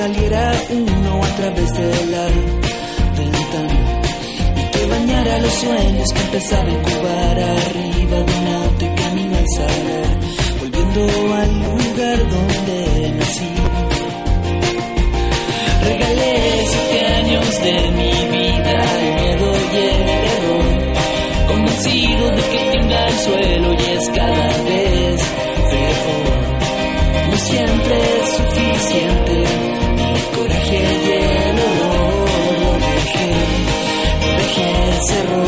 saliera uno a través de la ventana y que bañara los sueños que empezaban a incubar arriba de un auto y camino al salar, volviendo al lugar donde nací. Regalé siete años de mi vida al miedo y el error convencido de que tiembla el suelo y es cada vez peor. No siempre es suficiente, cerró.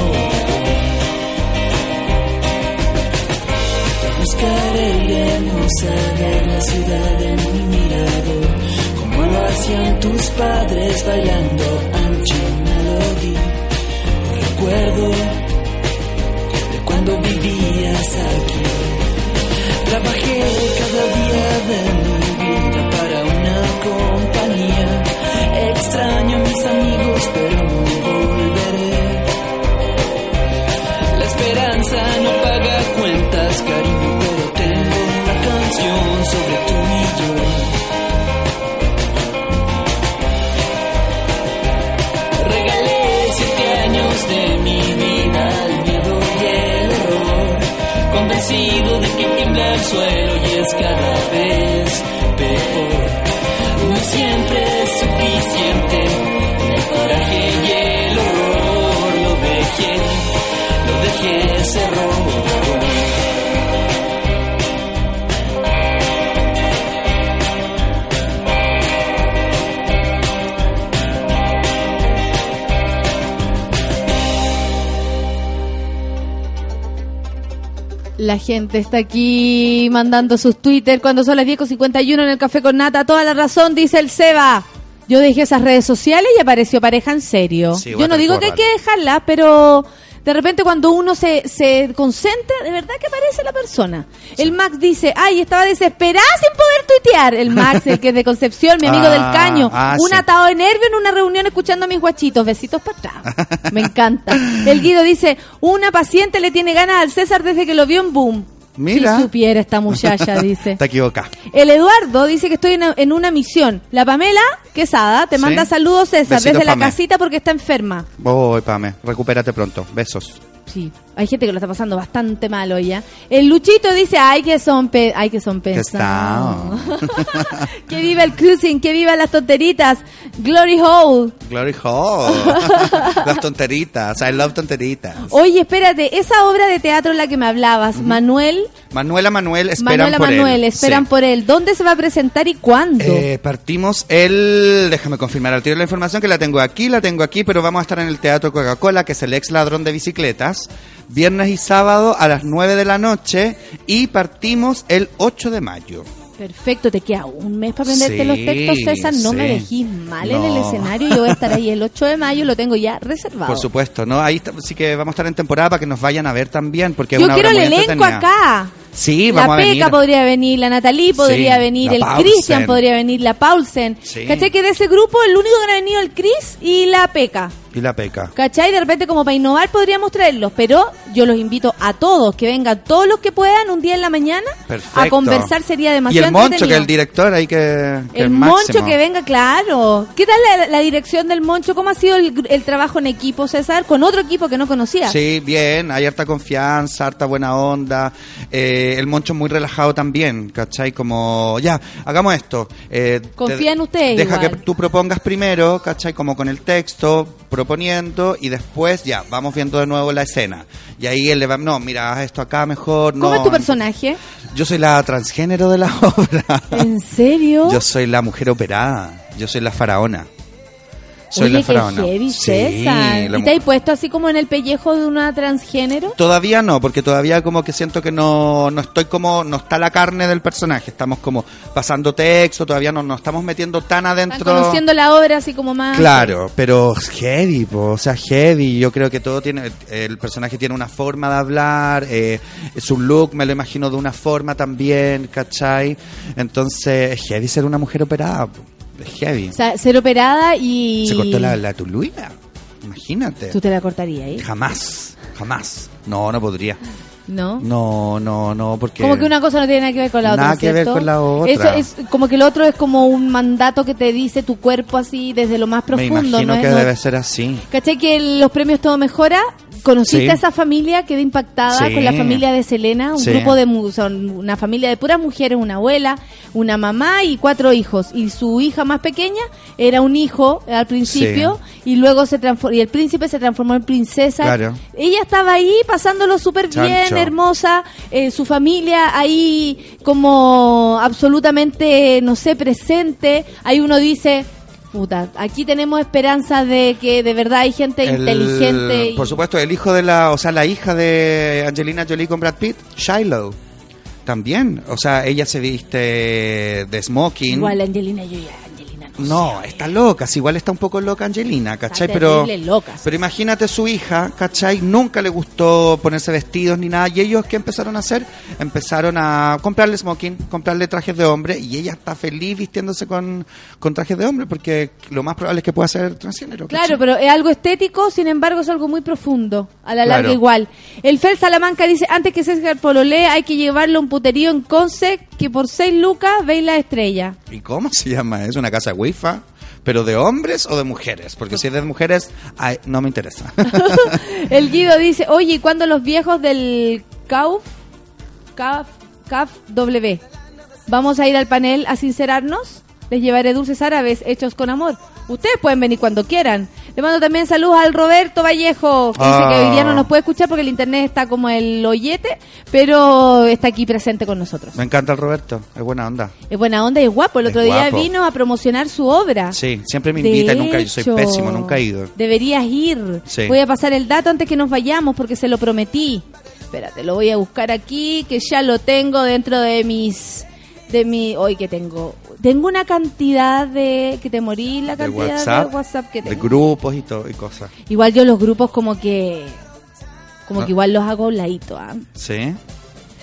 Buscaré, iremos a ver la ciudad en mi mirador, como lo hacían tus padres bailando ancho melody. Recuerdo de cuando vivías aquí. Trabajé cada día de mi vida para una compañía. Extraño a mis amigos, pero cuentas, cariño, pero tengo una canción sobre tú y yo. Regalé siete años de mi vida al miedo y el error, convencido de que tiembla el suelo y es cada vez La gente está aquí mandando sus Twitter cuando son las 10.51 en el Café con Nata. Toda la razón, dice el Seba. Yo dejé esas redes sociales y apareció pareja en serio. Sí, Yo no digo que hay que dejarla, pero de repente cuando uno se, se concentra, de verdad que aparece la persona. El Max dice, ay, estaba desesperada sin poder tuitear. El Max, el que es de Concepción, mi amigo Ah, del Caño. ah, un sí. atado de nervio en una reunión escuchando a mis guachitos. Besitos para atrás. Me encanta. El Guido dice, una paciente le tiene ganas al César desde que lo vio en Boom. Mira. Si supiera esta muchacha, dice. Te equivocas. El Eduardo dice que estoy en, en una misión. La Pamela Quesada te Sí. manda saludos, César, Besitos, desde la casita porque está enferma. Voy, Pame. Recupérate pronto. Besos. Sí, hay gente que lo está pasando bastante malo ya. El Luchito dice, ay que son pe ay que son pesados. que viva el cruising, que viva las tonteritas. Glory Hole. Glory Hall. Las tonteritas. I love tonteritas. Oye, espérate, esa obra de teatro en la que me hablabas, Manuel, Manuela Manuel, esperan Manuela por Manuel, él. esperan Sí. por él. ¿Dónde se va a presentar y cuándo? Eh, partimos el... Déjame confirmar al tiro la información que la tengo aquí, la tengo aquí, pero vamos a estar en el Teatro Coca-Cola, que es el ex ladrón de bicicletas, viernes y sábado a las 9 de la noche y partimos el 8 de mayo. Perfecto, te queda un mes para aprenderte Sí, los textos, César. No sí. me dejís mal en el escenario. Yo voy a estar ahí el 8 de mayo, lo tengo ya reservado. Por supuesto, ¿no? Ahí sí que vamos a estar en temporada para que nos vayan a ver también, porque Yo una quiero el elenco acá. Sí, la vamos a Peca venir. podría venir, la Natalie podría Sí, venir, la el. Cristian podría venir, la Paulsen. ¿Cachai? Que de ese grupo el único que no ha venido el Chris y la Peca. Y la peca. ¿Cachai? De repente como para innovar podríamos traerlos, pero yo los invito a todos, que vengan todos los que puedan un día en la mañana Perfecto. a conversar, sería Y demasiado el Moncho, que el director ahí que, que El Moncho que venga, claro. ¿Qué tal la, la dirección del Moncho? ¿Cómo ha sido el, el trabajo en equipo, César? Con otro equipo que no conocía. Sí, bien, hay harta confianza, harta buena onda. Eh, el Moncho muy relajado también, ¿cachai? Como, ya, hagamos esto. Eh, Confía te- en ustedes Deja igual. que tú propongas primero, ¿cachai? Como con el texto, proponiendo, y después ya, vamos viendo de nuevo la escena. Y ahí él le va, no, mira, haz esto acá mejor. ¿Cómo no. es tu personaje? Yo soy la transgénero de la obra. ¿En serio? Yo soy la mujer operada. Yo soy la faraona. Soy Oye, la qué faraona. heavy, Sí, la ¿Y te has puesto así como en el pellejo de una transgénero? Todavía no, porque todavía como que siento que no, no estoy como, no está la carne del personaje, estamos como pasando texto, todavía no nos estamos metiendo tan adentro. Están conociendo la obra así como más... Claro, pero heavy, po, o sea, heavy. Yo creo que todo tiene, el personaje tiene una forma de hablar, eh, su look me lo imagino de una forma también, ¿cachai? Entonces, es heavy ser una mujer operada, po, es heavy. O sea, ser operada y... Se cortó la, la tuluya, imagínate. ¿Tú te la cortarías ahí? Jamás, jamás. No, no podría. ¿No? No, no, no, porque... Como que una cosa no tiene nada que ver con la otra. Nada que ver con la otra. Eso es como que el otro es como un mandato que te dice tu cuerpo así desde lo más Me profundo. imagino ¿no? que Es- no- debe ser así. ¿Cachai que los premios Todo Mejora? ¿Conociste Sí. a esa familia? Quedé impactada Sí. con la familia de Selena, un Sí. grupo de son una familia de puras mujeres, una abuela, una mamá y cuatro hijos. Y su hija más pequeña era un hijo al principio y luego se transformó y el príncipe se transformó en princesa. Claro. Ella estaba ahí pasándolo súper bien, hermosa, eh, su familia ahí como absolutamente, no sé, presente. Ahí uno dice, puta, aquí tenemos esperanza de que de verdad hay gente El- inteligente. y- Por supuesto, el hijo de la, o sea, la hija de Angelina Jolie con Brad Pitt, Shiloh. También, o sea, ella se viste de smoking. Igual Angelina Jolie, no. No, está loca, si igual está un poco loca Angelina, ¿cachai? Está Pero, loca. pero imagínate su hija, ¿cachai? Nunca le gustó ponerse vestidos ni nada. ¿Y ellos qué empezaron a hacer? Empezaron a comprarle smoking, comprarle trajes de hombre y ella está feliz vistiéndose con, con trajes de hombre porque lo más probable es que pueda ser transgénero. ¿cachai? Claro, pero es algo estético, sin embargo es algo muy profundo, a la larga Claro. igual. El Fel Salamanca dice, antes que César Pololé hay que llevarlo a un puterío en Conce que por seis lucas veis la estrella. ¿Y cómo se llama? ¿Es una casa wifi? ¿Pero de hombres o de mujeres? Porque si es de mujeres, ay, no me interesa. El Guido dice, oye, ¿y cuándo los viejos del CAUF, CAF, CAF W, vamos a ir al panel a sincerarnos? Les llevaré dulces árabes hechos con amor. Ustedes pueden venir cuando quieran. Le mando también saludos al Roberto Vallejo, que dice que hoy día no nos puede escuchar porque el internet está como el hoyete, pero está aquí presente con nosotros. me encanta el Roberto, es buena onda. Es buena onda y es guapo. El Es otro día guapo. vino a promocionar su obra. Sí, siempre me invita y nunca, yo soy pésimo, nunca he ido. Deberías ir. Sí. Voy a pasar el dato antes que nos vayamos porque se lo prometí. Espérate, lo voy a buscar aquí, que ya lo tengo dentro de mis... De mi... Hoy que tengo... Tengo una cantidad de... Que te morí la De cantidad WhatsApp, de WhatsApp que de tengo. grupos y todo y cosas. Igual yo los grupos como que... Como Ah. que igual los hago a un ladito, ¿ah? ¿Sí?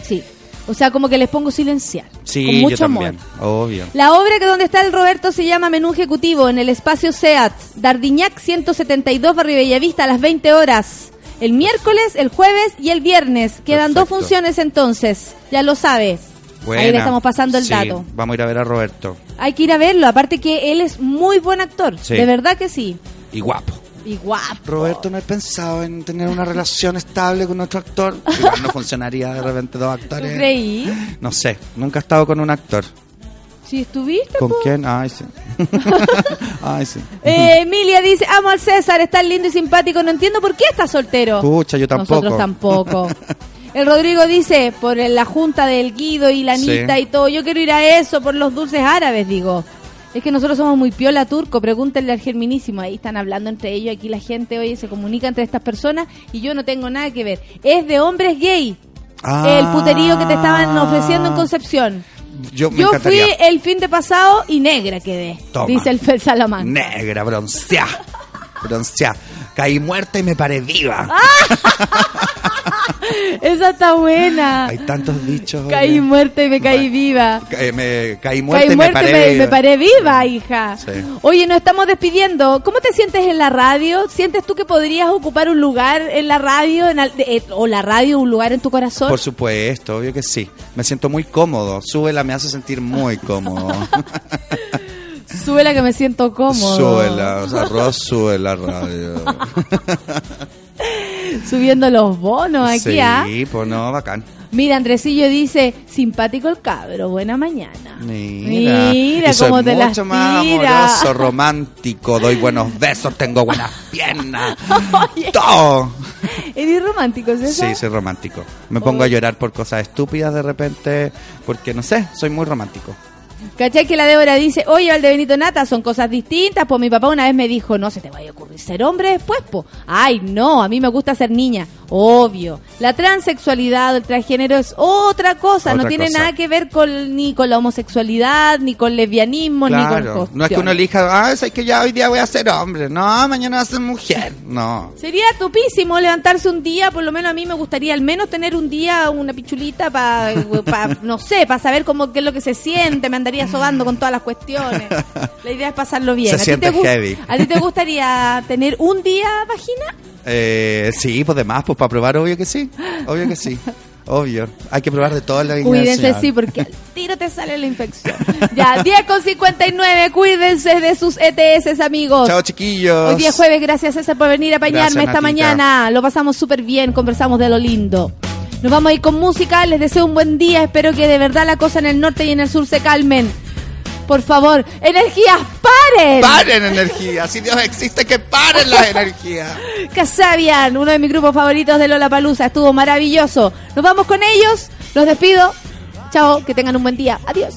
Sí. O sea, como que les pongo silenciar. Sí, con mucho yo amor. obvio. La obra que donde está el Roberto se llama Menú Ejecutivo en el espacio SEAT, Dardiñac 172, Barrio Bellavista, a las 20 horas. El miércoles, el jueves y el viernes. Quedan dos funciones entonces, ya lo sabes. Ahí le estamos pasando el Sí, dato. Vamos a ir a ver a Roberto. Hay que ir a verlo, aparte que él es muy buen actor, Sí. de verdad que sí. Y guapo. Y guapo. Roberto, no he pensado en tener una relación estable con otro actor. Igual no funcionaría de repente dos ¿Tú actores. creí? No sé, nunca he estado con un actor. Si estuviste, ¿Con po. quién? Ay, sí. Ay, sí. Eh, Emilia dice, amo al César, es tan lindo y simpático, no entiendo por qué está soltero. Pucha, yo tampoco. Nosotros tampoco. El Rodrigo dice, por la junta del Guido y la Sí. Anita y todo, yo quiero ir a eso por los dulces árabes, digo. Es que nosotros somos muy piola turco, pregúntenle al Germinísimo, ahí están hablando entre ellos, aquí la gente oye, se comunica entre estas personas y yo no tengo nada que ver. Es de hombres gay, Ah. el puterío que te estaban ofreciendo en Concepción. Yo me Yo fui el fin de pasado y negra quedé, Toma. dice el Fel Salamán. Negra, bronceada. Bronceada. Caí muerta y me paré viva. Esa está buena. Hay tantos dichos. Caí oye. muerta y me caí viva. Ca- eh, me caí muerta Caí y me paré. me, me paré viva, hija. Sí. Oye, nos estamos despidiendo. ¿Cómo te sientes en la radio? ¿Sientes tú que podrías ocupar un lugar en la radio en al- eh, o la radio un lugar en tu corazón? Por supuesto, obvio que sí. Me siento muy cómodo. Súbela me hace sentir muy cómodo. Súbela que me siento cómodo. Súbela, o sea, Ross sube la radio. Subiendo los bonos aquí, sí, ¿ah? pues no, bacán. Mira, Andresillo dice, simpático el cabro, buena mañana. Mira, Mira cómo te las mucho más amoroso, romántico, doy buenos besos, tengo buenas piernas, todo. ¿Eres romántico, César? Sí, soy romántico. Me pongo a llorar por cosas estúpidas de repente, porque no sé, soy muy romántico. ¿Cachai que la Débora dice, oye, Valde Benito Nata, son cosas distintas? Pues mi papá una vez me dijo, no se te vaya a ocurrir ser hombre después, po. Ay, no, a mí me gusta ser niña. Obvio. La transexualidad, el transgénero es otra cosa, no tiene cosa. nada que ver con ni con la homosexualidad, ni con lesbianismo, ni con Claro, no es que uno cuestiones. elija, ah, es que ya hoy día voy a ser hombre, no, mañana voy a ser mujer, no. Sería tupísimo levantarse un día, por lo menos a mí me gustaría al menos tener un día una pichulita para, no sé, para saber cómo qué es lo que se siente, me andaría sobando con todas las cuestiones. La idea es pasarlo bien. Se ¿A, ti te heavy. ¿A ti te gustaría tener un día vagina? Eh, sí, pues demás, pues para probar, obvio que sí, obvio que sí, obvio. Hay que probar de todo en la viña del Cuídense, sí, porque al tiro te sale la infección. Ya, 10 con 59, cuídense de sus ETS, amigos. Chao, chiquillos. Hoy día es jueves, gracias César por venir a apañarme Gracias, esta Natita. mañana. Lo pasamos súper bien, conversamos de lo lindo. Nos vamos a ir con música, les deseo un buen día, espero que de verdad la cosa en el norte y en el sur se calmen. Por favor, energías, paren. Paren energía, si Dios existe, que paren las energías. Casabian, uno de mis grupos favoritos de Lola Palusa, estuvo maravilloso. Nos vamos con ellos, los despido. Chao, que tengan un buen día. Adiós.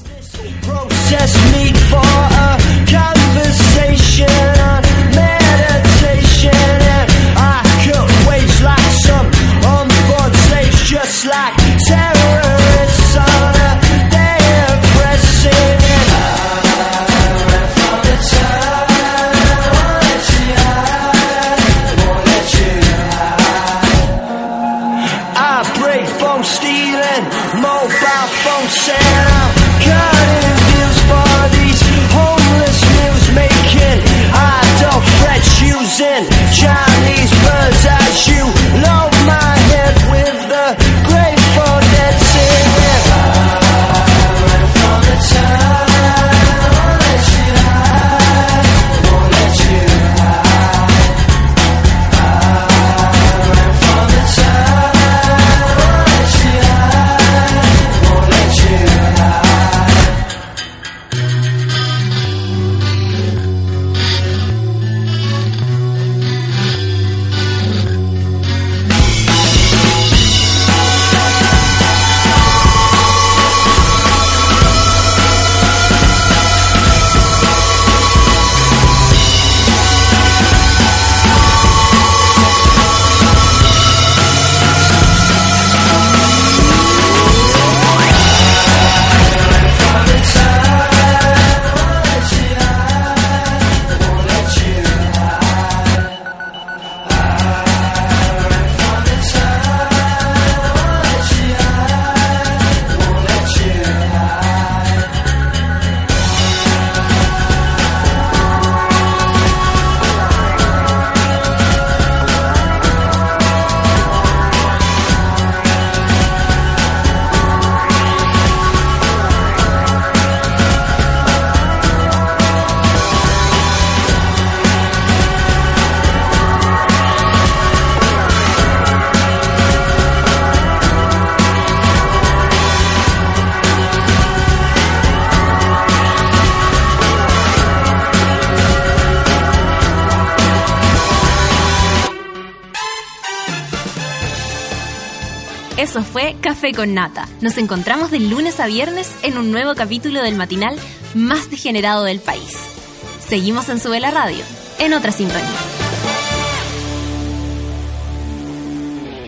Con Nata. Nos encontramos de lunes a viernes en un nuevo capítulo del matinal más degenerado del país. Seguimos en Sube la Radio, en otra sintonía.